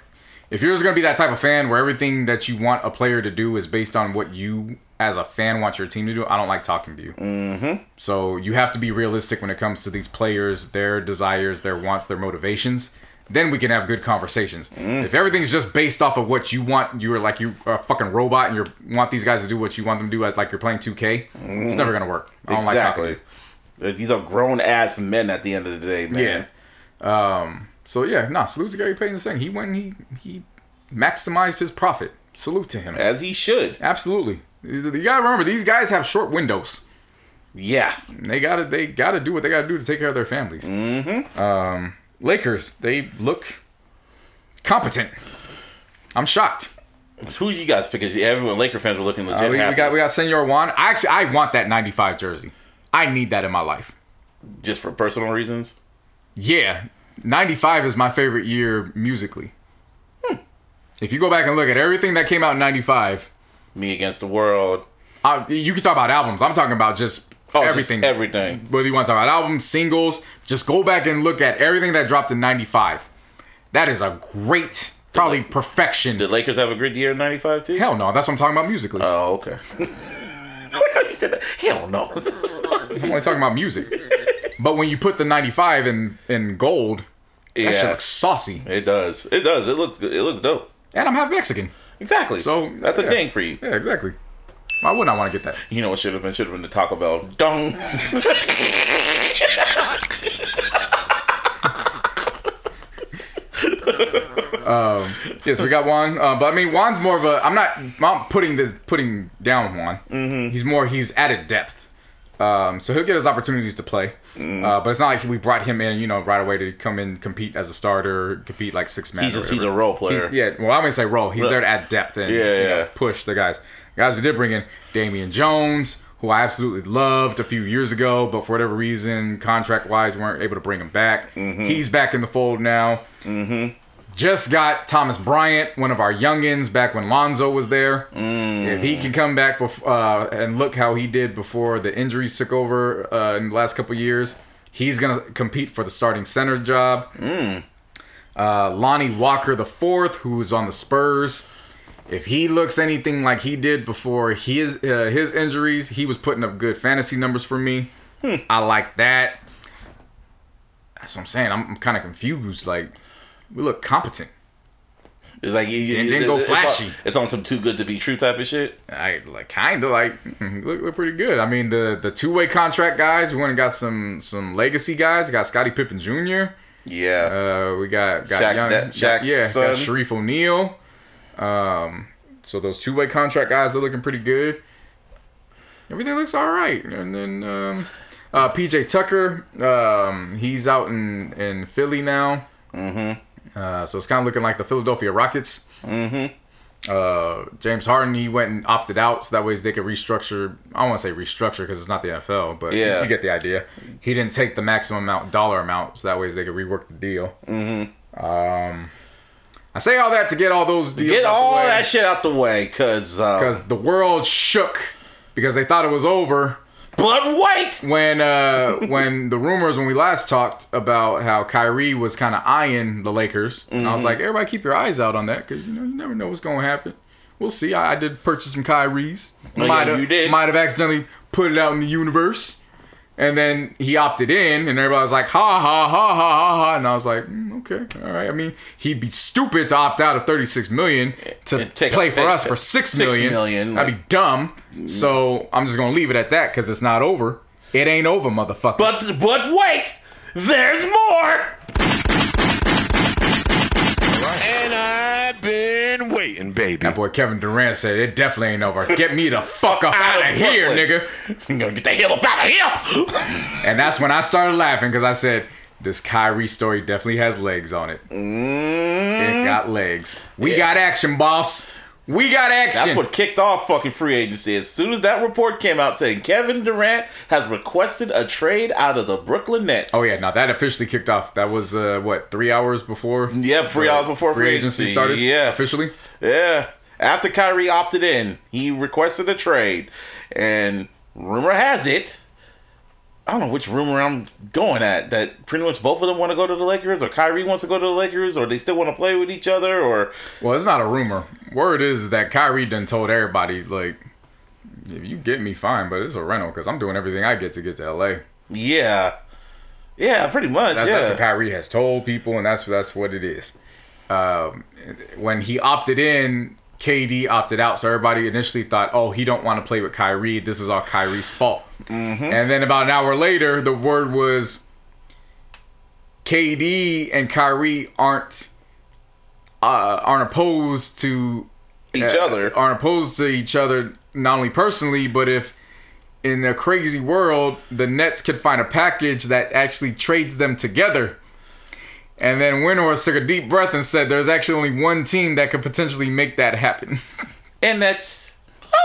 if you're just gonna be that type of fan where everything that you want a player to do is based on what you as a fan want your team to do. I don't like talking to you. Mm-hmm. So you have to be realistic when it comes to these players, their desires, their wants, their motivations. Then we can have good conversations. If everything's just based off of what you want, you're like you are a fucking robot, and you want these guys to do what you want them to do, as like you're playing 2K. It's never gonna work. I don't like talking. Exactly. These are grown ass men at the end of the day, man. Yeah. Um. So yeah, nah. Salute to Gary Payton saying he went. He he maximized his profit. Salute to him. As he should. Absolutely. You gotta remember these guys have short windows. Yeah. They gotta they gotta do what they gotta do to take care of their families. Mm-hmm. Um. Lakers. They look competent. I'm shocked. Who you guys pick? 'Cause Everyone, Laker fans were looking legit. Uh, we, we got we got Senor Juan. I actually I want that 95 jersey. I need that in my life. just for personal reasons. Yeah, 95 is my favorite year musically. Hmm. If you go back and look at everything that came out in 95, Me against the world. I, you can talk about albums. I'm talking about just Oh, just everything. everything. Whether you want to talk about albums, singles, just go back and look at everything that dropped in 95. That is a great, probably perfection. Did Lakers have a good year in '95 too? Hell no, that's what I'm talking about musically. Oh, okay. I like how you said that. Hell no. I'm only talking about music. but when you put the 95 in, in gold, that shit yeah, looks saucy. it does. It does. It looks. good. It looks dope. And I'm half Mexican. Exactly. So, that's a yeah. ding for you. Yeah, exactly. Why wouldn't I want to get that? You know what should have been? Should have been the Taco Bell. Dong. Yes, we got Juan, uh, but I mean Juan's more of a. I'm not. I'm putting this putting down Juan. Mm-hmm. He's more. He's added depth, um, so he'll get his opportunities to play. Mm-hmm. Uh, but it's not like we brought him in, you know, right away to come in, compete as a starter, compete like six man. He's just he's a role player. He's- yeah, well, I'm gonna say role. He's there to add depth and Yeah, you know, push the guys. Guys, we did bring in Damian Jones, who I absolutely loved a few years ago, but for whatever reason, contract wise, we weren't able to bring him back. Mm-hmm. He's back in the fold now. Just got Thomas Bryant, one of our youngins, back when Lonzo was there. If he can come back bef- uh, and look how he did before the injuries took over uh, in the last couple years, he's gonna compete for the starting center job. Uh, Lonnie Walker the fourth, who's on the Spurs. If he looks anything like he did before his uh, his injuries, he was putting up good fantasy numbers for me. I like that. That's what I'm saying. I'm, I'm kind of confused. Like, we look competent. It's like you, you, Didn't- didn't go it's on- flashy. It's on some too good to be true type of shit. I like kind of like look, look pretty good. I mean the the two way contract guys. We went and got some some legacy guys. We got Scottie Pippen Jr. Yeah. Uh, we got got Shaq's young, Shaq's yeah, son. got Shareef O'Neal. Um, so those two way contract guys, they're looking pretty good. Everything looks all right. And then um, uh, PJ Tucker, um, he's out in in Philly now. Mm-hmm. Uh, so it's kind of looking like the Philadelphia Rockets. Mm-hmm. Uh, James Harden, he went and opted out so that way they could restructure. I don't want to say restructure because it's not the NFL, but Yeah. you get the idea. He didn't take the maximum amount dollar amount so that way they could rework the deal. Mm-hmm. Um, I say all that to get all those deals Get out the all that shit out the way, uh, because the world shook because they thought it was over but wait, when uh when the rumors when we last talked about how Kyrie was kind of eyeing the Lakers and I was like everybody keep your eyes out on that because you know you never know what's going to happen. We'll see. I, I did purchase some Kyries. Oh, yeah, might have you did. might have accidentally put it out in the universe and then he opted in and everybody was like ha ha ha ha ha ha. And I was like mm, okay all right. I mean he'd be stupid to opt out of 36 million to take play for us for six Six million. million, that'd like- be dumb. So I'm just gonna leave it at that because it's not over. It ain't over motherfucker but but wait, there's more. And I've been waiting, baby. That boy Kevin Durant said it definitely ain't over. Get me the fuck up out of here, nigga. I'm gonna get the hell up out of here. And that's when I started laughing because I said, this Kyrie story definitely has legs on it. Mm. It got legs. We got action, boss. We got action. That's what kicked off fucking free agency. As soon as that report came out saying Kevin Durant has requested a trade out of the Brooklyn Nets. oh yeah, now that officially kicked off. That was uh, what three hours before. Yeah, three hours before free agency. started. Yeah. officially. Yeah. After Kyrie opted in, he requested a trade. And rumor has it, I don't know which rumor I'm going at, that pretty much both of them want to go to the Lakers, or Kyrie wants to go to the Lakers, or they still want to play with each other, or Well, it's not a rumor. Word is that Kyrie done told everybody like, if you get me, fine, but it's a rental because I'm doing everything I get to get to LA. yeah. Yeah, pretty much. That's, yeah. that's what Kyrie has told people, and that's that's what it is. Um, when he opted in, KD opted out, so everybody initially thought, "Oh, he don't want to play with Kyrie. This is all Kyrie's fault." Mm-hmm. And then about an hour later, the word was KD and Kyrie aren't uh, aren't opposed to each uh, other. aren't opposed to each other not only personally, but if in a crazy world the Nets could find a package that actually trades them together. And then Windhorst took a deep breath and said, "There's actually only one team that could potentially make that happen." And that's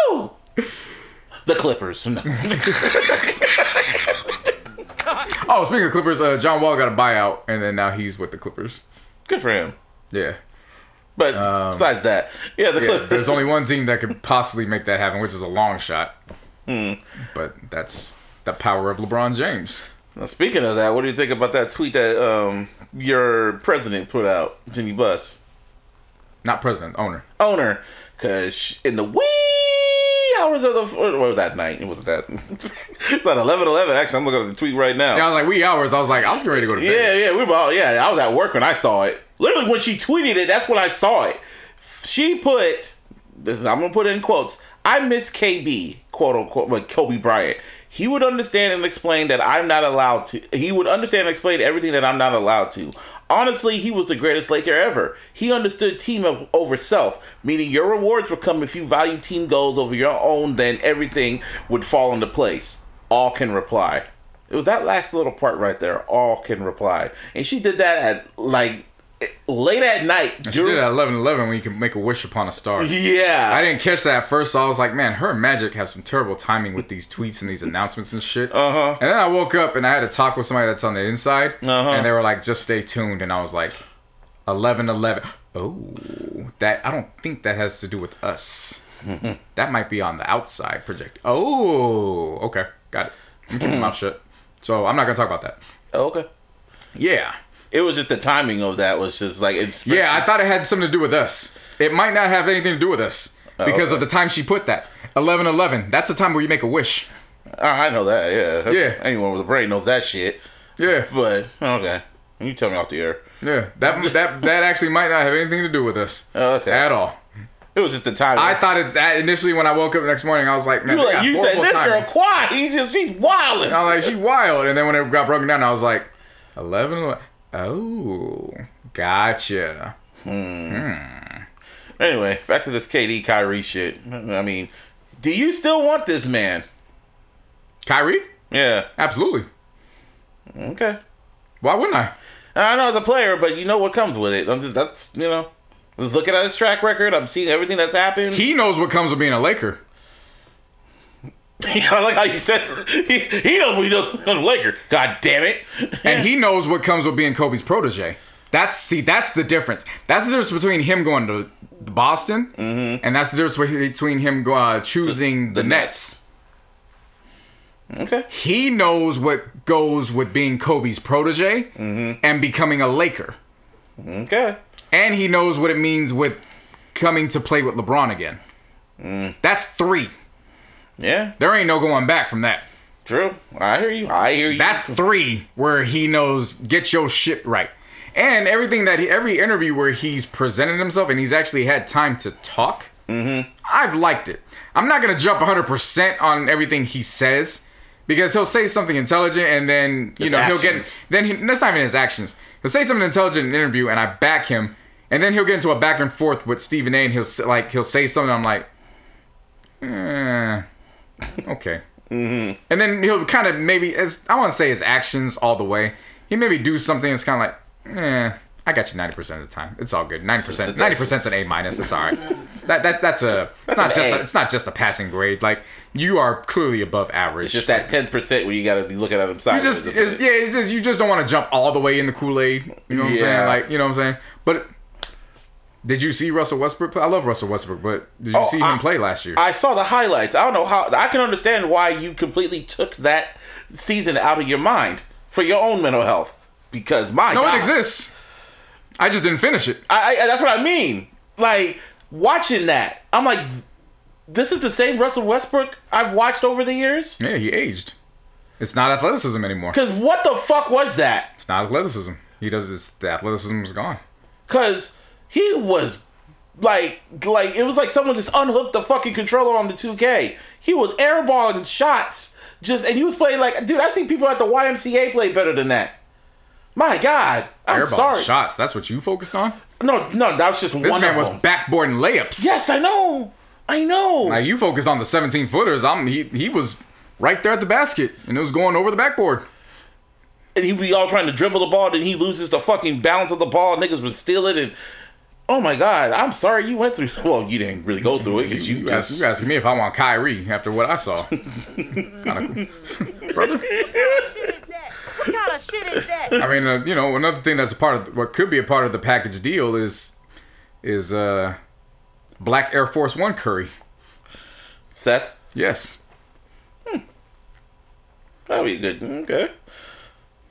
oh, the Clippers. No. oh, speaking of Clippers, uh, John Wall got a buyout, and then now he's with the Clippers. Good for him. Yeah, But besides that, yeah, the Um, yeah. Clippers. There's only one team that could possibly make that happen, which is a long shot. Hmm. But that's the power of LeBron James. Now, speaking of that, what do you think about that tweet that um, your president put out, Jeanie Buss, Not president, owner. owner? Because in the wee hours of the what was that night? It wasn't that. it's like eleven eleven. Actually, I'm looking at the tweet right now. Yeah, I was like, wee hours. I was like, I was getting ready to go to bed. Yeah, yeah, we were all, yeah. I was at work when I saw it. Literally, when she tweeted it, that's when I saw it. She put, I'm gonna put it in quotes. I miss KB, quote unquote, like Kobe Bryant. He would understand and explain that I'm not allowed to. He would understand and explain everything that I'm not allowed to. Honestly, he was the greatest Laker ever. He understood team over self, meaning your rewards would come if you value team goals over your own. Then everything would fall into place. All can reply. It was that last little part right there. All can reply, and she did that at like late at night. She did at 11 11 when you can make a wish upon a star. Yeah, I didn't catch that at first, so I was like, man, her Magic has some terrible timing with these tweets and these announcements and shit. Uh huh. And then I woke up and I had to talk with somebody that's on the inside, Uh-huh. and they were like, just stay tuned. And I was like, 11 11. Oh, that I don't think that has to do with us. that might be on the outside project. Oh, okay, got it. I'm keeping my mouth shut. So I'm not gonna talk about that. Okay. Yeah. It was just the timing of that was just like it's. Yeah, I thought it had something to do with us. It might not have anything to do with us oh, because okay. of the time she put that. 11 11. That's the time where you make a wish. I know that. Yeah. Yeah. Anyone with a brain knows that shit. Yeah. But okay, you tell me off the air. Yeah. That that that actually might not have anything to do with us. Oh, okay. At all. It was just the timing. I thought it that initially when I woke up the next morning, I was like, man, you, like, you said this timing. girl quiet. He's just, she's wilding. I was like, she wild. And then when it got broken down, I was like, 11 11. Oh, gotcha. Hmm. Anyway, back to this KD Kyrie shit. I mean, do you still want this man? Kyrie? Yeah. Absolutely. Okay. Why wouldn't I? I know as a player, but you know what comes with it. I'm just that's you know. I was looking at his track record. I'm seeing everything that's happened. He knows what comes with being a Laker. I like how you said he, he knows what he does on the Laker. God damn it! and he knows what comes with being Kobe's protege. That's see, that's the difference. That's the difference between him going to Boston, mm-hmm. and that's the difference between him uh, choosing the, the Nets. Okay. He knows what goes with being Kobe's protege mm-hmm. and becoming a Laker, Okay. and he knows what it means with coming to play with LeBron again. Mm. That's three. Yeah. There ain't no going back from that. True. I hear you. I hear you. That's three where he knows get your shit right. And everything that he, every interview where he's presented himself and he's actually had time to talk, I've liked it. I'm not gonna jump 100 percent on everything he says because he'll say something intelligent and then you His know he'll get then he, that's not even his actions. He'll say something intelligent in an interview and I back him, and then he'll get into a back and forth with Stephen A. and he'll like he'll say something I'm like, eh, okay. And then he'll kind of maybe, as I want to say, his actions all the way. He maybe do something that's kind of like, eh, I got you ninety percent of the time. It's all good. Ninety percent, ninety percent's an A minus. It's all right. That that that's a. It's not just. A. A, it's not just a passing grade. Like you are clearly above average. It's just that ten percent where you got to be looking at him you sideways. just, it's, yeah, it's just you just don't want to jump all the way in the Kool Aid. You know what I'm saying? Like you know what I'm saying? But did you see Russell Westbrook? I love Russell Westbrook, but did you Oh, see him I- play last year? I saw the highlights. I don't know how. I can understand why you completely took that season out of your mind for your own mental health. Because my no, God, it exists. I just didn't finish it. I, I that's what I mean. Like watching that, I'm like, this is the same Russell Westbrook I've watched over the years. Yeah, he aged. It's not athleticism anymore. Because what the fuck was that? It's not athleticism. He does this. The athleticism is gone. Because he was like, like it was like someone just unhooked the fucking controller on the 2K. He was airballing shots, just and he was playing like, dude. I've seen people at the YMCA play better than that. My God, I'm Airball sorry. shots. That's what you focused on. No, no, that was just This one man was them. backboarding layups. Yes, I know. I know. Now you focused on the 17 footers. I'm he he was right there at the basket and it was going over the backboard. and he be all trying to dribble the ball, then he loses the fucking balance of the ball. Niggas would steal it, and oh my god, I'm sorry you went through. Well, you didn't really go through it because you, You, just ask, you asking me if I want Kyrie after what I saw. kind of cool. brother. What kind of shit is that? I mean, uh, you know, another thing that's a part of what could be a part of the package deal is is uh Black Air Force One Curry. Seth. Yes, That'd be good. Okay,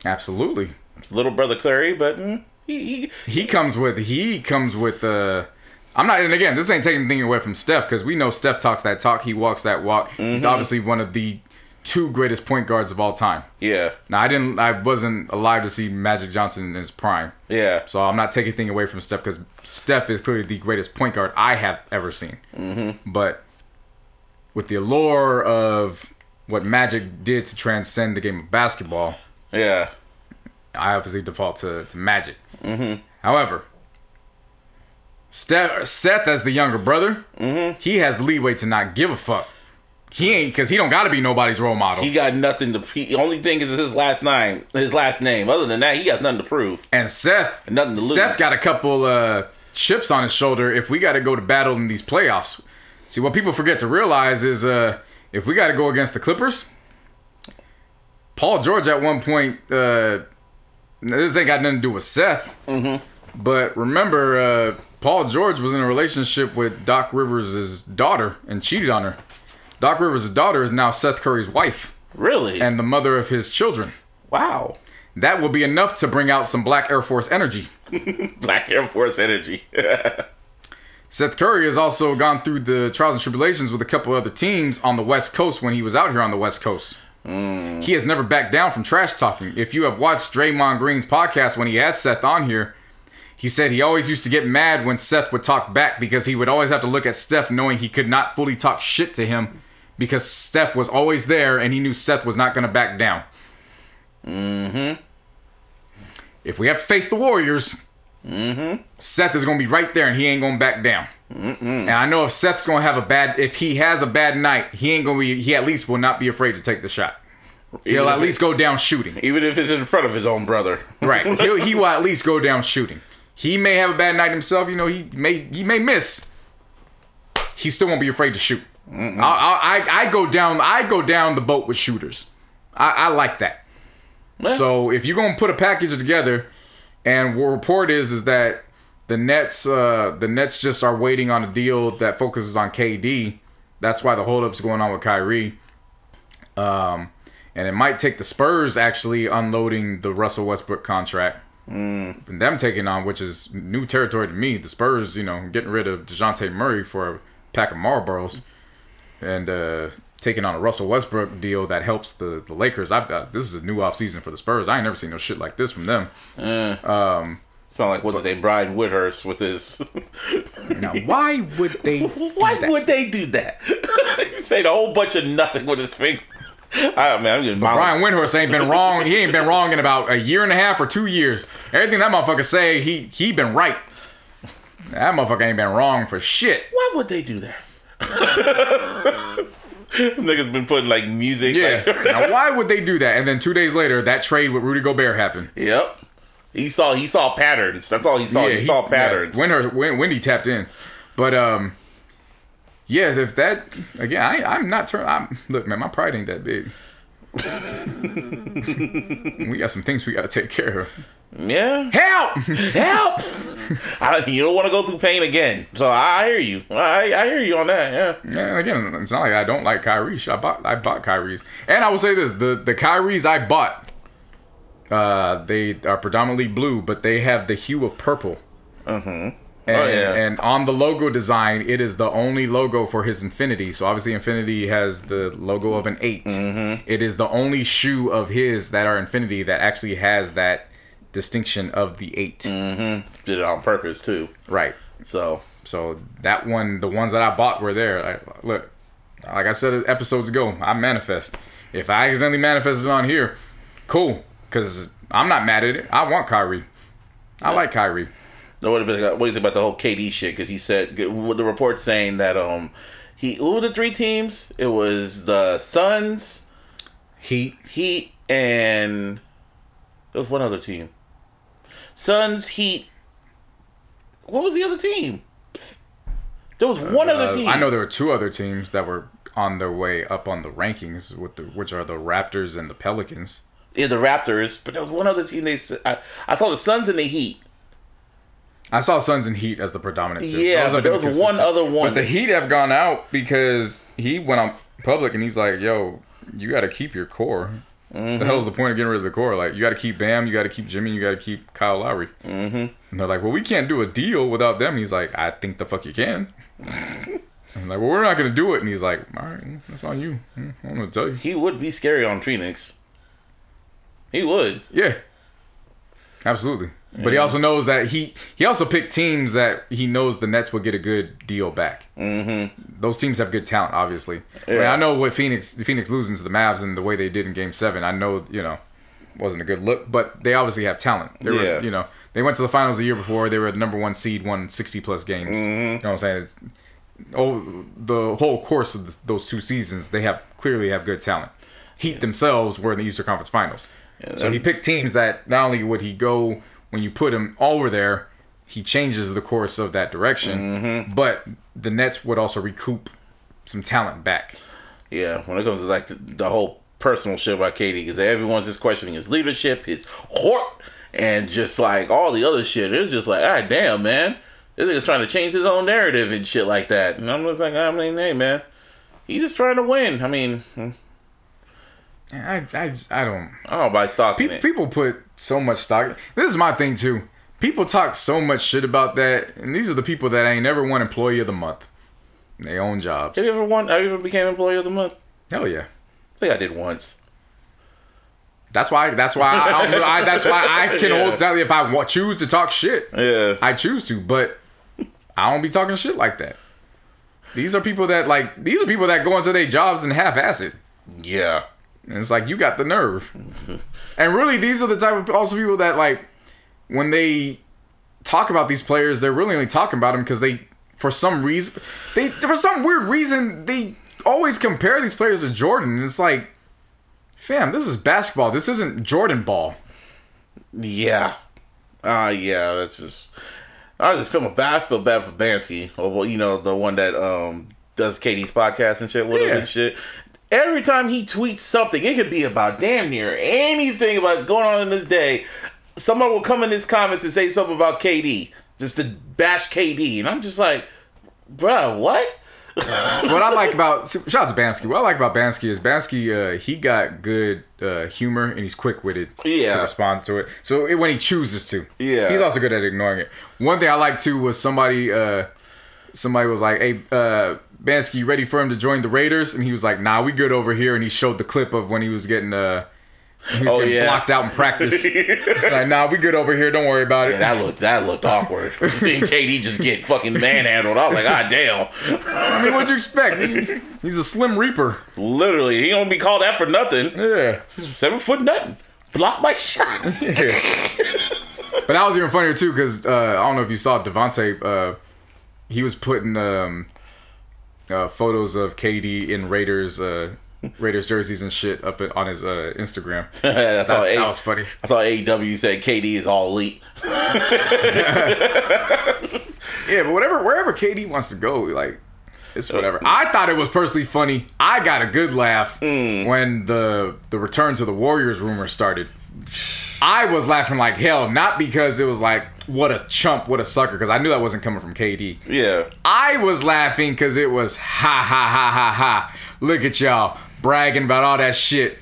absolutely. it's little brother Clary, but mm, he, he He comes with he comes with the. I'm not, and again, this ain't taking anything away from Steph because we know Steph talks that talk, he walks that walk. He's mm-hmm. obviously one of the two greatest point guards of all time. yeah, Now, I didn't, I wasn't alive to see Magic Johnson in his prime, yeah. so I'm not taking anything away from Steph because Steph is clearly the greatest point guard I have ever seen. Mm-hmm. But with the allure of what Magic did to transcend the game of basketball, Yeah. I obviously default to, to Magic. Mm-hmm. However, Steph, Seth, as the younger brother, he has the leeway to not give a fuck. He ain't because he don't got to be nobody's role model. He got nothing to. He, only thing is his last name. His last name. Other than that, he got nothing to prove. and Seth, Nothing to lose. Seth got a couple uh, chips on his shoulder. If we got to go to battle in these playoffs, see what people forget to realize is uh, if we got to go against the Clippers, Paul George at one point. Uh, this ain't got nothing to do with Seth. But remember, uh, Paul George was in a relationship with Doc Rivers' daughter and cheated on her. Doc Rivers' daughter is now Seth Curry's wife Really? and the mother of his children. wow. That will be enough to bring out some Black Air Force energy. Black Air Force energy. Seth Curry has also gone through the trials and tribulations with a couple other teams on the West Coast when he was out here on the West Coast. He has never backed down from trash talking. If you have watched Draymond Green's podcast when he had Seth on here, he said he always used to get mad when Seth would talk back because he would always have to look at Steph knowing he could not fully talk shit to him because Steph was always there and he knew Seth was not going to back down. Mm-hmm. If we have to face the Warriors, Seth is going to be right there and he ain't going to back down. And I know if Seth's going to have a bad, if he has a bad night, he ain't to be, he at least will not be afraid to take the shot. He'll Even at least go down shooting. Even if it's in front of his own brother. Right. He'll, he will at least go down shooting. he may have a bad night himself. You know, he may he may miss. He still won't be afraid to shoot. I, I, I I go down I go down the boat with shooters. I, I like that. Yeah. So if you're gonna put a package together, and what report is is that the Nets uh, the Nets just are waiting on a deal that focuses on KD. That's why the holdup's going on with Kyrie. Um, and it might take the Spurs actually unloading the Russell Westbrook contract. And them taking on, which is new territory to me. The Spurs, you know, getting rid of Dejounte Murray for a pack of Marlboros and uh, taking on a Russell Westbrook deal that helps the, the Lakers. I've got this is a new offseason for the Spurs. I ain't never seen no shit like this from them. Sound like what's his name, Brian Windhorst with his. Now, why would they? Why would they do that? he said a whole bunch of nothing with his finger. I man, I'm getting Brian Windhorst ain't been wrong. He ain't been wrong in about a year and a half or two years. Everything that motherfucker say, he he been right. That motherfucker ain't been wrong for shit. Why would they do that? Niggas been putting like music. Yeah. like- now, why would they do that? And then two days later, that trade with Rudy Gobert happened. yep. He saw he saw patterns. That's all he saw. he, saw patterns. Yeah, Winter, Win- Wendy tapped in, but um, yes, if that again, I, I'm not turn. I'm look, man, my pride ain't that big. we got some things we got to take care of. yeah. Help! Help! I, you don't want to go through pain again. So I, I hear you. I, I hear you on that. Yeah. Yeah, again, it's not like I don't like Kyrie. I bought I bought Kyrie's, and I will say this: the the Kyrie's I bought, uh, they are predominantly blue, but they have the hue of purple. Mm-hmm. And, Oh, yeah. and on the logo design, it is the only logo for his Infinity. So obviously, Infinity has the logo of an 8 Mm-hmm. It is the only shoe of his that are Infinity that actually has that distinction of the 8 Mm. Did it on purpose too. Right. So So that one, the ones that I bought were there. Like, look, like I said episodes ago, I manifest. If I accidentally manifested on here, cool, because I'm not mad at it. I want Kyrie. I like Kyrie. Now, what, about, what do you think about the whole KD shit? Because he said with the report saying that um he what were the three teams? It was the Suns, Heat. Heat, and there was one other team. Suns, Heat. What was the other team? There was one Uh, other team. I know there were two other teams that were on their way up on the rankings, with the which are the Raptors and the Pelicans. Yeah, the Raptors, but there was one other team. They said I, I saw the Suns and the Heat. I saw Suns and Heat as the predominant two. Yeah, but there was one other one. But the Heat have gone out because he went on public and he's like, "Yo, you got to keep your core. Mm-hmm. The hell's the point of getting rid of the core? Like, you got to keep Bam, you got to keep Jimmy, you got to keep Kyle Lowry." Mm-hmm. And they're like, "Well, we can't do a deal without them." He's like, "I think the fuck you can." I'm like, "Well, we're not gonna do it," and he's like, "All right, that's on you. Mm, I don't know to tell you." He would be scary on Phoenix. He would. Yeah, absolutely. But he also knows that he he also picked teams that he knows the Nets would get a good deal back. Mm-hmm. Those teams have good talent, obviously. I, mean, I know what Phoenix Phoenix losing to the Mavs and the way they did in Game Seven. I know you know wasn't a good look, but they obviously have talent. They were you know they went to the finals the year before. They were the number one seed, won sixty plus games. You know what I'm saying? Oh, the whole course of th those two seasons, they have clearly have good talent. Heat themselves were in the Eastern Conference Finals. So he picked teams that not only would he go when you put him over there, he changes the course of that direction, but the Nets would also recoup some talent back. Yeah, when it comes to like the, the whole personal shit about KD, because everyone's just questioning his leadership, his heart, and just like all the other shit. It's just like, ah, damn, man, this nigga's trying to change his own narrative and shit like that. And I'm just like, I mean, hey, man, he's just trying to win. I mean, hmm, I, I, I don't. I don't buy stock Pe- people put so much stock. This is my thing too. People talk so much shit about that, and these are the people that ain't never won Employee of the Month. They own jobs. Have you ever won? Have you ever became employee of the month? Hell yeah. I think I did once. That's why. That's why. I, I, I that's why I can Yeah. hold tell you if I wa- choose to talk shit. Yeah. I choose to, but I don't be talking shit like that. These are people that like. These are people that go into their jobs and half-ass it. Yeah. And it's like you got the nerve. and really, these are the type of also people that like when they talk about these players, they're really only talking about them because they, for some reason, they for some weird reason they always compare these players to Jordan. And it's like, fam, this is basketball. This isn't Jordan ball. Yeah. Ah, yeah, that's just. I just feel bad. I feel bad for Bansky. Or, well, you know, the one that um does KD's podcast and shit with him Yeah. and shit. Every time he tweets something, it could be about damn near anything about going on in this day. Someone will come in his comments and say something about KD, just to bash KD, and I'm just like, bruh, what? what I like about shout out to Bansky. What I like about Bansky is Bansky. Uh, he got good uh, humor and he's quick witted Yeah. to respond to it. So it, when he chooses to, Yeah. he's also good at ignoring it. One thing I like too was somebody. Uh, somebody was like, "Hey, uh, Bansky, you ready for him to join the Raiders?" And he was like, "Nah, we good over here." And he showed the clip of when he was getting uh, he was Oh, getting yeah. blocked out in practice. It's like, "Nah, we good over here. Don't worry about it." That looked that looked awkward. Seeing KD just get fucking manhandled, I was like, ah, damn. I mean, what'd you expect? He's, he's a slim reaper. Literally, he don't be called that for nothing. Yeah. Seven foot nothing. Block my shot. Yeah. but that was even funnier too because uh, I don't know if you saw Devontae. Uh, he was putting um, uh, photos of KD in Raiders uh, Raiders jerseys and shit up on his uh, Instagram. That's That, all. that A- was funny. I saw AEW said KD is all elite. Yeah, but whatever, wherever KD wants to go, like it's whatever. I thought it was personally funny. I got a good laugh when the the return to the Warriors rumor started. I was laughing like hell, not because it was like what a chump, what a sucker, because I knew that wasn't coming from KD. Yeah. I was laughing because it was ha ha ha ha ha. Look at y'all bragging about all that shit.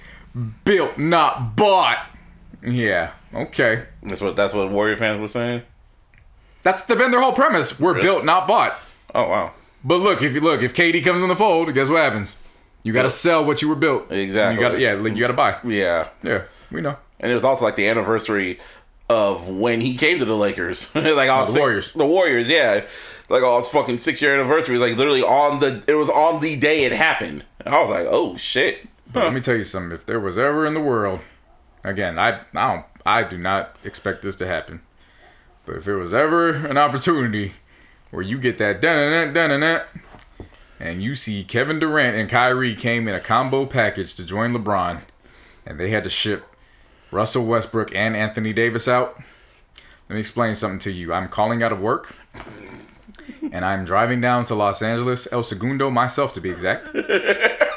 Built, not bought. Yeah, okay. That's what that's what Warrior fans were saying. That's the, been their whole premise. We're built, not bought. Oh wow. But look, if you look, if KD comes in the fold, guess what happens? You got to sell what you were built. Exactly. You got to yeah, you got to buy. Yeah. Yeah, we know. And it was also like the anniversary of when he came to the Lakers. like all Oh, the six- Warriors. The Warriors, yeah. Like oh, all his fucking six year anniversary. Like literally on the it was on the day it happened. And I was like, oh shit. But let me tell you something. If there was ever in the world, again, I I don't I do not expect this to happen. But if there was ever an opportunity where you get that dun dun dun and you see Kevin Durant and Kyrie came in a combo package to join LeBron, and they had to ship Russell Westbrook and Anthony Davis out. Let me explain something to you. I'm calling out of work. And I'm driving down to Los Angeles, El Segundo myself to be exact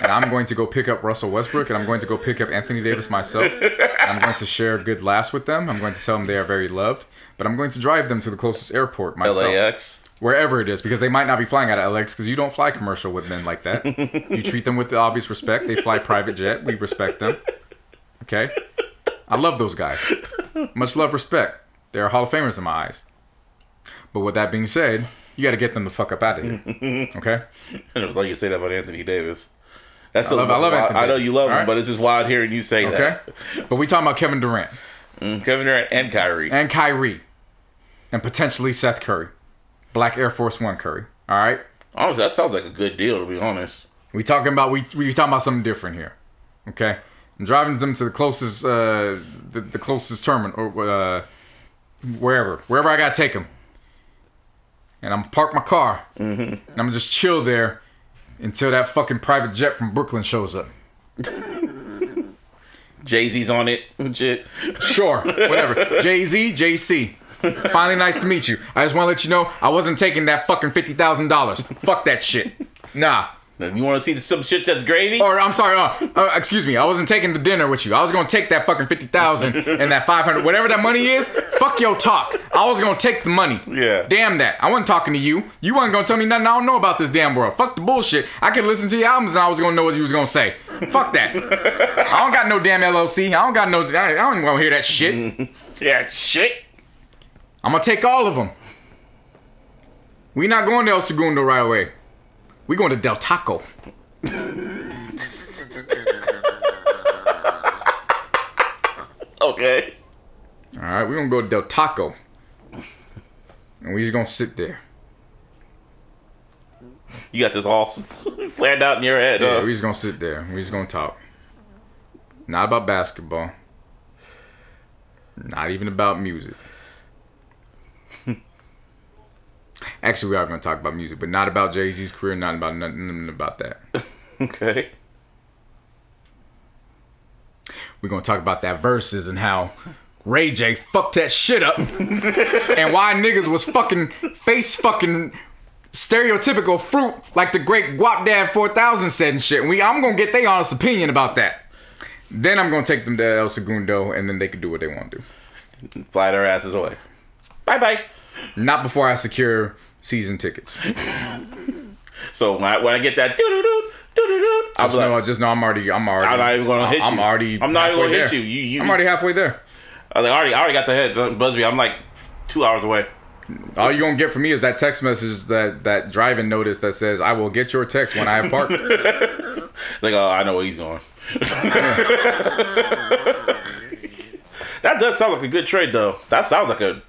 and I'm going to go pick up Russell Westbrook, and I'm going to go pick up Anthony Davis myself. I'm going to share good laughs with them. I'm going to tell them they are very loved, but I'm going to drive them to the closest airport myself, LAX. wherever it is, because they might not be flying out of LX, because you don't fly commercial with men like that. you treat them with the obvious respect. They fly private jet. We respect them. Okay, I love those guys. Much love, respect. They're Hall of Famers in my eyes. But with that being said, you got to get them the fuck up out of here. Okay. And it was like you say that about Anthony Davis. That's the love- I love wild- Anthony I know you love him, Alright. but it's just wild hearing you say Okay. that. But we talking about Kevin Durant. Mm, Kevin Durant and Kyrie. and Kyrie, and potentially Seth Curry, Black Air Force One Curry. All right, Honestly, that sounds like a good deal to be honest. we talking about we we talking about something different here. Okay, I'm driving them to the closest uh the, the closest terminal or uh wherever wherever I gotta take them, and I'm park my car and I'm just chill there until that fucking private jet from Brooklyn shows up. Jay Z's on it and shit. Sure, whatever. Jay Z, JC. Finally, nice to meet you. I just want to let you know I wasn't taking that fucking fifty thousand dollars. Fuck that shit. Nah. You want to see some shit that's gravy? Or I'm sorry. Uh, uh, excuse me. I wasn't taking the dinner with you. I was gonna take that fucking fifty thousand and that five hundred, whatever that money is. Fuck your talk. I was gonna take the money. Yeah. Damn that. I wasn't talking to you. You wasn't gonna tell me nothing I don't know about this damn world. Fuck the bullshit. I could listen to your albums and I was gonna know what you was gonna say. Fuck that. I don't got no damn LLC. I don't got no. I don't even wanna hear that shit. Yeah, shit. I'm gonna take all of them. We not going to El Segundo right away. We going to Del Taco. Okay. All right, we're gonna go to Del Taco, and we just gonna sit there. You got this all planned out in your head. Yeah, huh? we just gonna sit there. We just gonna talk. Not about basketball. Not even about music. Actually, we are gonna talk about music, but not about Jay Z's career. Not about nothing, about that. okay. We're gonna talk about that Verzuz and how Ray J fucked that shit up, and why niggas was fucking face fucking stereotypical fruit like the great Guapdad 4000 said and shit. And we, I'm gonna get their honest opinion about that. Then I'm gonna take them to El Segundo, and then they can do what they want to do. Fly their asses away. Bye bye. Not before I secure season tickets. So when I, when I get that doo doo doo I'll Just like, know, just know I'm already, I'm already. I'm not even gonna hit you. I'm already. I'm not even halfway gonna hit there. you. You- you- I'm already halfway there. I already, I already got the head Busby. I'm like two hours away. All you're gonna get from me is that text message, that that driving notice that says, "I will get your text when I have parked." Like, oh, I know where he's going. that does sound like a good trade, though. That sounds like a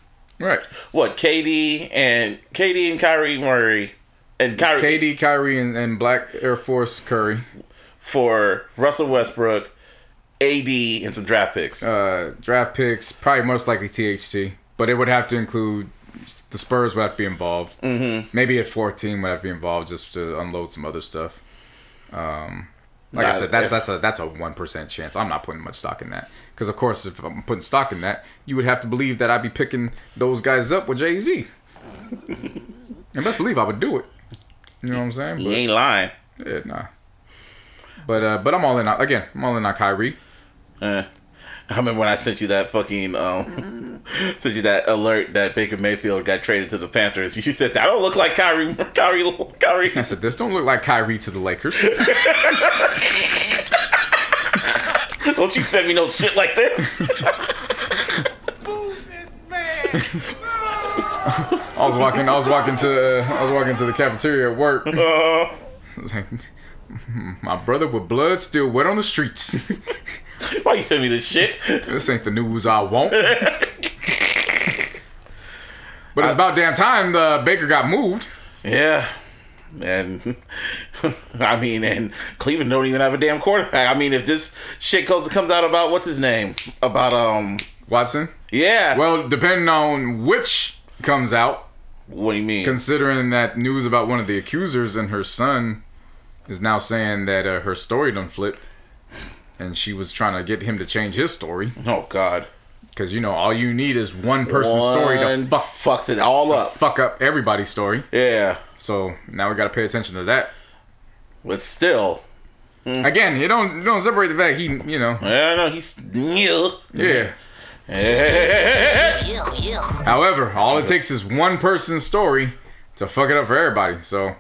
right. what? Katie and Katie and Kyrie Murray and Kyrie KD, Kyrie, and, and Black Air Force Curry. for Russell Westbrook, AD, and some draft picks. Uh, draft picks, probably most likely THT, but it would have to include the Spurs would have to be involved. Mm-hmm. Maybe a 14 would have to be involved just to unload some other stuff. Um, like I said, that's if- that's a that's a one percent chance. I'm not putting much stock in that because, of course, if I'm putting stock in that, you would have to believe that I'd be picking those guys up with Jay Z. and best believe I would do it. You know what I'm saying? he ain't lying. Yeah, nah. But uh, but I'm all in on again. I'm all in on Kyrie. Eh. I remember when I sent you that fucking um, sent you that alert that Baker Mayfield got traded to the Panthers. You said that don't look like Kyrie, Kyrie, Kyrie. I said this don't look like Kyrie to the Lakers. Don't you send me no shit like this. I was walking. I was walking to. I was walking to the cafeteria at work. Uh, like, My brother with blood still wet on the streets. why you send me this shit? this ain't the news I want. But it's about damn time the Baker got moved. Yeah. And I mean, and Cleveland don't even have a damn quarterback. I mean, if this shit goes comes out about what's his name about um Watson. yeah. Well, depending on which comes out, what do you mean? considering that news about one of the accusers and her son is now saying that uh, her story done flipped, and she was trying to get him to change his story oh God. Because you know all you need is one person's story to fuck fucks it all up. fuck up everybody's story. Yeah. So now we got to pay attention to that. But still, Again, you don't you don't separate the fact he you know I don't. He's yeah. yeah. However, all it takes is one person's story to fuck it up for everybody. So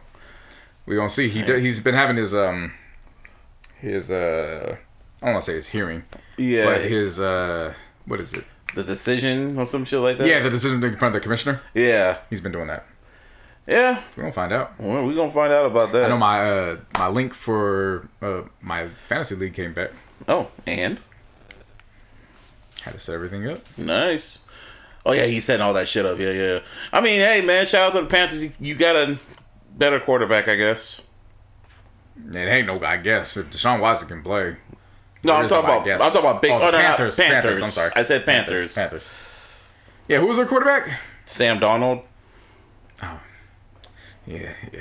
we gonna see. He d- he's been having his um his uh I don't want to say his hearing, Yeah. but his uh what is it? the decision or some shit like that. Yeah, the decision in front of the commissioner. Yeah. He's been doing that. Yeah. We're gonna find out. Well, we gonna find out about that. I know my uh my link for uh my fantasy league came back. oh, and Had to set everything up. nice. Oh yeah, he's setting all that shit up. Yeah, yeah. I mean, hey man, shout out to the Panthers. You, you got a better quarterback, I guess. It ain't no, I guess if Deshaun Watson can play. No, I'm talking about. I'm talking about big. Oh, Oh, no, Panthers, Panthers. Panthers, I'm sorry. I said Panthers. Panthers. Yeah, who was their quarterback? Sam Darnold. Oh. Yeah, yeah.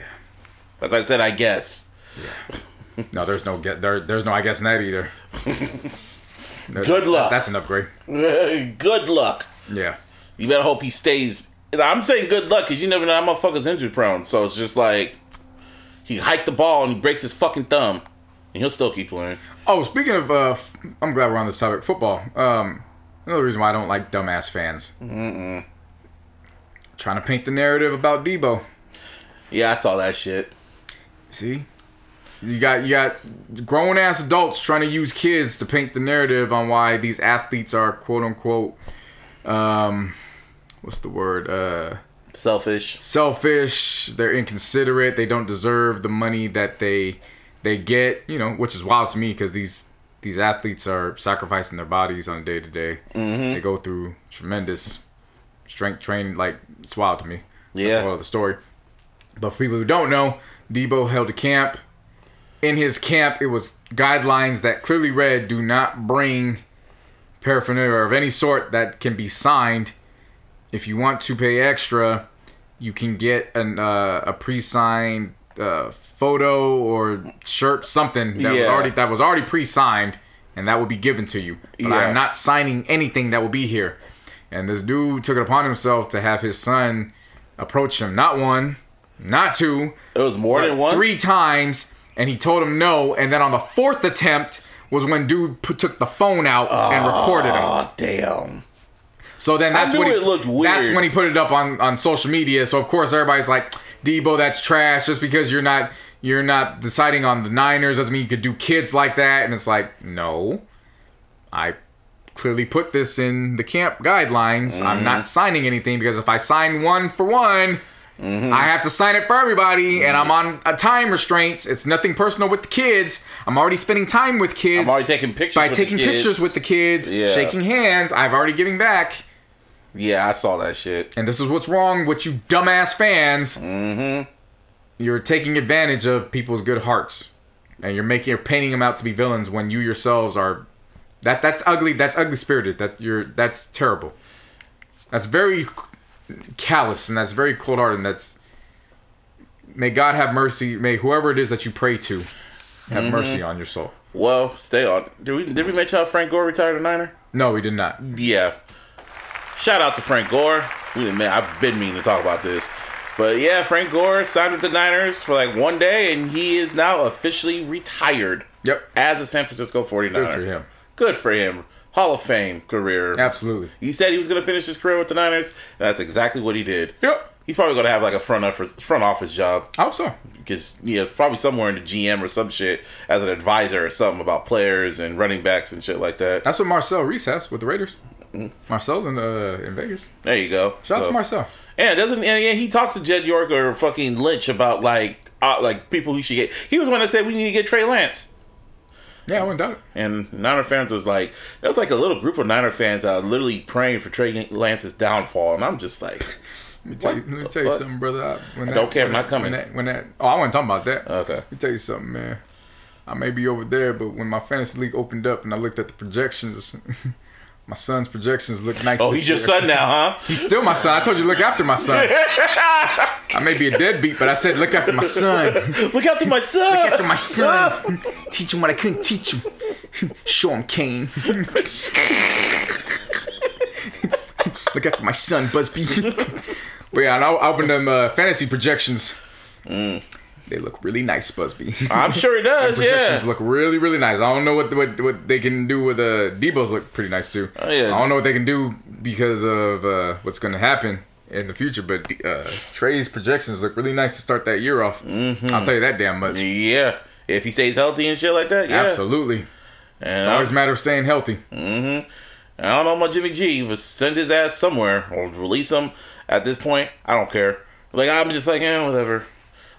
As I said, I guess. Yeah. No, there's no get there. There's no I guess in that either. Good luck. That's an upgrade. Good luck. Yeah. You better hope he stays. I'm saying good luck because you never know. That motherfucker's injury prone. So it's just like he hiked the ball and he breaks his fucking thumb, and he'll still keep playing. Oh, speaking of, uh, f- I'm glad we're on this topic. Football. Um, another reason why I don't like dumbass fans. Mm-mm. Trying to paint the narrative about Deebo. Yeah, I saw that shit. See, you got you got grown ass adults trying to use kids to paint the narrative on why these athletes are quote unquote, um, what's the word? Uh, Selfish. selfish. They're inconsiderate. They don't deserve the money that they they get. You know, which is wild to me because these these athletes are sacrificing their bodies on a day to day. They go through tremendous strength training. Like it's wild to me. Yeah. That's all the story. But for people who don't know, Deebo held a camp. In his camp, it was guidelines that clearly read do not bring paraphernalia of any sort that can be signed. If you want to pay extra, you can get an uh, a pre-signed uh, photo or shirt, something that was already that was already pre-signed, and that will be given to you. But Yeah. I'm not signing anything that will be here. And this dude took it upon himself to have his son approach him not one, not two, It was more than one. three times, and he told him no. And then on the fourth attempt was when dude put, took the phone out and recorded him. Oh damn. So then that's when he, it looked That's when he put it up on, on social media. So of course everybody's like, Deebo, that's trash. Just because you're not you're not deciding on the Niners doesn't mean you could do kids like that. And it's like, no, I clearly put this in the camp guidelines. I'm Mm-hmm. not signing anything because if I sign one for one. Mm-hmm. I have to sign it for everybody, and I'm on a time restraints. It's nothing personal with the kids. I'm already spending time with kids I'm already taking pictures by taking kids. pictures with the kids, Yeah. shaking hands. I've already giving back. Yeah, I saw that shit. And this is what's wrong with you dumbass fans. Mm-hmm. You're taking advantage of people's good hearts, and you're making you're painting them out to be villains when you yourselves are. That that's ugly. That's ugly spirited. That you're that's terrible. That's very callous, and that's very cold hearted. And that's may God have mercy. May whoever it is that you pray to have mercy on your soul. Well, stay on. Did we did we mention how Frank Gore retired a Niner? No, we did not. Yeah. Shout out to Frank Gore. We. Man, I've been meaning to talk about this, but yeah, Frank Gore signed with the Niners for like one day, and he is now officially retired Yep. as a San Francisco 49er. Good for him. Good for him. Hall of Fame career. Absolutely. He said he was going to finish his career with the Niners, and that's exactly what he did. Yep. He's probably going to have like a front office, front office job I hope so. because yeah, probably somewhere in the GM or some shit as an advisor or something about players and running backs and shit like that. That's what Marcel Reece has with the Raiders. Marcel's in uh, in Vegas. There you go. Shout out to Marcel. Yeah, doesn't and yeah, he talks to Jed York or fucking Lynch about like uh, like people who should get. He was one that said we need to get Trey Lance. Yeah, I went down it. And Niner fans was like, there was like a little group of Niner fans that literally praying for Trey Lance's downfall, and I'm just like, Let me tell you, let me tell you something, brother. I, when I don't care, I'm not coming. When that, when that, oh, I wasn't talking about that. okay, Let me tell you something, man. I may be over there, but when my fantasy league opened up and I looked at the projections, my son's projections look nice. oh, he's your year. son now, huh? He's still my son. I told you to look after my son. I may be a deadbeat, but I said look after my son. Look to my son. Look after my son. teach him what I couldn't teach him. Show him Cane. Look after my son, Busby. but yeah, and I opened them uh, fantasy projections. They look really nice, Busby. I'm sure he does. projections Yeah. look really, really nice. I don't know what what, what they can do with uh, Deebo's look pretty nice too. Oh, yeah. I don't know what they can do because of uh, what's going to happen in the future, but uh, Trey's projections look really nice to start that year off. Mm-hmm. I'll tell you that damn much. Yeah. If he stays healthy and shit like that, yeah. Absolutely. And It's always a matter of staying healthy. Hmm. I don't know about Jimmy G, but send his ass somewhere or release him. At this point, I don't care. Like I'm just like, eh, whatever.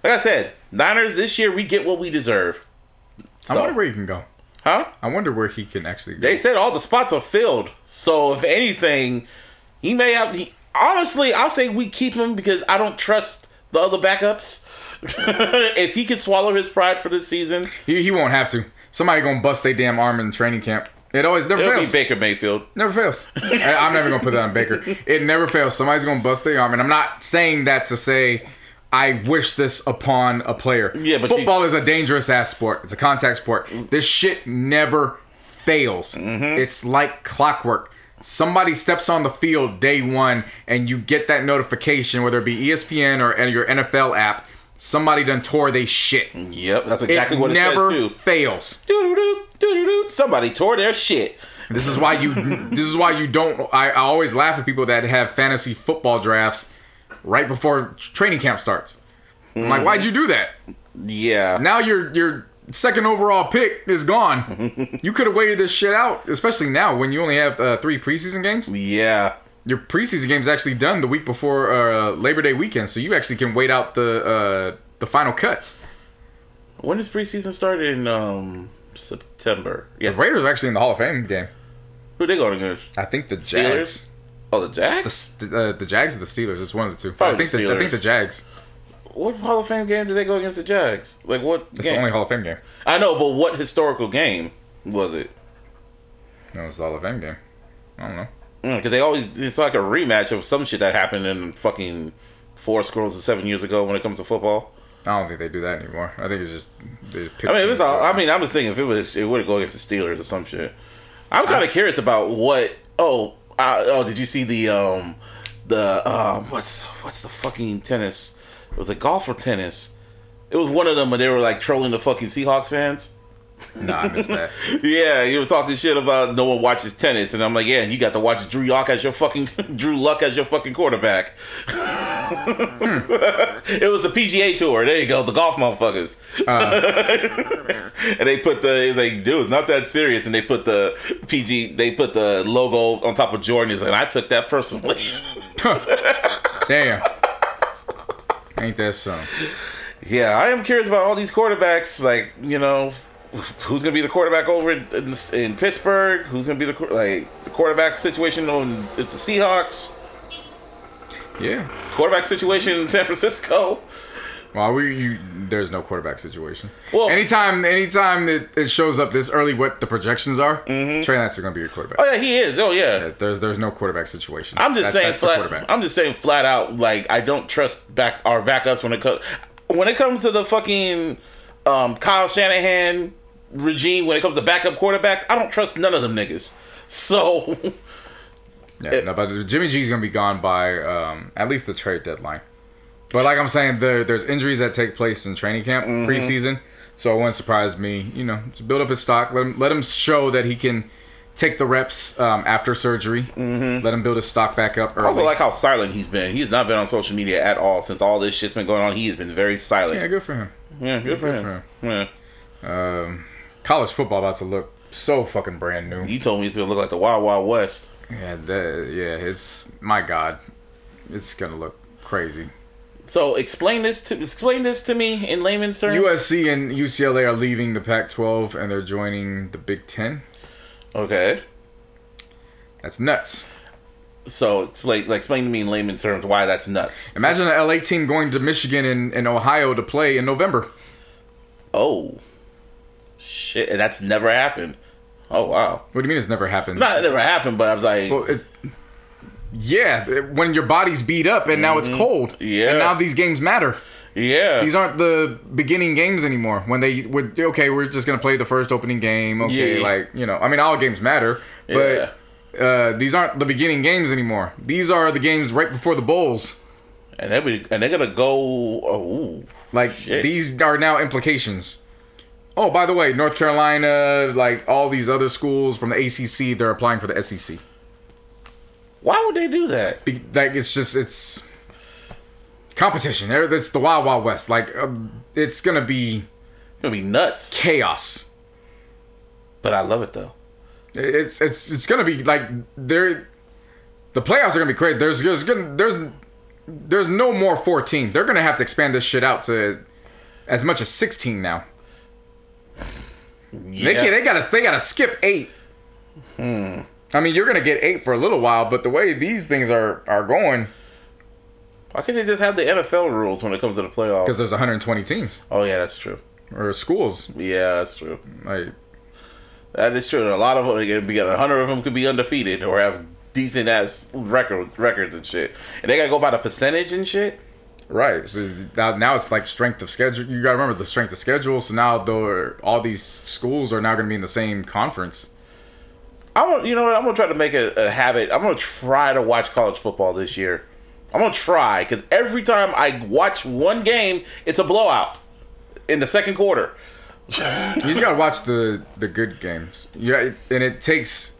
Like I said, Niners this year we get what we deserve. I wonder where he can go. huh? I wonder where he can actually go. They said all the spots are filled. So if anything, he may have. He, honestly, I'll say we keep him because I don't trust the other backups. if he can swallow his pride for this season, he, he won't have to. Somebody gonna bust their damn arm in training camp. It always never it'll fails. be Baker Mayfield. Never fails. I, I'm never gonna put that on Baker. It never fails. Somebody's gonna bust their arm, and I'm not saying that to say I wish this upon a player. Yeah, but you- football is a dangerous ass sport. It's a contact sport. This shit never fails. Mm-hmm. It's like clockwork. Somebody steps on the field day one, and you get that notification, whether it be ESPN or your NFL app. Somebody done tore they shit. Yep, that's exactly it what it never says too. fails. Doo-doo-doo, doo-doo-doo. Somebody tore their shit. This is why you. this is why you don't. I, I always laugh at people that have fantasy football drafts right before training camp starts. I'm like, why'd you do that? Yeah. Now your your second overall pick is gone. you could have waited this shit out, especially now when you only have uh, three preseason games. Yeah. Your preseason game's actually done the week before uh, Labor Day weekend, so you actually can wait out the uh, the final cuts. When does preseason start in um September? Yeah. The Raiders are actually in the Hall of Fame game. Who they going against? I think the Steelers? Oh, the Jags. The, uh, the Jags or the Steelers. It's one of the two. Probably I think the the, I think the Jags. What Hall of Fame game did they go against the Jags? Like what It's game? the only Hall of Fame game. I know, but what historical game was it? No, was the Hall of Fame game. I don't know. Because they always it's like a rematch of some shit that happened in fucking four scrolls of seven years ago when it comes to football. I don't think they do that anymore. I think it's just they just I mean, it's all. I mean, I'm just thinking if it was, it would go against the Steelers or some shit. I'm kind of curious about what. Oh, oh, did you see the um, the um, what's what's the fucking tennis? It was a golf or tennis. It was one of them, and they were like trolling the fucking Seahawks fans. Nah, I missed that. Yeah, you were talking shit about no one watches tennis, and I'm like, yeah, and you got to watch Drew Lock as your fucking Drew Luck as your fucking quarterback. it was the PGA tour. There you go, the golf motherfuckers. Uh-huh. and they put the they do it's not that serious, and they put the PG they put the logo on top of Jordan. He's like, I took that personally. Damn. Ain't that some? yeah, I am curious about all these quarterbacks. Like, you know, who's gonna be the quarterback over in, in, in Pittsburgh? Who's gonna be the like the quarterback situation on the Seahawks? Yeah. Quarterback situation in San Francisco. Well, we you, there's no quarterback situation. Well- anytime anytime it, it shows up this early, what the projections are, Trey Lance is going to be your quarterback. Oh yeah, he is. Oh yeah. There's there's no quarterback situation. I'm just That's- saying that's flat. I'm just saying flat out. Like I don't trust back our backups when it comes when it comes to the fucking um, Kyle Shanahan regime. When it comes to backup quarterbacks, I don't trust none of them niggas. So Yeah, no, but Jimmy G's gonna be gone by um, at least the trade deadline. But like I'm saying, there there's injuries that take place in training camp Mm-hmm. preseason, so it wouldn't surprise me. You know, build up his stock. Let him let him show that he can take the reps um, after surgery. Mm-hmm. Let him build his stock back up I also like how silent he's been. He has not been on social media at all since all this shit's been going on. He has been very silent. yeah, good for him. Yeah, good for Good him. for Yeah. Um, college football about to look so fucking brand new. He told me it's gonna look like the Wild Wild West. Yeah, that, yeah, it's my God, it's gonna look crazy. So explain this to explain this to me in layman's terms. USC and UCLA are leaving the Pac-12 and they're joining the Big Ten. Okay. That's nuts. So explain like explain to me in layman's terms why that's nuts. Imagine an LA team going to Michigan and, and Ohio to play in November. Oh. Shit, and that's never happened. Oh wow. What do you mean it's never happened? Not it never happened, but I was like, Well, yeah, when your body's beat up and now it's cold. Mm-hmm. Yeah. And now these games matter. yeah. These aren't the beginning games anymore. When they would okay, we're just gonna play the first opening game. Okay, Yeah. like you know, I mean, all games matter, but uh, these aren't the beginning games anymore. These are the games right before the bowls. and they be, and they're gonna go. Oh, ooh. Like Shit. these are now implications. Oh, by the way, North Carolina, like all these other schools from the ACC, they're applying for the SEC. why would they do that? Be- Like it's just it's competition. It's the wild wild west. Like um, it's gonna be It's gonna be nuts. chaos. But I love it though. It's it's it's gonna be like there. The playoffs are gonna be great. There's there's gonna there's there's no more 14. They're gonna have to expand this shit out to as much as 16 now. They Yeah. they gotta they gotta skip eight. Hmm. I mean, you're gonna get eight for a little while, but the way these things are are going, Why can't they just have the NFL rules when it comes to the playoffs? because there's 120 teams oh yeah, that's true. or schools. Yeah, that's true. Like That is true. A lot of them, could be a hundred of them could be undefeated or have decent ass record records and shit. And they gotta go by the percentage and shit. Right, so now, now it's like strength of schedule. You gotta remember the strength of schedule. So now though all these schools are now gonna be in the same conference. I'm gonna, you know what? I'm gonna try to make it a habit. I'm gonna try to watch college football this year. I'm gonna try because every time I watch one game, it's a blowout in the second quarter. You just gotta watch the the good games. Yeah, and it takes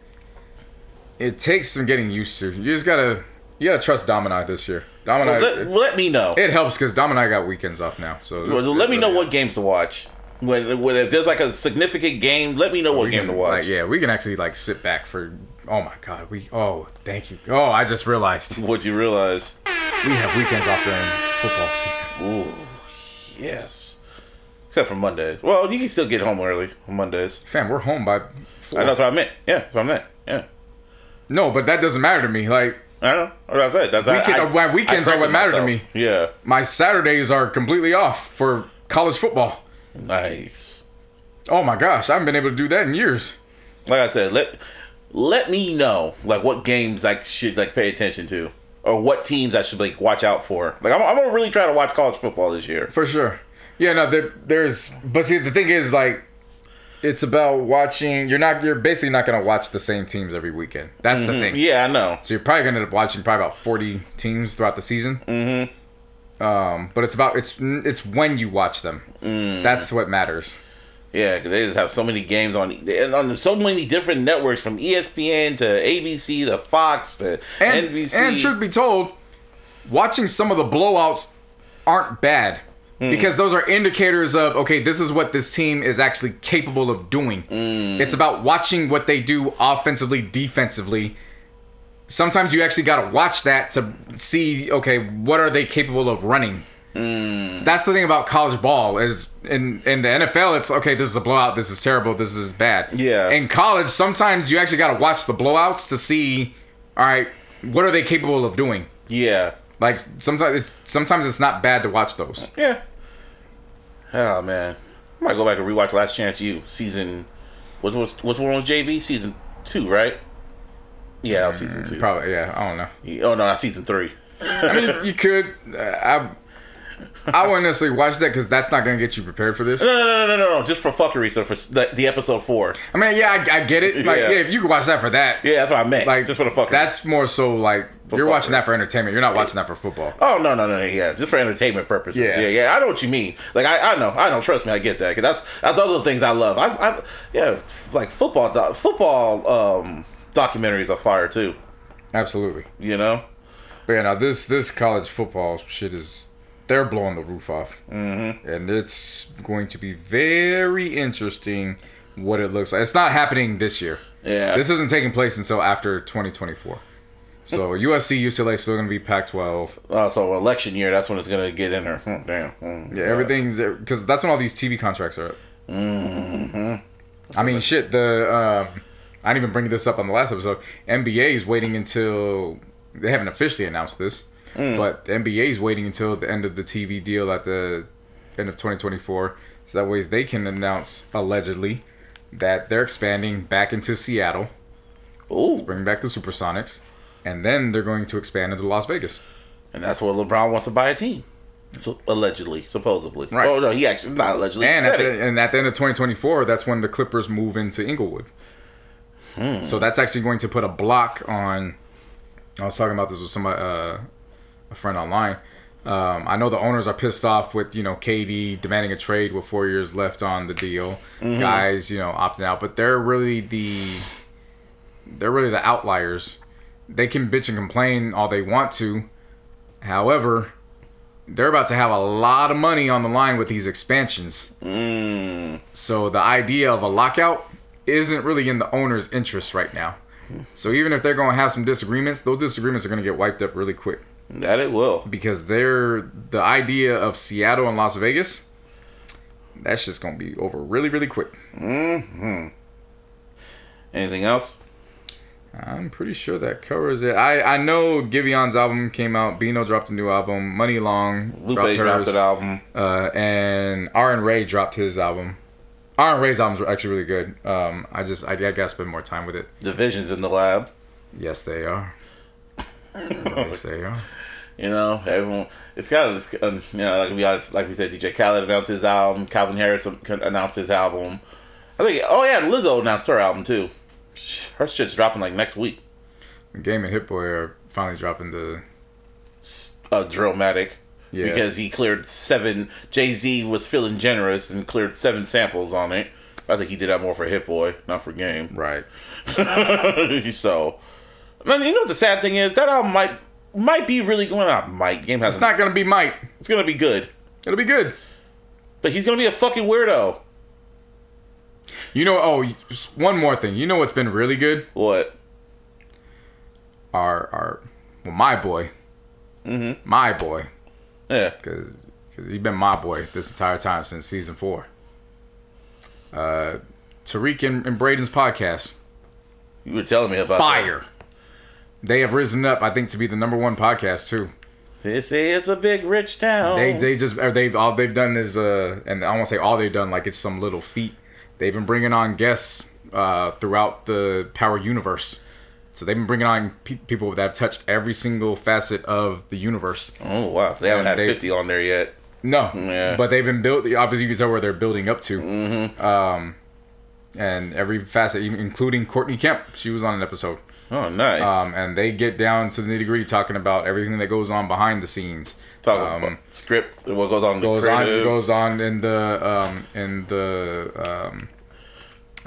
it takes some getting used to. You just gotta you gotta trust Domini this year. Domini, Let, it, let me know. it helps because Domini got weekends off now. So Well, let me know really- what games to watch. When, when if there's like a significant game, let me know what game can, to watch. Like, yeah, we can actually like sit back for. Oh my god, we. Oh, thank you. Oh, I just realized What you realize? we have weekends off during football season. Ooh, yes. Except for Mondays. Well, you can still get home early on Mondays. Fam, we're home by. Four. I know that's what I meant. Yeah, that's what I meant. Yeah. No, but that doesn't matter to me. Like I know. That's it. That's Weekend- I, well, weekends I are what matter to me. Yeah. my Saturdays are completely off for college football. Nice. Oh my gosh, I haven't been able to do that in years. Like I said, let let me know like what games I should like pay attention to, or what teams I should like watch out for. Like I'm, I'm gonna really try to watch college football this year. For sure. Yeah, no, there, there's. But see, the thing is, like, it's about watching. You're not. You're basically not gonna watch the same teams every weekend. That's the thing. Yeah, I know. So you're probably gonna end up watching probably about 40 teams throughout the season. Mm-hmm. Um, but it's about it's it's when you watch them. That's what matters. Yeah, 'cause they just have so many games on and on so many different networks from ESPN to ABC to Fox to And NBC. and truth be told, watching some of the blowouts aren't bad. Mm. Because those are indicators of okay, this is what this team is actually capable of doing. Mm. It's about watching what they do offensively, defensively. Sometimes you actually got to watch that to see okay, what are they capable of running. Mm. So that's the thing about college ball is in in the NFL it's okay this is a blowout this is terrible this is bad Yeah. in college sometimes you actually got to watch the blowouts to see all right what are they capable of doing yeah, like sometimes it's sometimes it's not bad to watch those yeah. Oh man, I might go back and rewatch Last Chance U season. Which was which one was JB season two, right? Yeah, that was season two. probably yeah I don't know Oh no, that's season three. I mean you could uh, I I wouldn't necessarily watch that because that's not gonna get you prepared for this No, no, no, no, no, no. Just for fuckery. So for the, the episode four. I mean yeah I, I get it like Yeah. yeah. if you could watch that for that Yeah, that's what I meant. like just for the fuckery. that's more so like you're watching that for entertainment you're not watching that for football Oh no no no yeah just for entertainment purposes yeah Yeah. yeah, I know what you mean like I, I know I know trust me I get that because that's that's other things I love I, I yeah like football football um documentaries are fire too absolutely you know But yeah, now this this college football shit is they're blowing the roof off, mm-hmm. and it's going to be very interesting what it looks like. It's not happening this year. yeah This isn't taking place until after 2024. So USC, UCLA still going to be Pac-12. uh, so election year that's when it's gonna get in there Hmm, damn Hmm. Yeah, everything's because that's when all these TV contracts are up. Mm-hmm. I mean, shit. The um, I didn't even bring this up on the last episode. NBA is waiting until they haven't officially announced this, but the NBA is waiting until the end of the TV deal at the end of 2024, so that way they can announce allegedly that they're expanding back into Seattle, Ooh, bring back the Supersonics, and then they're going to expand into Las Vegas. and that's where LeBron wants to buy a team so, allegedly supposedly Right. oh no he actually not allegedly And at, the, and at the end of 2024, that's when the Clippers move into Inglewood. So that's actually going to put a block on. I was talking about this with somebody, uh, a friend online. Um, I know the owners are pissed off with you know KD demanding a trade with four years left on the deal. Mm-hmm. Guys, you know, opting out, but they're really the they're really the outliers. They can bitch and complain all they want to. However, they're about to have a lot of money on the line with these expansions. Mm. So the idea of a lockout isn't really in the owner's interest right now. Hmm. So even if they're going to have some disagreements, those disagreements are going to get wiped up really quick that it will because they're the idea of Seattle and Las Vegas. That's just going to be over really, really quick. hmm anything else I'm pretty sure that covers it. I, I know Giveon's album came out. Bino dropped a new album. Money Long Lupe dropped dropped an album uh, and R and Ray dropped his album. R and Ray's albums were actually really good. Um, I just I, I gotta spend more time with it. divisions in the lab Yes, they are. Yes, they are. You know, everyone. It's kind of um, you know, like be honest, like we said, DJ Khaled announced his album. Calvin Harris announced his album. I think. Oh yeah, Lizzo announced her album too. Her shit's dropping like next week. Game and Hit Boy are finally dropping the Uh, Drillmatic. yeah. Because he cleared seven. Jay Z was feeling generous and cleared seven samples on it. I think he did that more for Hit Boy, not for Game. right. so, man, you know what the sad thing is? That album might might be really going out. Might Game has It's not gonna be Mike. It's gonna be good, It'll be good. but he's gonna be a fucking weirdo. You know. Oh, one more thing. You know what's been really good? What? Our our well, my boy. Mm-hmm. My boy, Yeah. because he's been my boy this entire time since season four. Uh, Tariq and, and Brayden's podcast. You were telling me about fire. They have risen up, I think, to be the number one podcast too. They say it's a big rich town. They they just they all they've done is uh, and I won't say all they've done like it's some little feat. They've been bringing on guests uh throughout the Power universe. So they've been bringing on pe- people that have touched every single facet of the universe. oh wow, they haven't And had they- fifty on there yet. No, Yeah. but they've been built. Obviously, you can tell where they're building up to. Mm-hmm. Um, and every facet, including Courtney Kemp, she was on an episode. Oh, nice. Um, and they get down to the nitty gritty, talking about everything that goes on behind the scenes. Talking um, about script, what goes on goes on goes on in the um, in the um,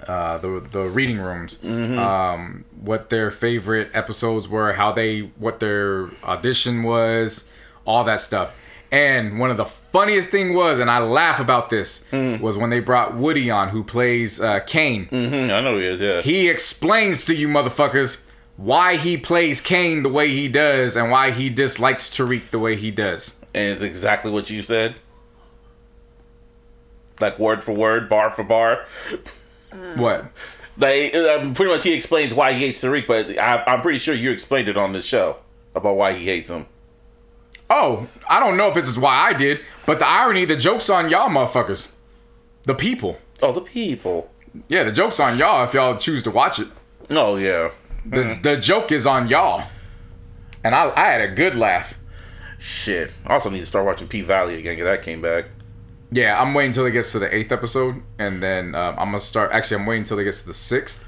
uh, the the reading rooms. Mm-hmm. Um, what their favorite episodes were, how they what their audition was, all that stuff. And one of the funniest thing was, and I laugh about this, Mm. was when they brought Woody on, who plays uh, Cane. Mhm, I know who he is, yeah. He explains to you motherfuckers why he plays Cane the way he does and why he dislikes Tariq the way he does. and it's exactly what you said. Like word for word, bar for bar. What? Like, um, pretty much he explains why he hates Tariq, but I, I'm pretty sure you explained it on this show about why he hates him. Oh, I don't know if it's why I did, but the irony, the joke's on y'all motherfuckers. The people. Oh, the people. Yeah, the joke's on y'all if y'all choose to watch it. Oh, yeah. The the joke is on y'all. And I, I had a good laugh. Shit. I also need to start watching P Valley again, 'cause that came back. Yeah, I'm waiting until it gets to the eighth episode, and then um, I'm gonna start. Actually, I'm waiting until it gets to the sixth.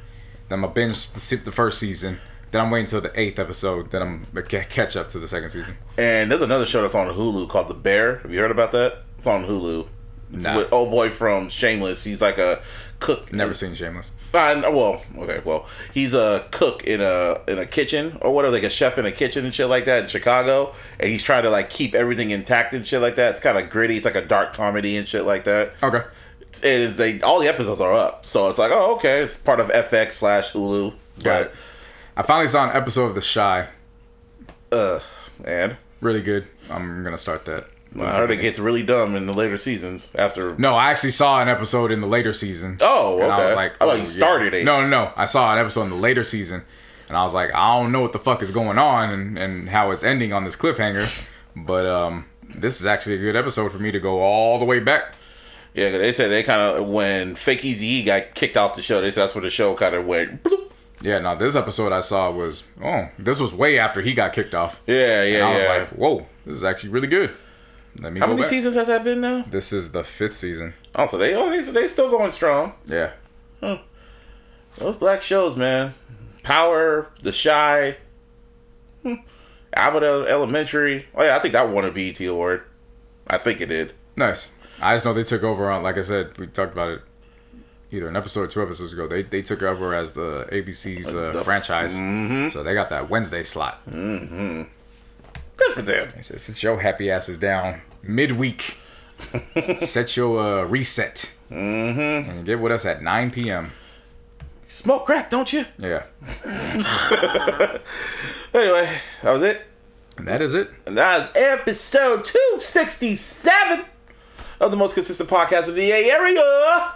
Then I'm gonna binge the, the first season. Then I'm waiting until the eighth episode. Then I'm gonna catch up to the second season. And there's another show that's on Hulu called The Bear. Have you heard about that? It's on Hulu. It's Nah. with old boy from Shameless. He's like a cook. Never seen Shameless. Uh, well, okay, well, he's a cook in a in a kitchen or whatever, like a chef in a kitchen and shit like that in Chicago, and he's trying to like keep everything intact and shit like that. It's kind of gritty. It's like a dark comedy and shit like that. Okay. And they all the episodes are up, so it's like, oh, okay, it's part of FX slash Hulu. Got But it. I finally saw an episode of The Chi. uh, man, Really good. I'm gonna start that. I heard it gets really dumb in the later seasons after. No, I actually saw an episode in the later season. Oh, And I was okay. like, I thought oh, you yeah. started it. No, no, no. I saw an episode in the later season, and I was like, I don't know what the fuck is going on and, and how it's ending on this cliffhanger. But um, this is actually a good episode for me to go all the way back. Yeah, they said they kind of when Fake Easy E got kicked off the show, they said that's where the show kind of went. bloop. Yeah, now this episode I saw was oh, this was way after he got kicked off. Yeah, yeah, And I was like, whoa, this is actually really good. Let me How many back. seasons has that been now? This is the fifth season. Oh, so they oh they, so they still going strong. Yeah. Those black shows, man. Power, The Chi, hmm. Abbott Elementary. Oh yeah, I think that won a BET award. I think it did. Nice. I just know they took over on, like I said, we talked about it either an episode or two episodes ago. They they took over as the ABC's uh, The f- franchise, so they got that Wednesday slot. Mm-hmm. Good for them. They said, sit your happy asses down midweek. Set your uh, reset mm-hmm. and get with us at 9 p.m. Smoke crack, don't you? Yeah, Anyway, that was it. and that is it. And that is episode 267 of the most consistent podcast in the Bay Area.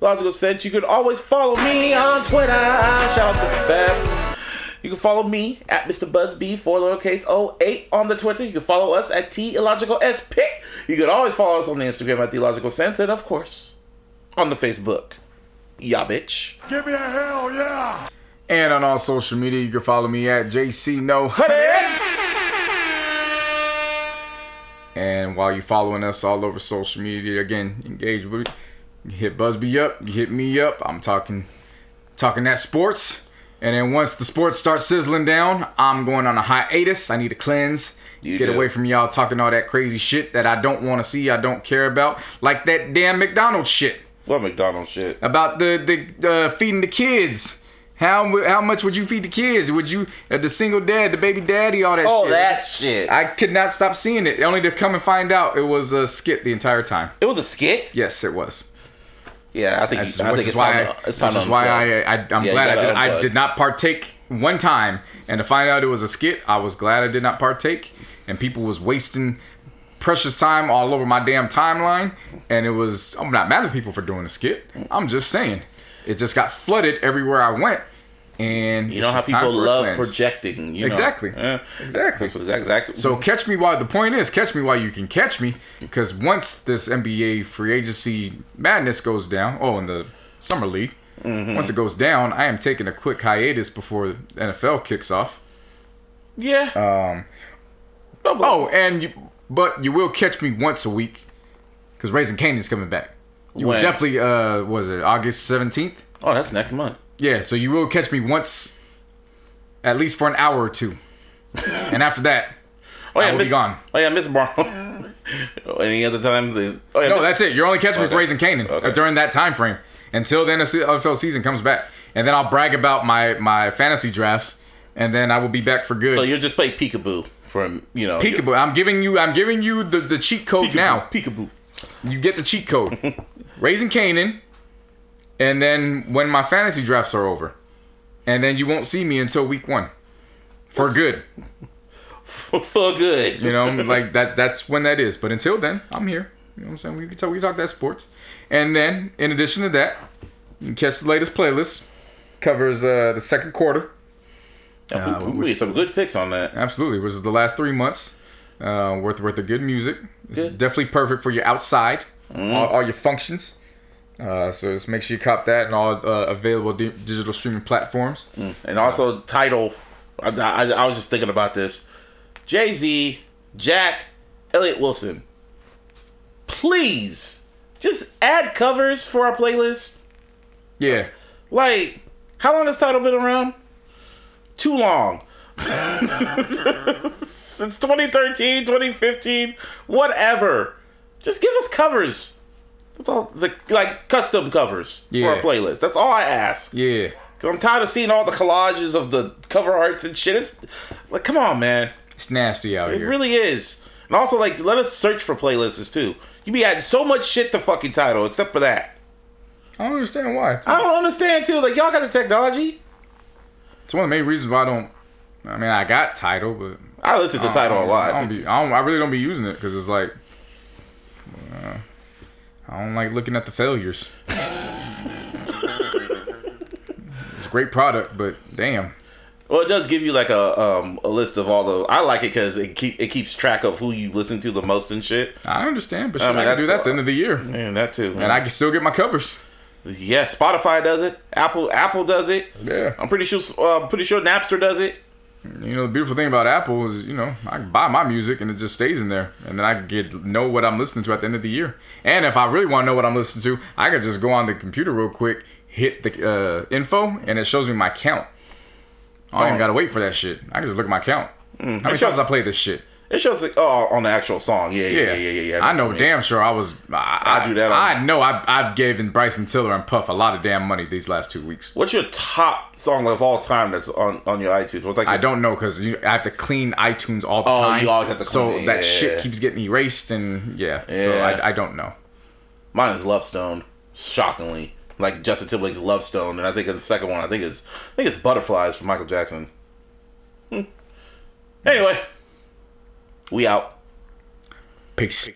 Logical sense, you can always follow me on Twitter. Shout out to Mr. Fab. You can follow me at Mr. Buzzbee for lowercase 08 on the Twitter. You can follow us at T Illogical S Pick. You can always follow us on the Instagram at The Illogical Sense. And of course, on the Facebook. Yeah, bitch. Give me a hell yeah! And on all social media, you can follow me at JC No And while you're following us all over social media, again, engage with me. You hit Busby up, you hit me up. I'm talking talking that sports. And then once the sports start sizzling down, I'm going on a hiatus. I need to cleanse. You get do. away from y'all talking all that crazy shit that I don't want to see, I don't care about. Like that damn McDonald's shit What McDonald's shit? about the the uh, feeding the kids. How how much would you feed the kids? Would you uh, the single dad, the baby daddy, all that? Oh, shit? that shit. I could not stop seeing it. Only to come and find out it was a skit the entire time. it was a skit? Yes, it was. Yeah, I think, That's, I which think it's why, time I, it's time which is why. I, I I'm you glad I did, I did not partake one time, and to find out it was a skit, I was glad I did not partake. And people was wasting precious time all over my damn timeline, and it was I'm not mad at people for doing the skit. I'm just saying, it just got flooded everywhere I went, and You know how people love cleanse. projecting. You know? Exactly. Yeah. Exactly. Exactly. So catch me while the point is catch me while you can catch me because once this NBA free agency madness goes down, oh, in the summer league, Mm-hmm. once it goes down, I am taking a quick hiatus before the NFL kicks off. yeah. Um, oh, and you, but you will catch me once a week because Raising Kanan's coming back. You will definitely, uh, was it August seventeenth? Oh, that's next month. Yeah, so you will catch me once, at least for an hour or two, and after that, Oh yeah, I will be gone. Oh yeah, Miss Brown. Any other times? is- Oh yeah, No, Miss- that's it. You're only catching me Okay. for Raising Kanan Okay. uh, during that time frame until the NFL season comes back, and then I'll brag about my my fantasy drafts, and then I will be back for good. So you'll just play peekaboo from you know Peekaboo. I'm giving you. I'm giving you the, the cheat code now. Peekaboo. You get the cheat code. Raising Kanan, and then when my fantasy drafts are over, and then you won't see me until week one, for good. For good. You know, like that. That's when that is. But until then, I'm here. You know what I'm saying? We can talk. We can talk that sports, and then in addition to that, you can catch the latest playlist. Covers uh, the second quarter. Yeah, we, we made some good picks on that. Absolutely, which is the last three months uh, worth worth of good music. It's Good. definitely perfect for your outside, all, all your functions. Uh, so just make sure you cop that and all uh, available di- digital streaming platforms. And also Tidal. I, I, I was just thinking about this. Jay Z, Jack, Elliot Wilson. Please, just add covers for our playlist. Yeah, Like, how long has Tidal been around? Too long. Since 2013, 2015, whatever. Just give us covers. That's all. The, like custom covers Yeah. for our playlist. That's all I ask. yeah. Cause I'm tired of seeing all the collages of the cover arts and shit. It's like, come on, man. It's nasty out It here. It really is. And also, like, let us search for playlists too. You be adding so much shit to fucking Tidal, except for that. I don't understand why. I don't understand too. Like, y'all got the technology. It's one of the main reasons why I don't. I mean, I got Tidal, but I listen to Tidal a lot. I don't be. I, don't, I really don't be using it because it's like. uh, I don't like looking at the failures. it's a great product, but damn. Well, it does give you like a um a list of all the. I like it because it keep it keeps track of who you listen to the most and shit. I understand, but I shit, I, mean, can do that at the end of the year, And that too. and I can still get my covers. yeah, Spotify does it. Apple Apple does it. Yeah. I'm pretty sure. Uh, I'm pretty sure Napster does it. You know, the beautiful thing about Apple is, you know, I buy my music and it just stays in there, and then I get know what I'm listening to at the end of the year. And if I really want to know what I'm listening to, I can just go on the computer real quick, hit the uh, info, and it shows me my count. I don't even gotta wait for that shit. I can just look at my count. How many It times shows- I played this shit? It shows like oh on the actual song. Yeah, yeah, Yeah, yeah, yeah. yeah, I know damn sure I was. I, I do that I know I've, I've given Bryson Tiller and Puff a lot of damn money these last two weeks. What's your top song of all time that's on on your iTunes? What's like? I don't know because I have to clean iTunes all the Oh, time. you always have to So it, that yeah, shit yeah. keeps getting erased, and yeah. So I, I don't know. Mine is Love Stone. Shockingly, like Justin Timberlake's Love Stone, and I think the second one, I think is I think it's Butterflies from Michael Jackson. Hmm. Anyway, we out. Peace.